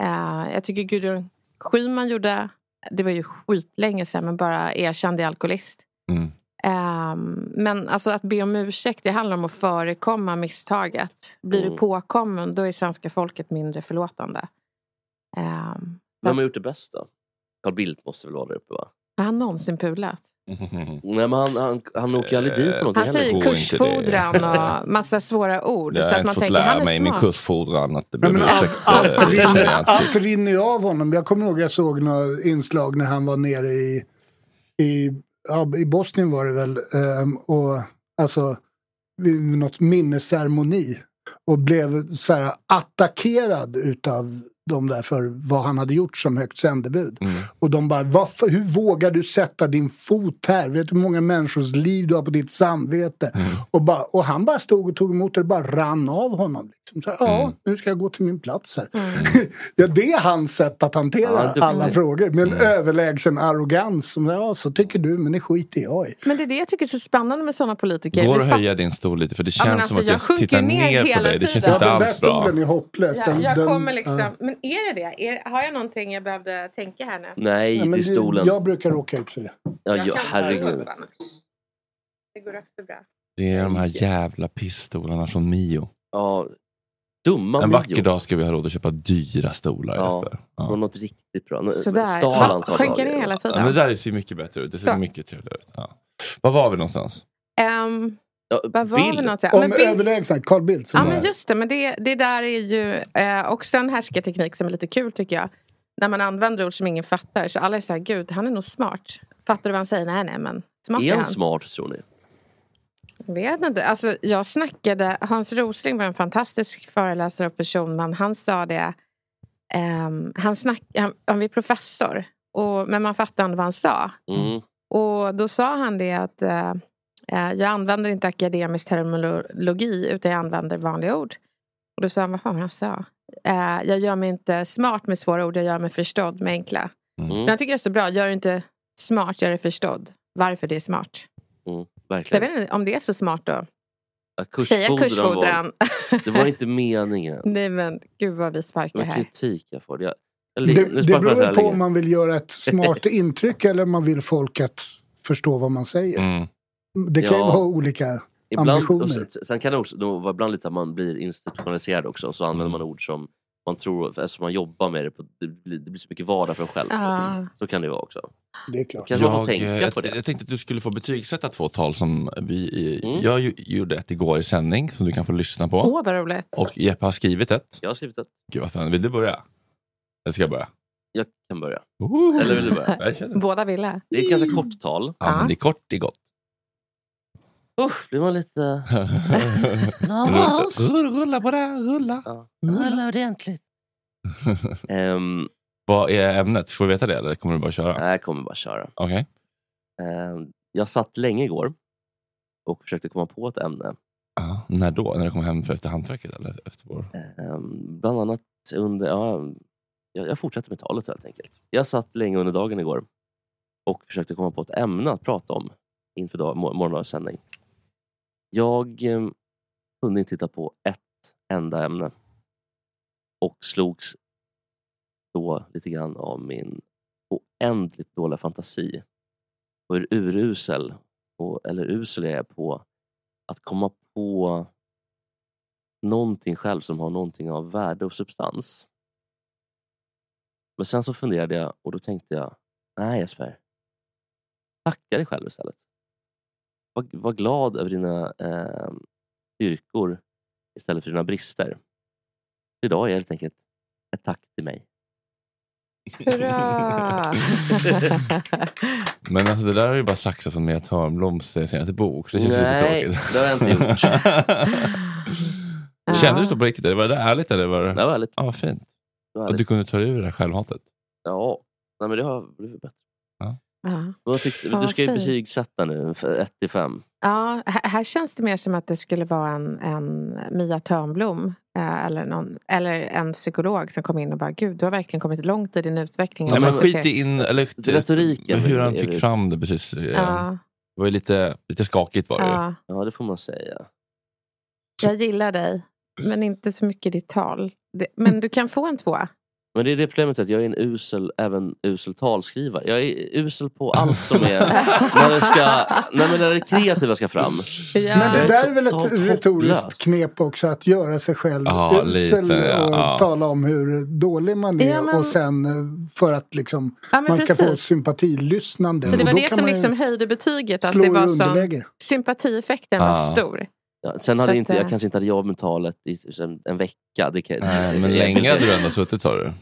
M: Eh, jag tycker Gudrun Schyman gjorde, det var ju skitlänge sedan, men bara erkände alkoholist.
A: Mm.
M: Ehm, men alltså att be om ursäkt, det handlar om att förekomma misstaget. Blir
B: Mm.
M: du påkommen, då är svenska folket mindre förlåtande. Um,
B: Vem har gjort det bäst då? Carl Bildt måste väl vara där uppe va?
M: har han någonsin pulat? [LAUGHS]
B: Nej men han, han, han åker aldrig dit på någonting
M: Han säger
A: går inte
M: kursfodran och [LAUGHS] massa svåra ord.
A: Jag
M: så
A: har
M: att man
A: fått
M: tänker, han
A: lära
M: är
A: mig min kursfordran att det
F: Nej,
A: behöver
F: men
A: ursäkt.
F: allt, allt, rinner, allt
A: inte.
F: rinner av honom. Jag kommer ihåg jag såg några inslag när han var nere i, i, ja, i Bosnien var det väl. Ehm, och alltså vid något minnesceremoni. Och blev så här attackerad utav dem där för vad han hade gjort som högt sändebud.
A: Mm.
F: Och de bara, "Varför- hur vågar du sätta din fot här? Vet du hur många människors liv du har på ditt samvete?
A: Mm.
F: Och, bara, och han bara stod och tog emot det och bara rann av honom. Liksom. Så, ja,
A: Mm.
F: nu ska jag gå till min plats här. [LAUGHS] ja, det är hans sätt att hantera
B: Ja,
F: alla frågor. Med en
A: Mm.
F: överlägsen arrogans. Som, ja, så tycker du, men det skiter jag i.
M: Men det är det jag tycker är så spännande med sådana politiker.
A: Går att höja din stol lite för det
M: Ja,
A: känns
M: men alltså,
A: som att
M: jag
A: jag, tittar
M: ner
A: ner på dig. Det känns
M: tiden.
A: inte
F: Ja, den där
A: alls bra.
F: stolen är hopplös.
M: Ja,
F: Den-
M: jag kommer liksom,
F: ja.
M: men är det det? Är, har jag någonting jag behövde tänka här nu?
B: Nej,
F: Ja, men
B: det är
F: det-
B: stolen.
F: Jag brukar råka ut för det.
B: Ja,
M: Jag
B: ja,
M: kan
B: herregud.
M: Det går också bra.
A: Det är de här jävla pissstolarna från Mio.
B: Ja, dumma
A: En
B: Mio.
A: vacker dag ska vi ha råd att köpa dyra stolar.
B: Ja, och något riktigt bra.
M: Sådär.
B: Stalan sa
M: skänka ner hela tiden.
A: Ja, men det där ser mycket bättre ut. Det ser
M: Så.
A: mycket trevligare ut. Ja. Var var vi någonstans?
M: Ehm,
B: Ja,
M: vad var
B: Bill.
M: något?
F: Om
M: Men Bill-
F: överlägsna, Carl Bildt.
M: Ja men just det, men det, det där är ju eh, också en härskarteknik som är lite kul tycker jag. När man använder ord som ingen fattar. Så alla är så här, gud han är nog smart. Fattar du vad han säger? Nej nej men smart är,
B: Är han smart tror ni?
M: Vet inte. Alltså, jag snackade, Hans Rosling var en fantastisk föreläsare och person men han sa det. ehm, han, snack, han, han var professor. Och, men man fattade inte vad han sa.
B: Mm.
M: Och då sa han det att eh, jag använder inte akademisk terminologi utan jag använder vanliga ord. Och då sa han, vad fan han sa? Eh, jag gör mig inte smart med svåra ord, jag gör mig förstådd med enkla.
B: Mm.
M: Men jag tycker det är så bra, gör inte smart, gör dig förstådd. Varför det är smart.
B: Mm.
M: Jag
B: Verkligen.
M: vet inte om det är så smart då. Säga kursfodran.
B: Var, det var inte meningen. [LAUGHS]
M: Nej men gud vad vi
B: Det
M: sparkar här.
B: kritik jag får. Jag, jag,
F: Det, det beror
B: jag
F: på om man vill göra ett smart [LAUGHS] intryck eller om man vill folk att förstå vad man säger.
A: Mm.
F: Det kan ju
B: Ja.
F: vara olika
B: Ibland,
F: ambitioner.
B: sen, sen kan det också då vara ibland lite att man blir institutionaliserad också. Och så
F: Mm.
B: använder man ord som man tror, eftersom man jobbar med det, på, det, blir, det blir så mycket vardag för en själv.
M: Ja.
B: Så kan det vara också.
F: Det är klart.
B: Kanske man får
A: Jag,
B: tänka
A: eh, jag,
B: på det.
A: jag tänkte att du skulle få betygsätta två tal som vi...
B: Mm.
A: Jag ju- gjorde ett igår i sändning som du kan få lyssna på.
M: Åh vad roligt.
A: Och Jeppe har skrivit ett.
B: Jag har skrivit ett.
A: Gud vad spännande. Vill du börja? Eller ska jag börja?
B: Jag kan börja.
A: Oho.
B: Eller vill du börja?
A: Jag.
M: Båda ville.
B: Det är ett ganska kort tal.
A: Ja, men det är kort, det är gott.
B: Usch, blir man lite... [LAUGHS]
A: Rulla på det, rulla.
B: Ja. Rulla ordentligt. [LAUGHS] Ehm,
A: Vad är ämnet? Får vi veta det eller kommer du bara köra?
B: nej, jag kommer bara köra.
A: Okej.
B: Ehm, jag satt länge igår och försökte komma på ett ämne.
A: Ja, när då? När du kom hem för efter hantverket? Eller efter vår...
B: Ehm, bland annat under... Ja, jag, jag fortsätter med talet helt enkelt. Jag satt länge under dagen igår och försökte komma på ett ämne att prata om inför dag, mor- morgondagens sändning. Jag eh, kunde inte titta på ett enda ämne och slogs då lite grann av min oändligt dåliga fantasi och hur urusel, och, eller usel jag är på att komma på någonting själv som har någonting av värde och substans. Men sen så funderade jag och då tänkte jag, nej Jesper, tacka dig själv istället. Var, var glad över dina eh, styrkor istället för dina brister. Idag är helt enkelt ett tack till mig.
M: Hurra! [LAUGHS]
A: Men alltså det där är ju bara saxat från Mia Törnbloms senaste bok. Så det känns
B: Nej,
A: lite tråkigt.
B: det har jag inte gjort. [LAUGHS]
A: Kände du så på riktigt? Var det ärligt? Eller var det...
B: Det var ärligt.
A: Ja, fint.
B: Det var
A: Och du
B: ärligt.
A: kunde ta ur det här självhatet.
B: Ja, nej, men det har blivit bättre.
M: Ja.
B: Vad tyckte,
M: Fan,
B: du ska ju betygsätta nu, 1 till 5.
M: Ja, här, känns det mer som att det skulle vara en, en Mia Törnblom eh, eller, någon, eller en psykolog som kom in och bara Gud, du har verkligen kommit långt i din utveckling.
A: Ja, men skit i in, eller,
B: Retoriken
A: hur han fick fram det precis. eh,
M: Ja.
A: Det var ju lite, lite skakigt var det.
M: Ja,
B: Ja, det får man säga.
M: jag gillar dig, men inte så mycket ditt tal. Men du kan få en tvåa.
B: Men det är det problemet att jag är en usel, även usel talskrivare. Jag är usel på allt som är... [LAUGHS] när, det ska, nej, men när det kreativa ska fram.
F: Men det där är väl ett retoriskt knep också, att göra sig själv
A: Ja,
F: usel
A: lite, ja,
F: och
A: ja.
F: tala om hur dålig man är
M: Ja, men-
F: och sen eh, för att liksom
M: Ja,
F: man ska få
M: precis.
F: sympatilyssnande.
M: Så det var det som liksom höjde betyget. Att det var som, sympatieffekten var stor.
B: Ja, sen
M: Så
B: hade inte, jag
M: eh,
B: kanske inte hade jobbat med talet i en, en vecka. Det kan,
A: Nej, men länge hade du ändå suttit sa du.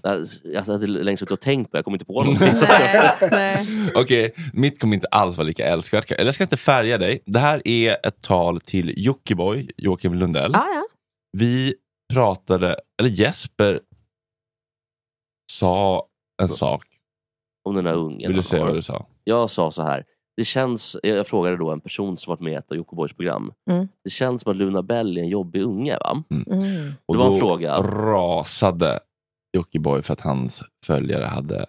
B: Jag hade länge suttit och tänkt på det, jag kom inte på [LAUGHS] någonting.
M: Nej, nej.
A: Okej, mitt kommer inte alls vara lika älskvärt. Eller jag ska inte färga dig. Det här är ett tal till Jockiboi, Joakim Lundell.
M: Ja, ja.
A: Vi pratade, eller Jesper sa en sak.
B: Om den där ungen.
A: Vill du säga vad du sa?
B: Jag sa så här. Det känns, jag frågade då en person som varit med i ett av Jockibois program.
M: Mm.
B: Det känns som att Luna Bell är en jobbig unge va?
M: Mm.
A: Och
B: det var en
A: då
B: fråga.
A: rasade Jockiboi för att hans följare hade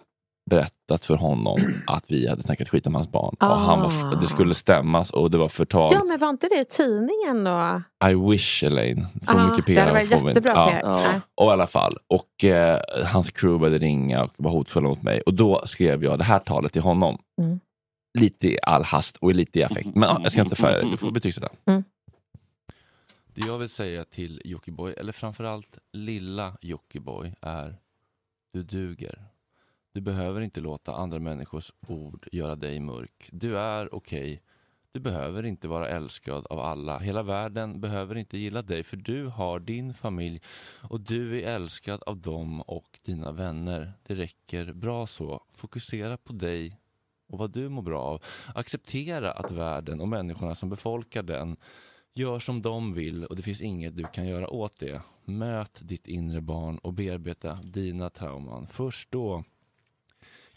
A: berättat för honom [CLEARS THROAT] att vi hade snackat skit om hans barn. Och han var,
M: Ah.
A: det skulle stämmas och det var förtal.
M: Ja, men var inte det i tidningen då?
A: I wish Elaine. Så
M: Ah,
A: mycket
M: det
A: PR
M: hade varit
A: får vi inte.
M: jättebra
A: Ja.
M: PR. Ja.
A: Och i alla fall. Och eh, hans crew började ringa och var hotfulla mot mig. Och då skrev jag det här talet till honom.
M: Mm.
A: Lite i all hast och lite i affekt. Men ja, jag ska inte färga det. Du får betygsätta.
M: Mm.
A: Det jag vill säga till Jockiboi, eller framförallt lilla Jockiboi, är du duger. Du behöver inte låta andra människors ord göra dig mörk. Du är okej. Du behöver inte vara älskad av alla. Hela världen behöver inte gilla dig för du har din familj och du är älskad av dem och dina vänner. Det räcker bra så. Fokusera på dig och vad du mår bra av. Acceptera att världen och människorna som befolkar den gör som de vill och det finns inget du kan göra åt det. Möt ditt inre barn och bearbeta dina trauman. Först då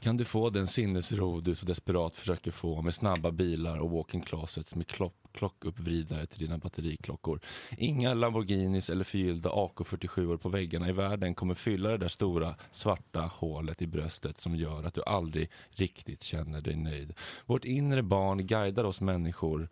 A: kan du få den sinnesro du så desperat försöker få med snabba bilar och walk-in closets med klock, klockuppvridare till dina batteriklockor. Inga Lamborghinis eller förgyllda AK47 på väggarna i världen kommer fylla det där stora svarta hålet i bröstet som gör att du aldrig riktigt känner dig nöjd. Vårt inre barn guidar oss människor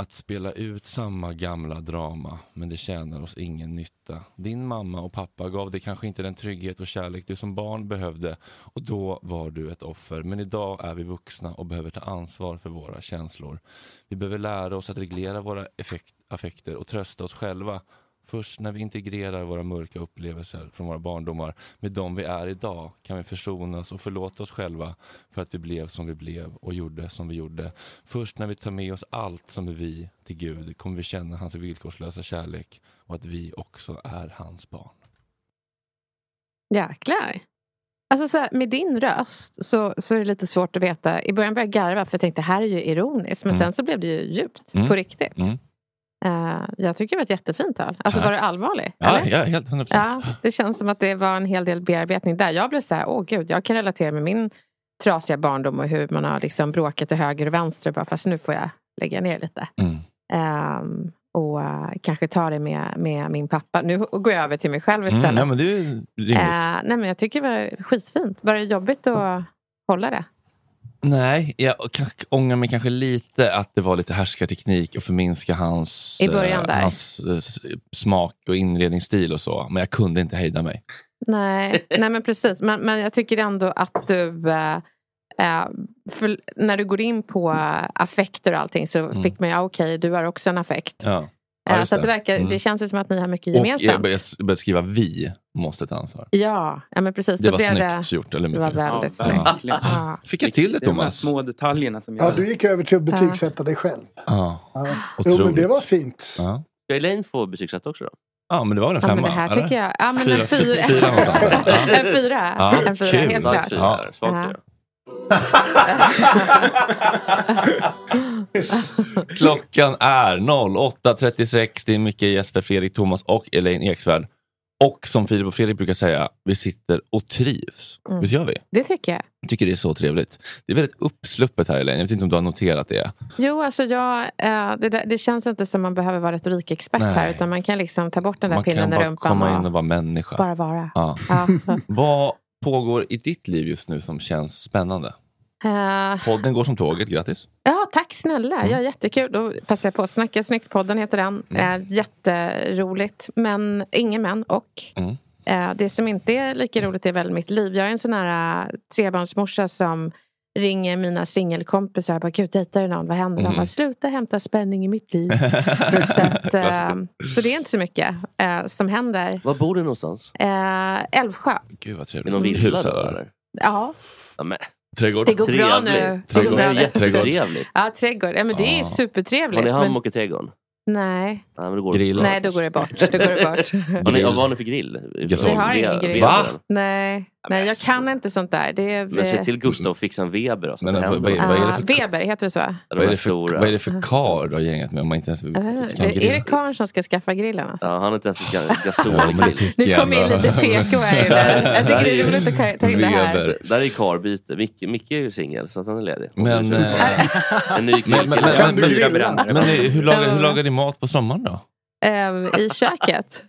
A: att spela ut samma gamla drama, men det tjänar oss ingen nytta. Din mamma och pappa gav dig kanske inte den trygghet och kärlek du som barn behövde och då var du ett offer. Men idag är vi vuxna och behöver ta ansvar för våra känslor. Vi behöver lära oss att reglera våra effekt, affekter och trösta oss själva. Först när vi integrerar våra mörka upplevelser från våra barndomar med de vi är idag kan vi försonas och förlåta oss själva för att vi blev som vi blev och gjorde som vi gjorde. Först när vi tar med oss allt som är vi till Gud kommer vi känna hans villkorslösa kärlek och att vi också är hans barn.
M: Jäklar. Alltså så här, med din röst så, så är det lite svårt att veta. I början började jag garva för jag tänkte det här är ju ironiskt. Men
A: Mm.
M: sen så blev det ju djupt
A: Mm.
M: på riktigt.
A: Mm.
M: Eh, jag tycker det var ett jättefint tal. Alltså var du allvarlig?
A: Ja,
M: eller?
A: ja, helt 100%.
M: Ja, det känns som att det var en hel del bearbetning där. Jag blev så här, åh gud, jag kan relatera med min trasiga barndom och hur man har liksom bråkat till höger och vänster. Bara, fast nu får jag lägga ner lite.
A: Mm.
M: Ehm, och eh, kanske ta det med, med min pappa. Nu går jag över till mig själv istället.
A: Mm, ja, men det är rimligt.
M: Eh, nej men jag tycker det var skitfint. Var det jobbigt att hålla det?
A: Nej, jag ångrar mig kanske lite att det var lite härskarteknik och förminska hans, eh, hans eh, smak och inredningsstil och så. Men jag kunde inte hejda mig.
M: Nej, [LAUGHS] nej men precis. Men, men jag tycker ändå att du... eh, eh, när du går in på affekter och allting så
A: Mm.
M: fick man ju, okej du har också en affekt.
A: Ja. Ja,
M: så att det, verkar,
A: Mm.
M: det känns ju som att ni har mycket
A: Och jag
M: gemensamt.
A: började, skriva vi måste ta ansvar.
M: Ja, ja men precis.
A: Det
M: Då
A: var snyggt gjort, eller
M: Det var
A: mycket?
M: väldigt
E: Ja,
M: snyggt. Ja.
A: Fick jag till det
E: Det är de här
A: Thomas?
E: små detaljerna som
F: Ja,
E: gör
F: du gick över till att betygsätta dig själv.
A: Ja,
F: Ja. Jo, men det var fint.
A: Ja.
B: Ska Elaine få betygsätta också då?
A: ja, men det var en
M: Ja,
A: femma.
M: men det här
A: eller?
M: tycker jag... Ja, men
A: Fyra-
M: en fyra.
A: fy- fyra. [LAUGHS] Ja.
M: en fyra.
A: Ja,
M: en fyra,
A: kul.
M: helt klart.
B: fyra
A: Ja.
B: där, svag
M: Ja.
B: fyra. [LAUGHS]
A: Klockan är 08.36. Det är Micke, Jesper, Fredrik, Thomas och Elaine Eksvärd. Och som Filip och Fredrik brukar säga, vi sitter och trivs.
M: Mm.
A: Visst gör vi?
M: Det tycker jag.
A: Jag tycker det är så trevligt. Det är väldigt uppsluppet här Elaine. Jag vet inte om du har noterat det?
M: Jo, alltså jag, eh, det, där, det känns inte som man behöver vara retorikexpert
A: Nej.
M: här. Utan man kan liksom ta bort den där
A: Man kan
M: pinnen i
A: bara
M: rumpan
A: komma in
M: och
A: och vara människa.
M: bara vara.
A: Ja.
M: Ja. [LAUGHS]
A: Vad pågår i ditt liv just nu som känns spännande?
M: Eh,
A: Podden går som tåget, grattis.
M: Ja, tack snälla. Ja, jättekul. Då passar jag på att snacka snyggt-podden heter den.
A: Mm.
M: Eh, jätteroligt. Men ingen män och.
A: Mm.
M: Eh, det som inte är lika roligt är väl mitt liv. Jag är en sån här uh, trebarnsmorsa som ringer mina singelkompisar och bara, gud dejtar du någon? Vad händer?
A: Mm.
M: De bara, sluta hämta spänning i mitt liv. [LAUGHS] så, att, eh, så det är inte så mycket eh, som händer.
B: Var bor du någonstans?
M: Eh, Älvsjö.
A: Gud vad
B: I
A: trevligt.
B: någon villa då
A: eller?
M: Ja,
B: Ja, men.
A: Trädgård?
M: det går bra nu.
B: Trevligt.
M: Det går
B: Det
M: bra
B: är jättetrevligt.
M: Ja, trädgård. Ja, men det är ju
A: Ja.
M: supertrevligt.
B: Har ni hammock i trädgården?
M: Nej.
B: Nej, men då går
A: Grill.
B: Det
M: Nej, då går det bort. Då går det bort.
B: Vad har ni för grill?
M: Vi har ingen grill.
A: Va?
M: Nej. Nej, jag kan inte sånt där. Det är,
B: Men säg till Gustav att fixa en Weber. Och
A: Men,
B: det
A: vad- vad- vad är det för-
M: Ah, Weber, heter det så?
B: De
A: Vad är, det för,
B: stora.
A: vad är det för kar du har gängat med om man inte ens
M: Jag
A: kan
M: inte. Är, är
A: grilla?
M: det karln som ska skaffa grillen?
B: Ja, han har inte ens en ga- [LAUGHS] gasol.
A: Ja, men det tycker
M: Nu kom in lite PK här inne. [LAUGHS] Jag tycker det är roligt att ta in det här.
B: Där är karbyte. Micke, Micke är ju singel så att han är ledig.
A: Men, eh,
B: en ny
A: Men,
B: kille.
A: men, men, men, men, men hur, lagar, hur lagar ni mat på sommaren då?
M: Ehm, I köket.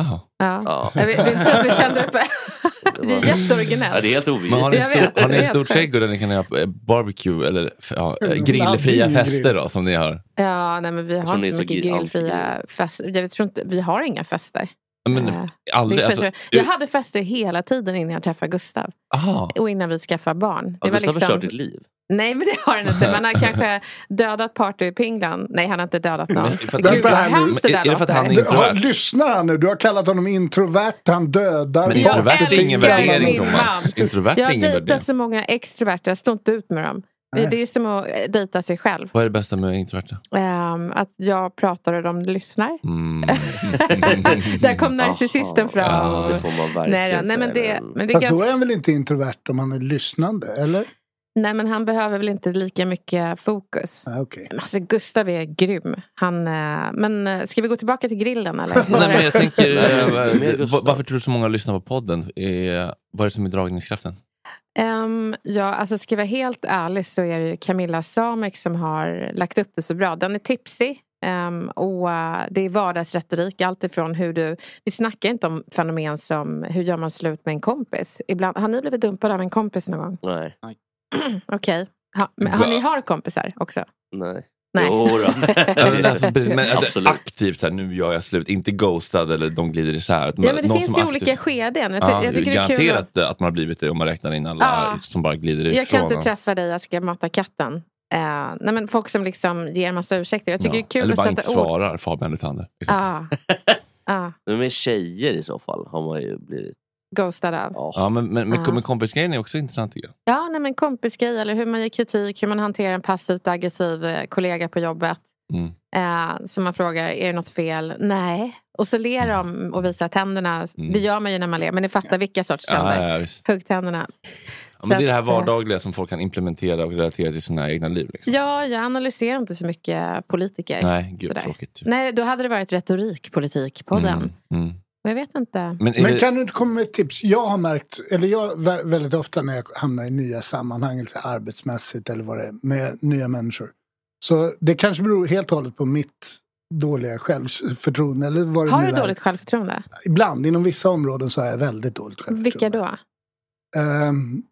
A: Aha.
M: Ja. Jag vet, det är inte så att vi tänder upp... [LAUGHS] det är jätteoriginellt.
B: Ja, det är helt.
A: Men har ni, stor, har ni
M: vet.
A: skägg och där ni kan ha eh, barbecue eller ja, eh, grillfria
F: Laddning
A: fester då som ni har?
M: Ja, nej, men vi har inte så mycket
A: gri-
M: grillfria fester. Jag tror inte, vi har inga fester.
A: Men,
M: Eh,
A: aldrig,
M: det är
A: alltså,
M: jag hade fester hela tiden innan jag träffade Gustav.
A: Aha.
M: Och innan vi skaffade barn.
B: Ja,
M: Det var
B: Gustav har
M: liksom...
B: kört ditt liv.
M: Nej men det har han inte. Man har kanske [LAUGHS] dödat party i Pingland. Nej han har inte dödat någon.
A: för att-
M: Gud
F: Vänta
M: vad
F: här nu.
M: hemskt det där
A: Är det för att han är
M: låter.
F: Du, har, lyssna här nu, du har kallat honom introvert, han dödar.
A: Men introvert är ingen värdering Thomas. Introvert är
M: Jag
A: ingen
M: dejtar
A: värdering.
M: så många extroverta, jag står inte ut med dem. Det,
A: Nej.
M: det är som att eh, dejta sig själv.
A: Vad är det bästa med introverta?
M: Ehm, att jag pratar och de lyssnar.
A: Mm. [LAUGHS]
M: Där kom narcissisten fram.
B: Ja, det får man verkligen
M: nej, då, nej, men det, men det är
F: Fast då
M: ganska,
F: är han väl inte introvert om han är lyssnande, eller?
M: nej men han behöver väl inte lika mycket fokus.
F: Ah, okay.
M: Alltså Gustav är grym. Han, eh, men eh, ska vi gå tillbaka till grillen eller? [LAUGHS]
A: Nej, men jag tänker, varför tror du så många lyssnar på podden? Vad är det som är dragningskraften?
M: Ehm, ja, alltså ska jag vara helt ärlig så är det ju Camilla Samek som har lagt upp det så bra. Den är tipsig. ehm, och eh, det är vardagsretorik. Allt ifrån hur du... Vi snackar inte om fenomen som hur gör man slut med en kompis. Ibland, har ni blivit dumpad av en kompis någon gång?
B: Nej. [CLEARS THROAT]
M: Okej. Ha, men har ni har kompisar också?
B: Nej.
M: Nej.
B: Jo då. [LAUGHS]
A: Ja, men alltså, men, att
B: Absolut.
A: aktivt så här, nu gör jag slut, inte ghostad eller de glider isär. Att
M: Ja, men det
A: någon
M: finns ju olika skeden. Jag, ty-
A: Ja,
M: jag tycker det är kul.
A: garanterat att man har blivit det om man räknar in alla
M: Ja.
A: som bara glider ifrån.
M: Jag kan inte träffa dig, jag ska mata katten. Eh, nej men folk som liksom ger en massa ursäkter. Jag tycker
A: Ja,
M: det är kul
A: Eller
M: att
A: bara inte
M: sätta ord.
A: svarar, Fabian Luthander.
M: Ah. Ah,
B: Men med tjejer i så fall har man ju blivit...
M: ghostad av.
A: Ja, men, men, men,
M: Ja.
A: men kompisgrejen är också intressant tycker jag.
M: Ja, nej, men kompisgrej eller hur man ger kritik, hur man hanterar en passivt aggressiv eh, kollega på jobbet.
A: Mm.
M: Eh, som man frågar, är det något fel? Nej. Och så ler de och visar tänderna. Det gör man ju när man ler, men ni fattar vilka sorts
A: Mm. Ja,
M: tänder.
A: ja, visst.
M: Huggtänderna.
A: Ja, men det är det här
M: eh,
A: vardagliga som folk kan implementera och relatera till sina egna liv. Liksom.
M: Ja, jag analyserar inte så mycket politiker.
A: Nej, gud
M: Sådär.
A: tråkigt.
M: Nej, då hade det varit retorikpolitik på den.
A: Mm.
M: Och jag vet inte.
A: Men,
F: Men
A: det-
F: kan du inte komma med ett tips? Jag har märkt, eller jag vä- väldigt ofta när jag hamnar i nya sammanhang, eller så här arbetsmässigt eller vad det är, med nya människor. Så det kanske beror helt och hållet på mitt dåliga självförtroende. Eller vad det
M: Har
F: nu
M: du
F: är.
M: dåligt självförtroende?
F: Ibland, inom vissa områden så har jag väldigt dåligt självförtroende.
M: Vilka då?
F: Ehm,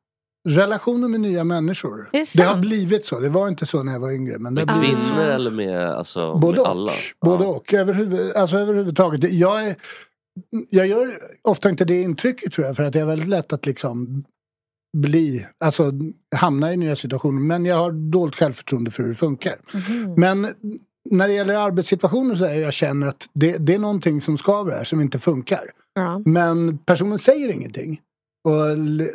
F: relationer med nya människor.
M: Det
F: det har blivit så. Det var inte så när jag var yngre. Men det
B: Med kvinnor eller med, alltså,
F: Både
B: med
F: och.
B: alla?
F: Både och. Överhuvud, alltså överhuvudtaget. Jag, är, jag gör ofta inte det intrycket tror jag. För att det är väldigt lätt att liksom bli, alltså hamna i nya situationer. Men jag har dåligt självförtroende för hur det funkar.
M: Mhm.
F: Men när det gäller arbetssituationer så är jag känner att det, det är någonting som skaver här som inte funkar.
M: Ja.
F: Men personen säger ingenting. Och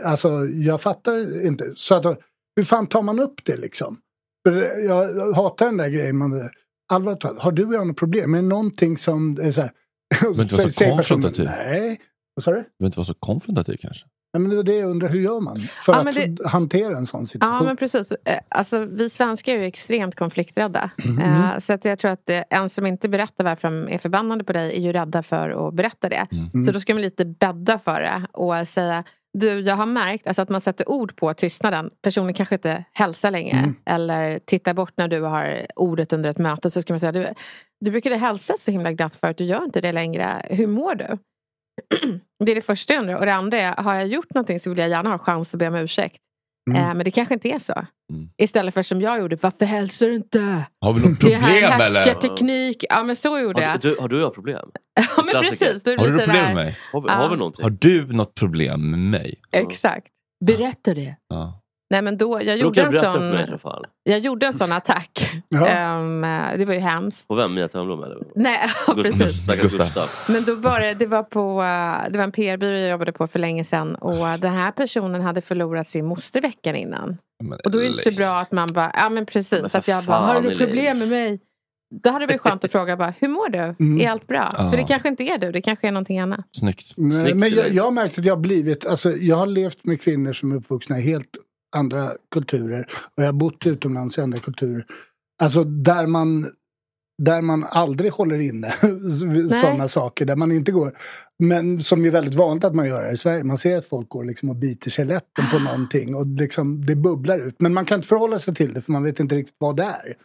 F: alltså jag fattar inte. Så att, hur fan tar man upp det liksom? Jag, jag hatar den där grejen. Man, allvarligt talat, har du och jag något problem? Är det någonting som är så här, [LAUGHS]
A: Men inte vara så konfrontativ.
F: Nej. Vad sa du?
A: Du behöver inte vara så konfrontativ kanske.
F: Ja, men det var det jag undrar, hur gör man? För
M: Ja,
F: att
M: det-
F: hantera en sån
M: Ja
F: situation.
M: men precis. Eh, Alltså, vi svenskar är ju extremt konflikträdda.
F: Mhm.
M: Eh, Så att jag tror att eh, en som inte berättar varför de är förbannade på dig är ju rädda för att berätta det.
F: Mm.
M: Så då ska man lite bädda för det och säga du, jag har märkt alltså att man sätter ord på tystnaden. Personen kanske inte hälsar längre
F: Mm.
M: eller tittar bort när du har ordet under ett möte. Så ska man säga, du, du brukade hälsa så himla glatt förut, du gör inte det längre. Hur mår du? [CLEARS THROAT] det är det första jag undrar. Och det andra är, har jag gjort någonting så vill jag gärna ha chans att be om ursäkt.
F: Mm.
M: Eh, men det kanske inte är så. Istället för som jag gjorde, varför hälsar du inte?
A: Har vi något
M: Det här
A: problem
M: är
A: eller?
M: härskarteknik. Ja men så gjorde
B: Har
M: jag.
B: du, har du och jag problem? [LAUGHS]
M: Ja men precis. Då är det
A: Har du något problem
M: där-
A: med mig?
B: Har vi, har vi någonting?
A: Har du något problem med mig?
M: Exakt. Berätta det.
A: Ja.
M: Nej men då, jag
B: Då
M: gjorde en
B: berätta
M: sån...
B: för mig i alla fall.
M: Jag gjorde en sån attack.
F: Ja.
M: Ehm, det var ju hemskt.
B: På vem? Mia Törnblom eller?
M: Nej, ja, precis.
A: Gustav.
M: Men då var det, det var på, eh, det var en PR-byrå jag jobbade på för länge sedan och den här personen hade förlorat sin moster veckan innan.
A: Men,
M: Och då är det inte så bra att man bara, ja men precis.
B: Men
M: att jag bara, har du
B: Elaine."
M: problem med mig? Då hade det varit skönt att fråga bara, hur mår du?
F: Mm.
M: Är allt bra?
F: Ja.
M: För det kanske inte är du, det kanske är någonting annat.
A: Snyggt.
F: Nej, men jag, jag har märkt att jag har blivit, alltså jag har levt med kvinnor som är uppvuxna i helt andra kulturer. Och jag har bott utomlands i andra kulturer. Alltså där man, där man aldrig håller inne [LAUGHS] sådana saker. Där man inte går. Men som är väldigt vanligt att man gör här i Sverige. Man ser att folk går liksom och biter sig läppen på någonting. Och liksom, det bubblar ut. Men man kan inte förhålla sig till det för man vet inte riktigt vad det är.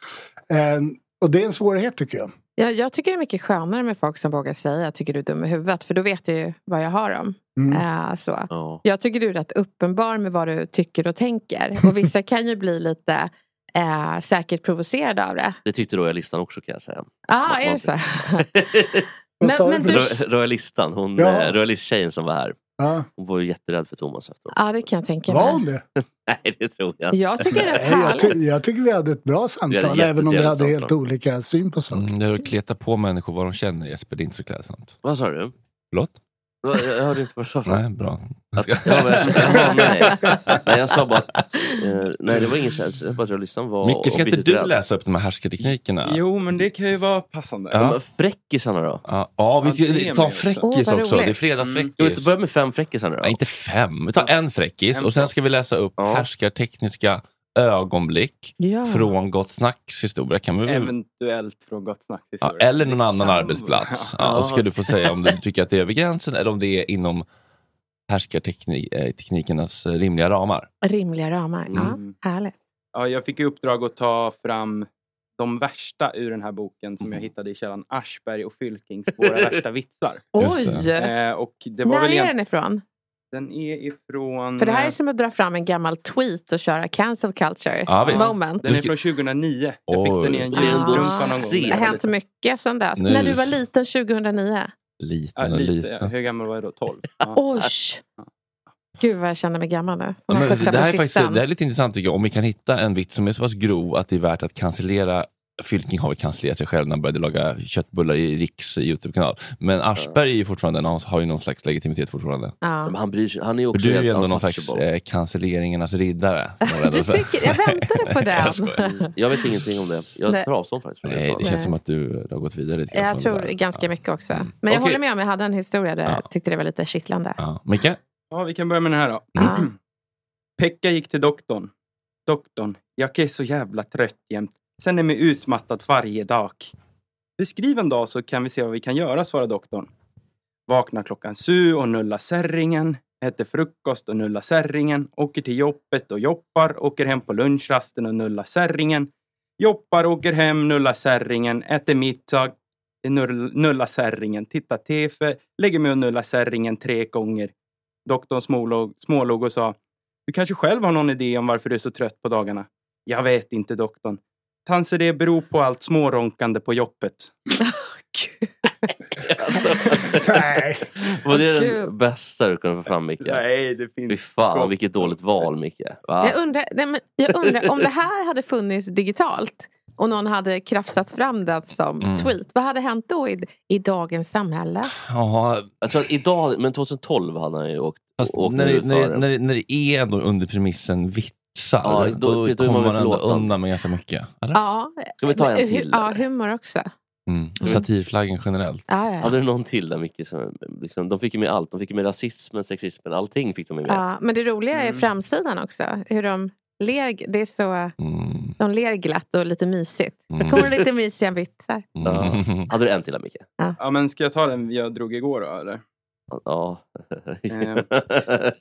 F: Eh, och det är en svårighet tycker jag.
M: Jag, jag tycker det är mycket skönare med folk som vågar säga jag tycker du är dum i huvudet. För då vet jag ju vad jag har dem.
F: Mm.
M: Eh, så. Jag tycker du är rätt uppenbar med vad du tycker och tänker. Och vissa kan ju bli lite eh, säkert provocerade av det.
B: Det tyckte royalistan också kan jag säga.
M: Ja, ah, är det så? [LAUGHS] men, men
F: du
M: du,
B: Ro- Royalistan, hon,
F: Ja.
B: eh, royalisttjejen som var här. Hon var ju jätterädd för Thomas efteråt.
M: ja, det kan jag tänka
F: Var
M: mig.
F: hon det? [LAUGHS]
B: Nej, det tror jag
M: Jag tycker det är rätt
F: jag, ty- jag tycker vi hade ett bra samtal. Även om vi hade helt
B: samtal.
F: olika syn på saker.
A: Mm, det är att kleta på människor vad de känner Jesper, det är inte så klädsamt.
B: Vad sa du?
A: Förlåt?
B: Jag jag hörde inte vad du sa.
A: Nej, bra.
B: Att, ja, men, jaha, [LAUGHS] nej. nej, jag sa bara att... Eh, nej, det var ingen känsla. Jag bara att royalistan var...
A: Micke, ska inte du
B: rädd.
A: läsa upp de här härskarteknikerna?
E: Jo, men det kan ju vara passande.
A: Ja.
B: Men Fräckisarna då?
A: Ja, ja vi
E: Ja, det
A: ska
E: är
A: ta en
E: också.
A: fräckis också.
M: roligt.
A: Det är fredagsfräckis.
B: Ska vi inte börja med fem fräckisar nu då?
A: Nej, inte fem. Vi tar en fräckis
E: En
A: och sen ska vi läsa upp
B: Ja.
A: härskartekniska ögonblick
M: Ja.
A: från Gott Snacks historia. Kan vi.
E: Eventuellt från Gott Snacks
A: ja,
E: historia.
A: eller någon annan
E: kan
A: arbetsplats. Ja, och så ska du få säga om du tycker att det är över gränsen eller om det är inom härskarteknikernas eh, rimliga ramar.
M: Rimliga ramar.
E: Mm.
M: Ja, härligt.
E: Ja, jag fick i uppdrag att ta fram de värsta ur den här boken som jag
A: Mm.
E: hittade i källan Aschberg och Fylkings Våra värsta vitsar. [LAUGHS]
M: Oj!
E: Eh, och det var
M: När
E: väl
M: är den ifrån?
E: Den är ifrån...
M: För det här är
E: eh,
M: som att dra fram en gammal tweet och köra cancel culture
A: Ja, visst.
M: moment.
E: Den är från 2009. Jag fick
A: Oj.
E: den i en
B: ändå
E: jeansstrumpa någon gång.
M: Det har hänt mycket sedan dess.
A: Nu-
M: När du var liten 2009.
E: Ja,
A: Liten och
E: lite.
A: liten.
E: Hur gammal var jag då? 12? Ja.
M: Oj! Gud vad jag känner mig gammal nu.
A: Ja, det, här är faktiskt, det här är lite intressant tycker jag. Om vi kan hitta en vits som är så pass grov att det är värt att cancellera Fylking har väl cancellerat sig själv när han började laga köttbullar i Riks Youtube-kanal. Men Aschberg är ju fortfarande, han har ju någon slags legitimitet fortfarande.
M: Ja.
B: Men han bryr sig. Han är också
A: du är ju ändå någon slags eh, cancelleringarnas riddare. [LAUGHS]
M: Du tycker, jag väntade på [LAUGHS]
A: Jag
M: den.
B: Jag vet ingenting om det. Jag tar avstånd faktiskt.
A: Nej, det
B: talet.
A: känns
M: Nej.
A: som att du har gått vidare lite
M: Jag tror
A: det där.
M: ganska
A: Ja.
M: mycket också.
A: Mm.
M: Men jag
A: Okej.
M: håller med om, jag hade en historia där
A: Ja.
M: jag tyckte det var lite kittlande.
A: Ja. Micke?
E: Ja, vi kan börja med den här då.
M: Ja. [CLEARS THROAT]
E: Pekka gick till doktorn. Doktorn, jag är så jävla trött jämt. Sen är mig utmattad varje dag. Beskriv en dag så kan vi se vad vi kan göra, svarar doktorn. Vaknar klockan sju och nullar särringen. Äter frukost och nullar särringen. Åker till jobbet och jobbar. Åker hem på lunchrasten och nullar särringen. Jobbar, åker hem, nullar särringen. Äter middag. Nullar särringen. Tittar TV. Lägger mig och nullar särringen tre gånger. Doktorn smålog, smålog och sa Du kanske själv har någon idé om varför du är så trött på dagarna? Jag vet inte, doktorn. Kanske det beror på allt småronkande på jobbet.
F: Nej. [LAUGHS]
B: Var det den bästa du kunde få fram Micke?
E: Nej, det
B: Fy
E: finns...
B: fan vilket dåligt val Micke. Va?
M: Jag, undrar, nej, men jag undrar om det här hade funnits digitalt och någon hade krafsat fram det som
A: Mm.
M: tweet. Vad hade hänt då i, i dagens samhälle?
A: Ja,
B: Jag tror att idag, men 2012 hade han ju åkt,
A: fast
B: åkt
A: när, det, när, när, när det är ändå under premissen vitsar,
B: Ja, då-
A: då,
B: då
A: kommer
B: man
A: ändå undan med ganska mycket. Eller?
M: Ja,
B: Ska vi ta en till,
M: Ja, humor också.
A: Mm. Satirflaggen generellt.
M: Ja, ja.
B: Hade du någon till där Micke? Som, liksom, de fick ju med allt. De fick ju med rasismen, sexismen, allting fick de med.
M: Ja, men det roliga är
E: Mm.
M: framsidan också. Hur de ler, det är så,
A: Mm.
M: de ler glatt och lite mysigt.
A: Mm.
M: Då kommer det lite mysiga vitsar.
B: Ja.
A: Mm.
B: Hade du en till där Micke?
E: Ja, men ska jag ta den jag drog igår då, eller?
B: Ja. [LAUGHS]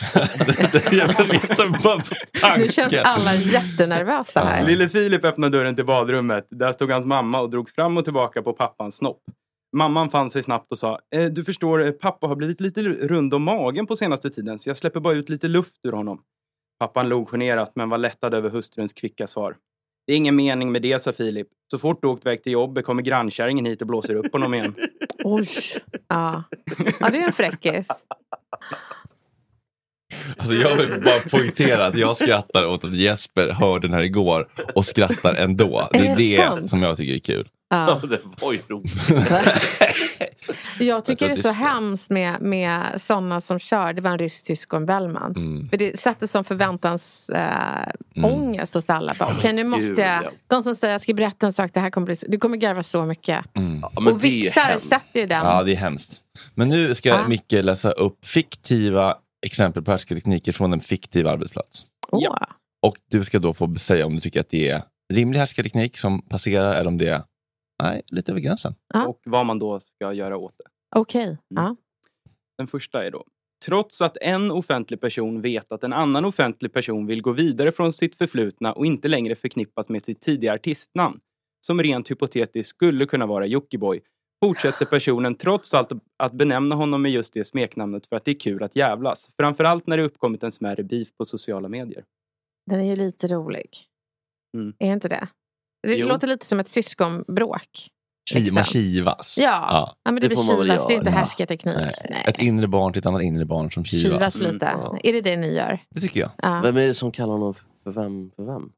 B: [LAUGHS]
M: Nu känns alla jättenervösa här.
E: Lille Filip öppnade dörren till badrummet. Där stod hans mamma och drog fram och tillbaka på pappans snopp. Mamman fann sig snabbt och sa, eh, du förstår, eh, pappa har blivit lite rund om magen på senaste tiden så jag släpper bara ut lite luft ur honom. Pappan log generat men var lättad över hustruns kvicka svar. Det är ingen mening med det, sa Filip. Så fort du åkt väg till jobbet kommer grannkärringen hit och blåser upp honom igen.
M: Oj. Ja. ja, det är en fräckis.
A: Alltså jag vill bara poängtera att jag skrattar åt att Jesper hörde den här igår och skrattar ändå. Det
M: Är
A: är
M: det
A: det
M: sant?
A: som jag tycker är kul.
M: Ja.
B: det var ju roligt. [LAUGHS]
M: Jag tycker det är så
B: det-
M: hemskt med, med sådana som kör. Det var en rysk, tysk och en bellman.
A: Mm.
M: För det sätter som förväntans äh, ångest hos alla. Bara, Okej, nu måste jag...
B: ja.
M: De som säger jag ska berätta en sak, det här kommer bli... Du kommer garva så mycket.
A: Mm.
B: Ja,
M: och vitsar sätter ju den.
A: Ja, det är hemskt. Men nu ska
M: Ja.
A: Micke läsa upp fiktiva exempel på härskartekniker från en fiktiv arbetsplats.
M: Åh.
A: Och du ska då få säga om du tycker att det är rimlig härskarteknik som passerar eller om det är nej, lite över gränsen.
E: Och vad man då ska göra åt det.
M: Okej. Ja.
E: Den första är då. Trots att en offentlig person vet att en annan offentlig person vill gå vidare från sitt förflutna och inte längre förknippas med sitt tidigare artistnamn, som rent hypotetiskt skulle kunna vara Jockiboi, fortsätter personen trots allt att benämna honom med just det smeknamnet för att det är kul att jävlas. Framförallt när det uppkommit en smärre beef på sociala medier.
M: Den är ju lite rolig.
E: Mm.
M: Är inte det? Det
E: Jo.
M: låter lite som ett syskonbråk.
A: Man kivas.
M: Ja. Ja, men det,
A: Det
M: blir kivas, det är inte härskarteknik.
A: Nej. Ett inre barn till ett annat inre barn som kivas.
M: Kivas lite. Är det det ni gör?
A: Det tycker jag.
M: Ja.
B: Vem är det som kallar honom för vem? För vem?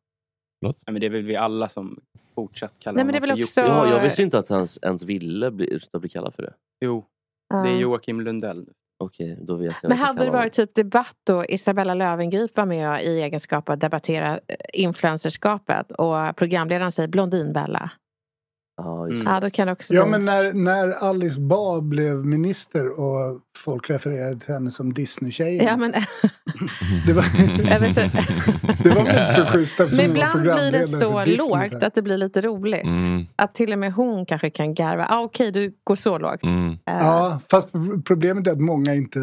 E: Nej, men det är väl vi alla som fortsatt kallar
M: Nej, men det är
E: honom
M: väl
E: för
M: också-
E: Jocke.
B: Ja, jag visste inte att han ens ville bli, bli kallad för det.
E: Jo, det är Joakim Lundell.
B: Okej, då vet jag.
M: Men hade det varit typ debatt då Isabella Löwengrip var med i egenskap att debattera eh, influencerskapet och programledaren säger Blondinbella.
B: Ja,
E: Mm.
M: Ja, då kan det också
F: Ja,
M: bli...
F: men när, när Alice Bah blev minister och folk refererade till henne som Disney-tjejen.
M: Ja, men, [LAUGHS]
F: Det var,
M: jag vet inte. [LAUGHS]
F: det var väl inte så schysst
M: men ibland blir det så lågt att det blir lite roligt.
A: Mm.
M: Att till och med hon kanske kan garva. Ah, Okej, du går så lågt.
A: Mm.
M: Eh,
F: Ja, fast problemet är att många inte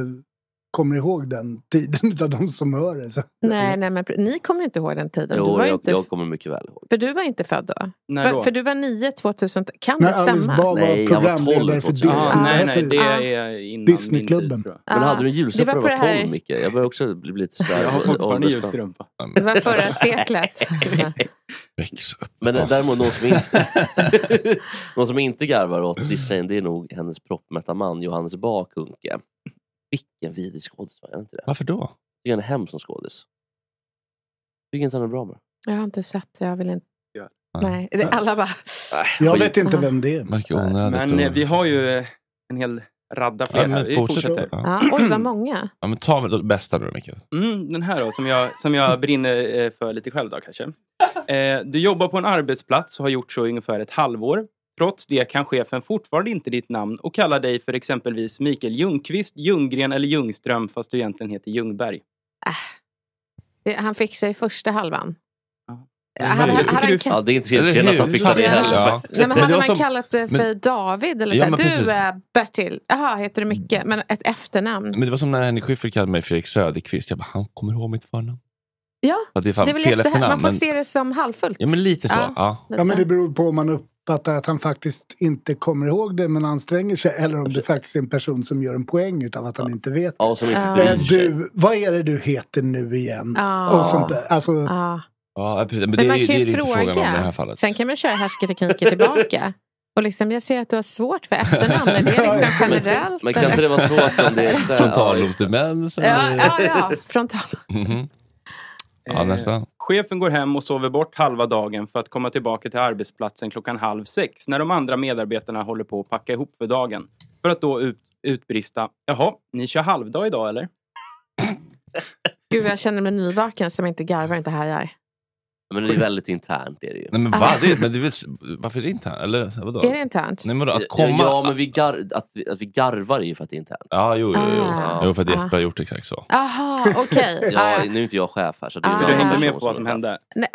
F: kommer ihåg den tiden [LAUGHS] utav de som hör det. Så.
M: Nej, nej, men ni kommer inte ihåg den tiden. du
B: Jo,
M: var ju
B: jag,
M: inte...
B: jag kommer mycket väl ihåg.
M: För du var inte född då? För,
E: då?
M: för du var 9 2000. Kan
F: När
M: det stämma?
F: Alice Bah var
B: Nej, jag var 12
F: programledare för
B: 2000.
F: Disney.
E: Ah, nej, nej, det
M: Ah.
E: är innan
F: Disneyklubben.
E: min tid.
B: Men hade du en
M: det
B: julstrumpa
M: var
B: när
M: på
B: du var
M: här-
B: 12 Micke? Jag börjar också bli lite sådär
E: Jag har fortfarande julstrumpa.
M: Det var förra seklet. [LAUGHS]
A: Väx upp.
B: Men däremot någon som inte, [LAUGHS] någon som inte garvar åt Disney, det är nog hennes proppmätta man Johannes Bakunke. Vilken vidrig skådis var inte det?
A: Varför då?
B: Jag tycker han är hemskt som skådis. Tycker inte han är bra bara.
M: Jag har inte sett, jag vill inte.
E: Ja.
M: Nej, det, alla bara...
F: Jag vet inte vem det är.
E: Men
A: och-
E: eh, vi har ju eh, en hel radda fler
A: Ja, men
E: här. Vi
A: fortsätt.
E: fortsätter.
A: Ja.
M: Ja, oj, vad många.
A: Ja, men ta väl det bästa nu Micke.
E: Mm, den här då, som jag, som jag brinner eh, för lite själv då kanske. Eh, du jobbar på en arbetsplats och har gjort så i ungefär ett halvår. Trots det kan chefen fortfarande inte ditt namn och kallar dig för exempelvis Mikael Ljungqvist, Ljunggren eller Ljungström fast du egentligen heter Ljungberg.
M: Det- Han fick sig första halvan.
E: Ja. Du-
M: han,
A: Ja,
B: det är inte helt synd att han fixar det
A: Ja.
B: heller.
A: Ja.
M: nej, men hade man
A: som-
M: kallat det för
A: men-
M: David eller
A: Ja,
M: så? här,
A: precis.
M: du är Bertil. Jaha, heter du Micke? Men ett efternamn.
A: Men det var som när Henrik Schyffert kallade mig Fredrik Söderqvist. Jag bara, han kommer ihåg mitt förnamn.
M: Ja,
A: Att det är fan
M: det är väl
A: fel efternamn.
M: Man får
A: Men,
M: se det som halvfullt.
A: ja, men lite så.
M: Ja.
A: Ja.
F: Ja, men det beror på om man uppfattar att han faktiskt inte kommer ihåg det men anstränger sig eller om det faktiskt är en person som gör en poäng utav att han inte vet.
B: Ja, som inte
M: Ja.
F: Du, vad är det du heter nu igen?
M: Ja.
F: Och sånt där. Alltså,
M: Ja.
A: Ja, precis. Men,
M: Men
A: det, är
M: man
A: ju-
M: kan
A: det
M: ju
A: är inte frågan om i det här
M: fråga.
A: fallet.
M: Sen kan man köra härskartekniker tillbaka. Och liksom, jag ser att du har svårt för efternamn. Är det liksom [LAUGHS] generellt?
B: Men kan inte det vara svårt om det är... [LAUGHS]
A: Frontallobsdemens?
M: Ja, ja, ja. Frontal.
A: Mhm. Ja,
E: Eh,
A: nästan.
E: Chefen går hem och sover bort halva dagen för att komma tillbaka till arbetsplatsen klockan halv sex när de andra medarbetarna håller på att packa ihop för dagen. För att då ut, utbrista, jaha, ni kör halvdag idag eller?
M: Gud, jag känner mig nyvaken som inte garvar inte hajar.
B: Men det är väldigt internt. Är det ju.
A: Nej, men
M: Ah.
A: va? Det, men det är väl, varför är det inte Eller vadå?
M: Är det internt?
A: Nej, men vadå, att
B: Ja,
A: komma...
B: Ja, men vi, gar, att, vi, att vi garvar är ju för att det är internt.
A: Ja, jo, jo, jo.
M: Ah.
A: jo för att
M: Ah.
A: Jesper har gjort exakt så.
M: Jaha, okej. [LAUGHS]
B: Ja,
M: Ah,
B: nu är inte jag chef här. Så det är
M: Ah.
E: Du hängde med på vad som hände.
M: Nej,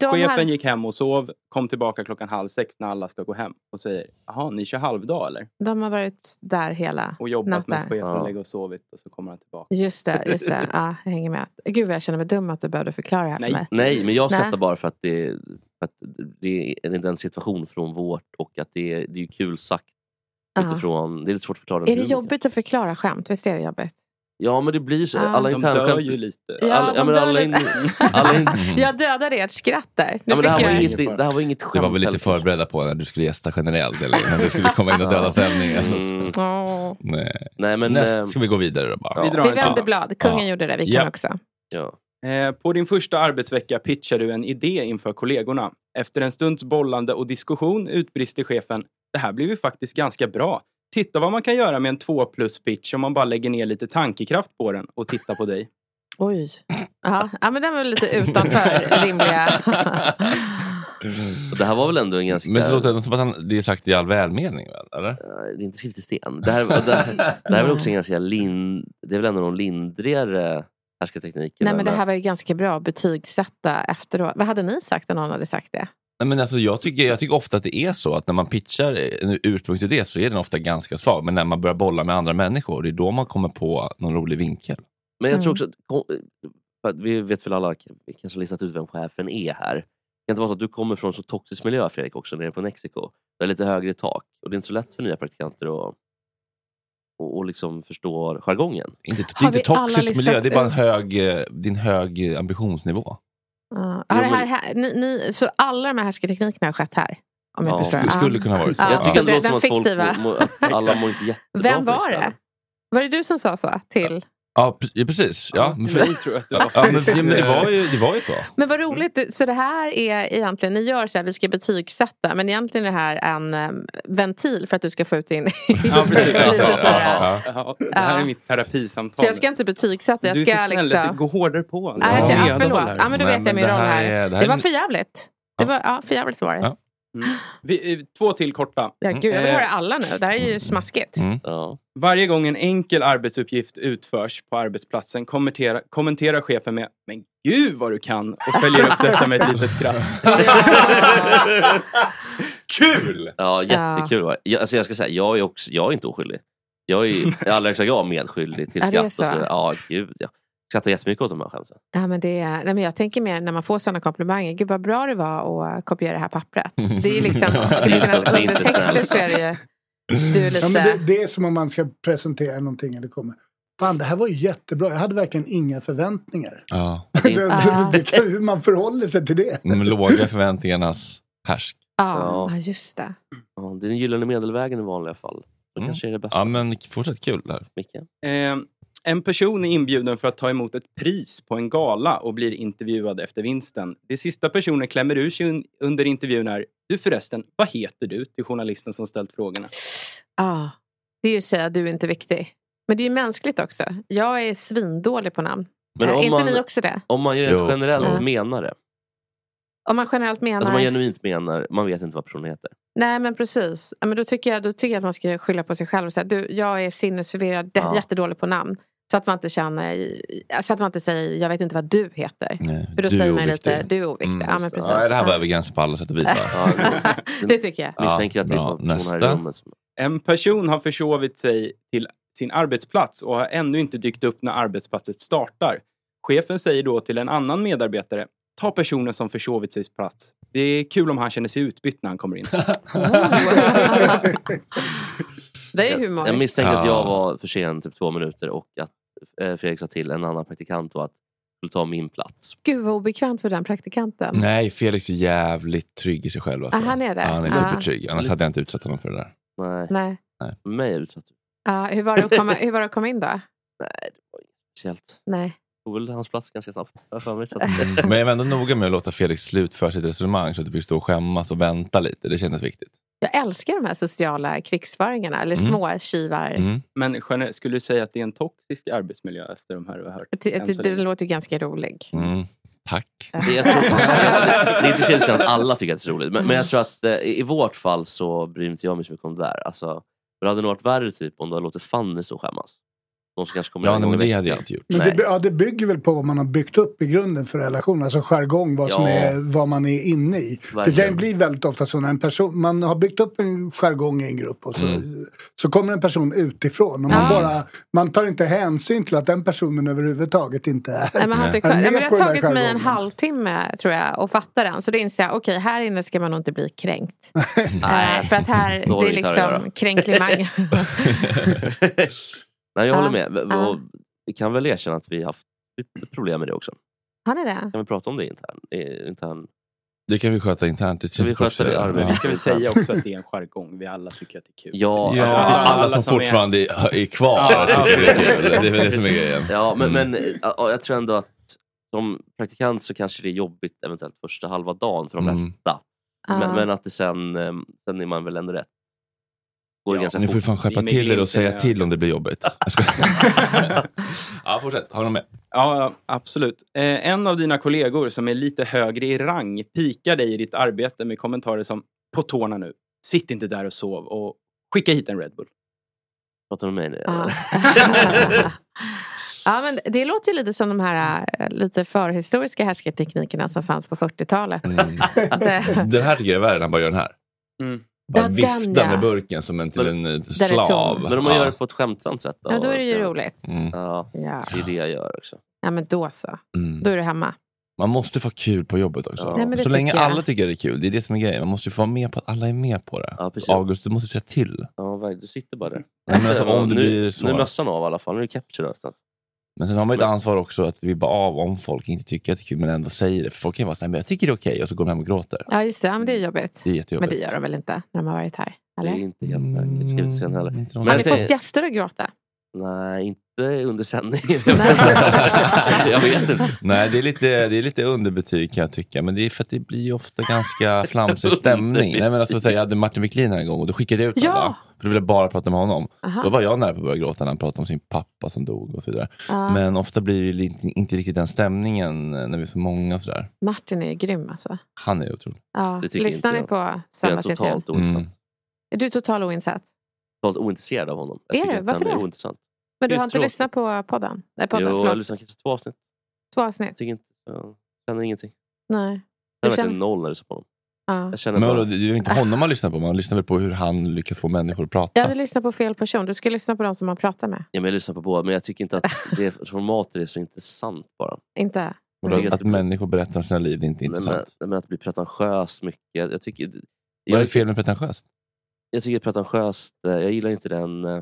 E: Chefen
M: här,
E: gick hem och sov, kom tillbaka klockan halv sex när alla ska gå hem och säger, jaha, ni kör halvdag eller?
M: de har varit där hela
E: Och jobbat med
M: natten.
E: chefen
B: Ja.
E: lägger och sovit och så kommer han tillbaka.
M: Just det, just det. [LAUGHS] Ja, jag hänger med. Gud vad jag känner mig dum att du behövde förklara det här
E: Nej.
M: för mig.
B: Nej, men jag skrattar bara för att det, för att det är en situation från vårt och att det är, det är ju kul sagt
M: Ja.
B: utifrån. Det är lite svårt att förklara.
M: Är det jobbigt att förklara skämt? Visst är det jobbigt?
B: Ja, men det blir så.
M: Ja.
B: Alla
E: De dör ju lite.
M: Ja,
B: alla,
M: de
B: ja, men
M: dör
B: alla, in,
M: lite. [LAUGHS]
B: alla in, [LAUGHS]
M: Jag dödade ert skratt där. Nu
B: ja, men det, här
M: fick
B: var
M: jag...
B: inget, det här var inget skämt.
A: Det var väl lite förberedda på när du skulle gästa generellt. Eller när du skulle komma in och döda stämningen.
B: Mm.
A: Nej.
B: Nej, men...
A: Näst
B: eh,
A: ska vi gå vidare då bara.
E: Vi drar
M: Vi
E: en
M: vänder blad. Kungen
A: Ja.
M: gjorde det, vi kan
A: Ja.
M: också.
B: Ja.
E: Eh, på din första arbetsvecka pitchar du en idé inför kollegorna. Efter en stunds bollande och diskussion utbrister chefen Det här blir ju faktiskt ganska bra. Titta vad man kan göra med en 2 plus pitch om man bara lägger ner lite tankekraft på den och tittar på dig. [LAUGHS]
M: Oj. Ja, ja men den var lite utanför [LAUGHS] rimliga...
B: Det här var väl ändå en ganska...
A: Men det låter ändå som att han, det är sagt i all välmening, väl? eller?
B: Det är inte skrivet i sten. Det här, det, här, det här är väl också en ganska lind... Det är väl ändå någon lindrigare härskarteknik?
M: Nej men det här var ju ganska bra att betygsätta efteråt. Vad hade ni sagt om någon hade sagt det?
A: Nej, men alltså, jag, tycker, jag tycker ofta att det är så att när man pitchar en ursprungsidé så är den ofta ganska svag. Men när man börjar bolla med andra människor, det är då man kommer på någon rolig vinkel.
B: Men jag tror
M: Mm.
B: också att, för att vi vet väl alla, vi kanske har listat ut vem chefen är här. Det kan inte vara så att du kommer från så toxisk miljö Fredrik också nere på Mexiko. Det är lite högre tak och det är inte så lätt för nya praktikanter att och, och liksom förstå jargongen.
A: Inte, det är inte toxisk miljö, det är bara en hög, eh, din hög ambitionsnivå.
M: Ja. Har det här, här, ni, ni, så alla de här härskarteknikerna har skett här? Om jag
A: Ja,
M: förstår.
A: skulle- skulle kunna vara så.
M: Ja.
B: Jag tycker ändå det
M: det-
B: låter som att folk
M: fiktiva.
B: mår, mår, att alla mår inte [LAUGHS] jättebra
M: Vem var det? Var det du som sa så? Till?
A: Ja, pre- ja precis. Ja, men,
E: mig [LAUGHS] tror jag att det var
A: ja, men, ja, men det, var ju, det var ju så.
M: Men vad roligt. Så det här är egentligen, ni gör så här, vi ska betygsätta. Men egentligen är det här en em, ventil för att du ska få ut din...
E: Ja, precis. [LAUGHS] Ja,
M: så
E: ja, ja. Det här är mitt terapisamtal.
M: Så jag ska inte betygsätta. Jag
E: du är
M: ska
E: för snäll,
M: liksom...
E: gå hårdare på.
M: Nej, ja,
E: Medhåll
M: förlåt.
E: här.
M: Ja, men då vet jag min
E: det
M: roll här.
E: är-
M: Det,
E: här är
M: var för jävligt. Det var, ja, för jävligt var det.
E: Mm. Vi, eh, två till korta.
M: Ja, gud, jag vill
E: Eh,
M: höra alla nu. Det här är ju smaskigt.
E: Varje gång en enkel arbetsuppgift utförs på arbetsplatsen kommentera, kommenterar chefen med Men gud vad du kan och följer upp detta med ett litet skratt. [LAUGHS]
A: Kul!
B: Ja, jättekul. Jag, alltså jag ska säga, jag är, också, jag är inte oskyldig. Jag är i [LAUGHS] allra högsta grad medskyldig till
M: Ja,
B: skratt. Och så. Ja, gud ja. Skrattar jättemycket åt de här skämten.
M: Ja, men det är, nej, men jag tänker mer när man får sådana komplimanger. Gud vad bra det var att kopiera det här pappret. Det är ju liksom, [LAUGHS] skulle det finnas undertexter så är det ju... Du är lite...
F: Ja, men det, det är som om man ska presentera någonting eller kommer. Fan, det här var ju jättebra. Jag hade verkligen inga förväntningar.
A: Ja. [LAUGHS]
F: det, det, det, kan, hur man förhåller sig till det.
A: De låga förväntningarnas härsk.
M: Ja, ja, just det.
B: Ja, det är den gyllene medelvägen i vanliga fall. Det kanske är det bästa.
A: Mm. Ja, men fortsätt kul där.
B: Micke?
E: Eh, en person är inbjuden för att ta emot ett pris på en gala och blir intervjuad efter vinsten. Det sista personen klämmer ur sig un- under intervjun är Du förresten, vad heter du? Till journalisten som ställt frågorna.
M: Ja, det är ju att säga att du är inte viktig. Men det är ju mänskligt också. Jag är svindålig på namn.
B: Men
M: Eh,
B: om
M: inte
B: man-
M: ni också det?
B: Om man ju
A: Jo.
B: generellt
M: Ja.
B: menar det.
M: Om man generellt menar...
B: Alltså man genuint menar, man vet inte vad personen heter.
M: Nej men precis. Men då, tycker jag, då tycker jag att man ska skylla på sig själv. Och säga, du, jag är sinnesförvirrad,
B: Ja.
M: jättedålig på namn. Så att man inte känner, så att man inte säger, jag vet inte vad du heter.
A: Nej,
M: För då
A: du
M: säger man lite, du är oviktig.
A: Mm.
M: Ja men precis.
A: Ja, det här var över gränsen på alla sätt och vis. [LAUGHS]
M: det tycker jag.
B: Misstänker att det är här i
A: Nästa.
B: rummet.
E: En person har försovit sig till sin arbetsplats och har ännu inte dykt upp när arbetsplatset startar. Chefen säger då till en annan medarbetare Ta personen som försovit sig plats. Det är kul om han känner sig utbytt när han kommer in. [LAUGHS] [LAUGHS]
M: Det är humor.
B: Jag misstänker att jag
A: Ja.
B: var för sen typ två minuter och att Fredrik sa till en annan praktikant då att skulle ta min plats.
M: Gud vad obekvämt för den praktikanten.
A: Nej, Felix är jävligt trygg i sig själv. Alltså.
M: Ah, han är det?
A: Ja, han är
M: Ah.
A: supertrygg. Annars hade jag inte utsatt honom för det där.
B: Nej.
M: Nej.
A: Nej.
B: Mig är utsatt.
M: Ja, hur, var det att komma, [LAUGHS] hur var det att komma in då?
B: Nej, det var speciellt.
M: Nej.
B: Tog väl hans plats ganska snabbt. har jag för mig, så att-
A: Mm. Men jag var ändå noga med att låta Felix slutföra sitt resonemang så att du fick stå och skämmas och vänta lite. Det kändes viktigt.
M: Jag älskar de här sociala krigsföringarna, eller
A: Mm.
M: små kivar.
A: Mm.
E: Men generellt, skulle du säga att det är en toxisk arbetsmiljö efter de här du har hört?
M: Det, det,
E: så
M: det låter ju ganska rolig.
A: Mm. Tack. [LAUGHS]
B: Det, jag tror, det, det är inte känslan att alla tycker att det är så roligt. Men, men jag tror att eh, i vårt fall så bryr inte jag mig så mycket om det där. Alltså, det hade nog varit värre typ om du hade låtit Fanny och skämmas. De som kanske kommer
A: Ja,
B: en
A: nej,
B: gång
A: men
B: i
A: det hade
B: veckan.
A: jag inte gjort.
F: Men
B: Nej.
F: det, ja, det bygger väl på vad man har byggt upp i grunden för relationen. Alltså jargong, vad, som
B: Ja.
F: är, vad man är inne i. Det kan
B: Verkligen.
F: ju bli väldigt ofta så när en person, man har byggt upp en jargong i en grupp och så, så kommer en person utifrån. Och man,
M: Ja.
F: bara, man tar inte hänsyn till att den personen överhuvudtaget inte är,
M: Nej, men har inte,
F: är
M: nej, men
F: med
M: det har tagit mig en halvtimme tror jag att fatta den. Så då inser jag, okej här inne ska man nog inte bli kränkt. [LAUGHS] Eh, för att här, det är
B: det
M: liksom kränklimang. [LAUGHS] [LAUGHS]
B: Nej, jag håller med.
M: ja.
B: Och Vi kan väl erkänna att vi har haft lite problem med det också.
M: Har ni det?
B: Kan vi prata om det intern? eh, intern?
A: Det kan vi sköta internt. Det
B: Ska vi sköta det
A: proffsigare.
B: arbetet?
E: Vi ska väl säga också att det är en jargong. Vi alla tycker att det är kul.
B: Ja,
A: Ja,
B: alltså,
A: alla,
E: alla
A: som,
E: som är-
A: fortfarande är, är kvar
E: Ja, ja,
A: tycker det är kul. Det är väl det som är
E: Precis.
A: grejen.
B: Ja, men,
A: Mm.
B: men ja, jag tror ändå att som praktikant så kanske det är jobbigt eventuellt första halva dagen för de
A: Mm.
B: flesta. Men, men att det sen, eh, sen är man väl ändå rätt. Ganska
A: Ni får fan skärpa
E: med
A: till er och säga till om det blir jobbigt. [LAUGHS] [LAUGHS] Ja, fortsätt. Har du mer?
E: Ja, absolut. Eh, en av dina kollegor som är lite högre i rang pikar dig i ditt arbete med kommentarer som “på tårna nu, sitt inte där och sov” och “skicka hit en Red Bull”.
B: Pratar du med mig [LAUGHS] nu?
M: Ja. men det låter ju lite som de här eh, lite förhistoriska härskarteknikerna som fanns på 40-talet. Det-
A: Den här tycker jag är värre han bara gör den här.
E: Mm.
A: Bara
M: Ja, den,
A: vifta
M: ja.
A: med burken som en till en eh, slav.
B: Men om man
A: Ja.
B: gör det på ett skämtsamt sätt då?
M: Ja, då är det ju roligt.
A: Mm.
B: Ja,
M: Ja.
B: det är det jag gör också.
M: ja, men då så.
A: Mm.
M: Då är du hemma.
A: Man måste få kul på jobbet också.
B: Ja.
M: Nej,
A: så länge
M: jag.
A: alla tycker det är kul, det är det som är grejen. Man måste ju få vara med på att alla är med på det.
B: Ja.
A: August, du måste säga till.
B: Ja, du sitter bara där.
A: Nej, men alltså, [LAUGHS] om det
B: nu,
A: blir så.
B: nu är mössan av i alla fall. Nu är det capture någonstans.
A: Men sen har man ju ett ansvar också att vi bara av om folk inte tycker att det är kul men ändå säger det. För folk kan ju vara såhär, men jag tycker det är okej och så går de hem och gråter.
M: Ja, just det. Ja, men det är jobbigt.
A: Det är jättejobbigt.
M: Men det gör de väl inte när de har varit här?
B: Det är
M: Eller?
B: inte helt säkert. Heller. Men
M: Har ni fått gäster att gråta?
B: Nej, inte under sändningen. [LAUGHS] [LAUGHS] jag vet inte.
A: Nej, det är, lite, det är lite underbetyg kan jag tycka. Men det är för att det blir ju ofta ganska flamsig stämning. Nej, men alltså, så här, jag hade Martin Wiklin här en gång och då skickade jag ut
M: Ja.
A: alla. För då ville jag bara prata med honom.
M: Aha.
A: Då var jag nära på att börja gråta när han pratade om sin pappa som dog och så vidare.
M: Ja.
A: Men ofta blir det lite, inte riktigt den stämningen när vi är så många och sådär.
M: Martin är grym alltså.
A: Han är otrolig.
M: Ja. Lyssnar
B: inte
M: ni på
B: Jag är totalt ointressant.
A: Mm.
M: Är du totalt oinsatt?
B: Totalt ointresserad av honom. Jag
M: Är du?
B: att
M: Varför
B: han är
M: det?
B: ointressant.
M: Men
B: Det
M: du har inte
B: tråkigt.
M: lyssnat på podden? Nej, podden
B: Jo, jag
M: förlåt.
B: lyssnar kanske två avsnitt.
M: Två avsnitt?
B: Jag tycker inte, jag känner ingenting.
M: Nej.
B: Jag
M: Du
B: är verkligen
M: känner...
B: noll när jag lyssnar på honom.
M: Ja.
B: Jag känner
A: Men
B: bara...
A: det är ju inte honom man lyssnar på, man lyssnar väl på hur han lyckas få människor att prata.
M: Ja, du lyssnar på fel person. Du ska lyssna på de som man pratar med.
B: Ja, men jag lyssnar på båda, men jag tycker inte att det [LAUGHS] formatet är så intressant bara.
M: Inte?
B: Tycker att
A: att
B: det
A: människor berättar om sina liv, det är inte
B: men,
A: intressant.
B: nej, men att bli pretentiös mycket. Jag tycker,
A: Vad är
B: jag,
A: det fel med pretentiöst?
B: Jag tycker pretentiöst, eh, jag gillar inte den... eh,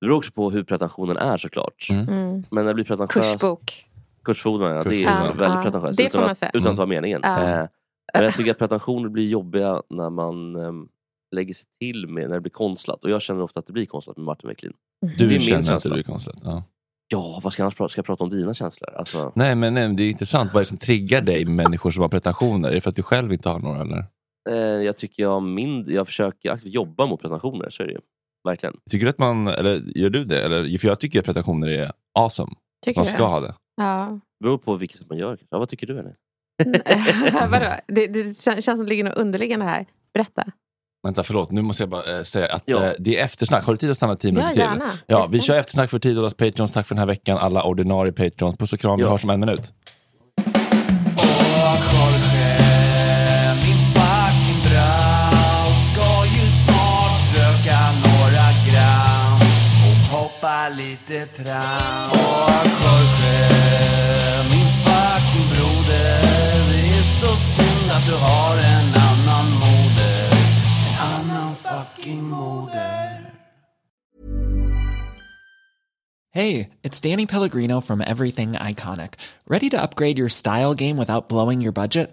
B: Det beror också på hur pretensionen är såklart.
A: Mm.
M: Mm.
B: Men när det blir pretentiöst...
M: Kursbok.
B: Kursfordran, ja. Det är
A: Kursfordran.
B: väldigt
M: Ja,
B: pretentiöst.
M: det får
B: utan,
M: man
B: att,
M: säga.
B: utan att vara meningen.
M: Ja.
B: Eh, men jag tycker att [LAUGHS] pretensioner blir jobbiga när man ehm, lägger sig till med, när det blir konstlat. Och jag känner ofta att det blir konstlat med Martin Wiklin. Är
A: Du känner att det blir konstigt? Ja.
B: Ja, vad ska jag annars prata? Ska jag prata om dina känslor? Alltså,
A: Nej, men nej, det är intressant. Vad är det som triggar dig med människor som har pretensioner? Är det för att du själv inte har några? Eller?
B: Eh, jag tycker jag, min, jag försöker aktivt jobba mot pretensioner, så är det ju. Verkligen.
A: Tycker du att man, eller gör du det? Eller, för jag tycker att pretensioner är awesome.
M: Tycker
A: Man ska
M: det?
A: ha det.
M: Ja.
B: Det beror på vilket sätt man gör. Ja, vad tycker du? Eller? [LAUGHS]
M: Vadå? Det, det kän- känns som det ligger något underliggande här. Berätta.
A: Vänta, förlåt. Nu måste jag bara eh, säga att
B: Ja.
A: eh, det är eftersnack. Har du tid att stanna tio
M: Ja,
A: minuter till?
M: gärna.
A: Ja, vi kör eftersnack för 10 dollars Patreons. Tack för den här veckan alla ordinarie Patreons. Puss och kram, vi
B: Ja.
A: hörs om en minut.
N: Och lite tram Åh Jorge, min fucking broder Det är så synd att du har en annan moder En annan fucking moder
K: Hey, it's Danny Pellegrino from Everything Iconic. Ready to upgrade your style game without blowing your budget?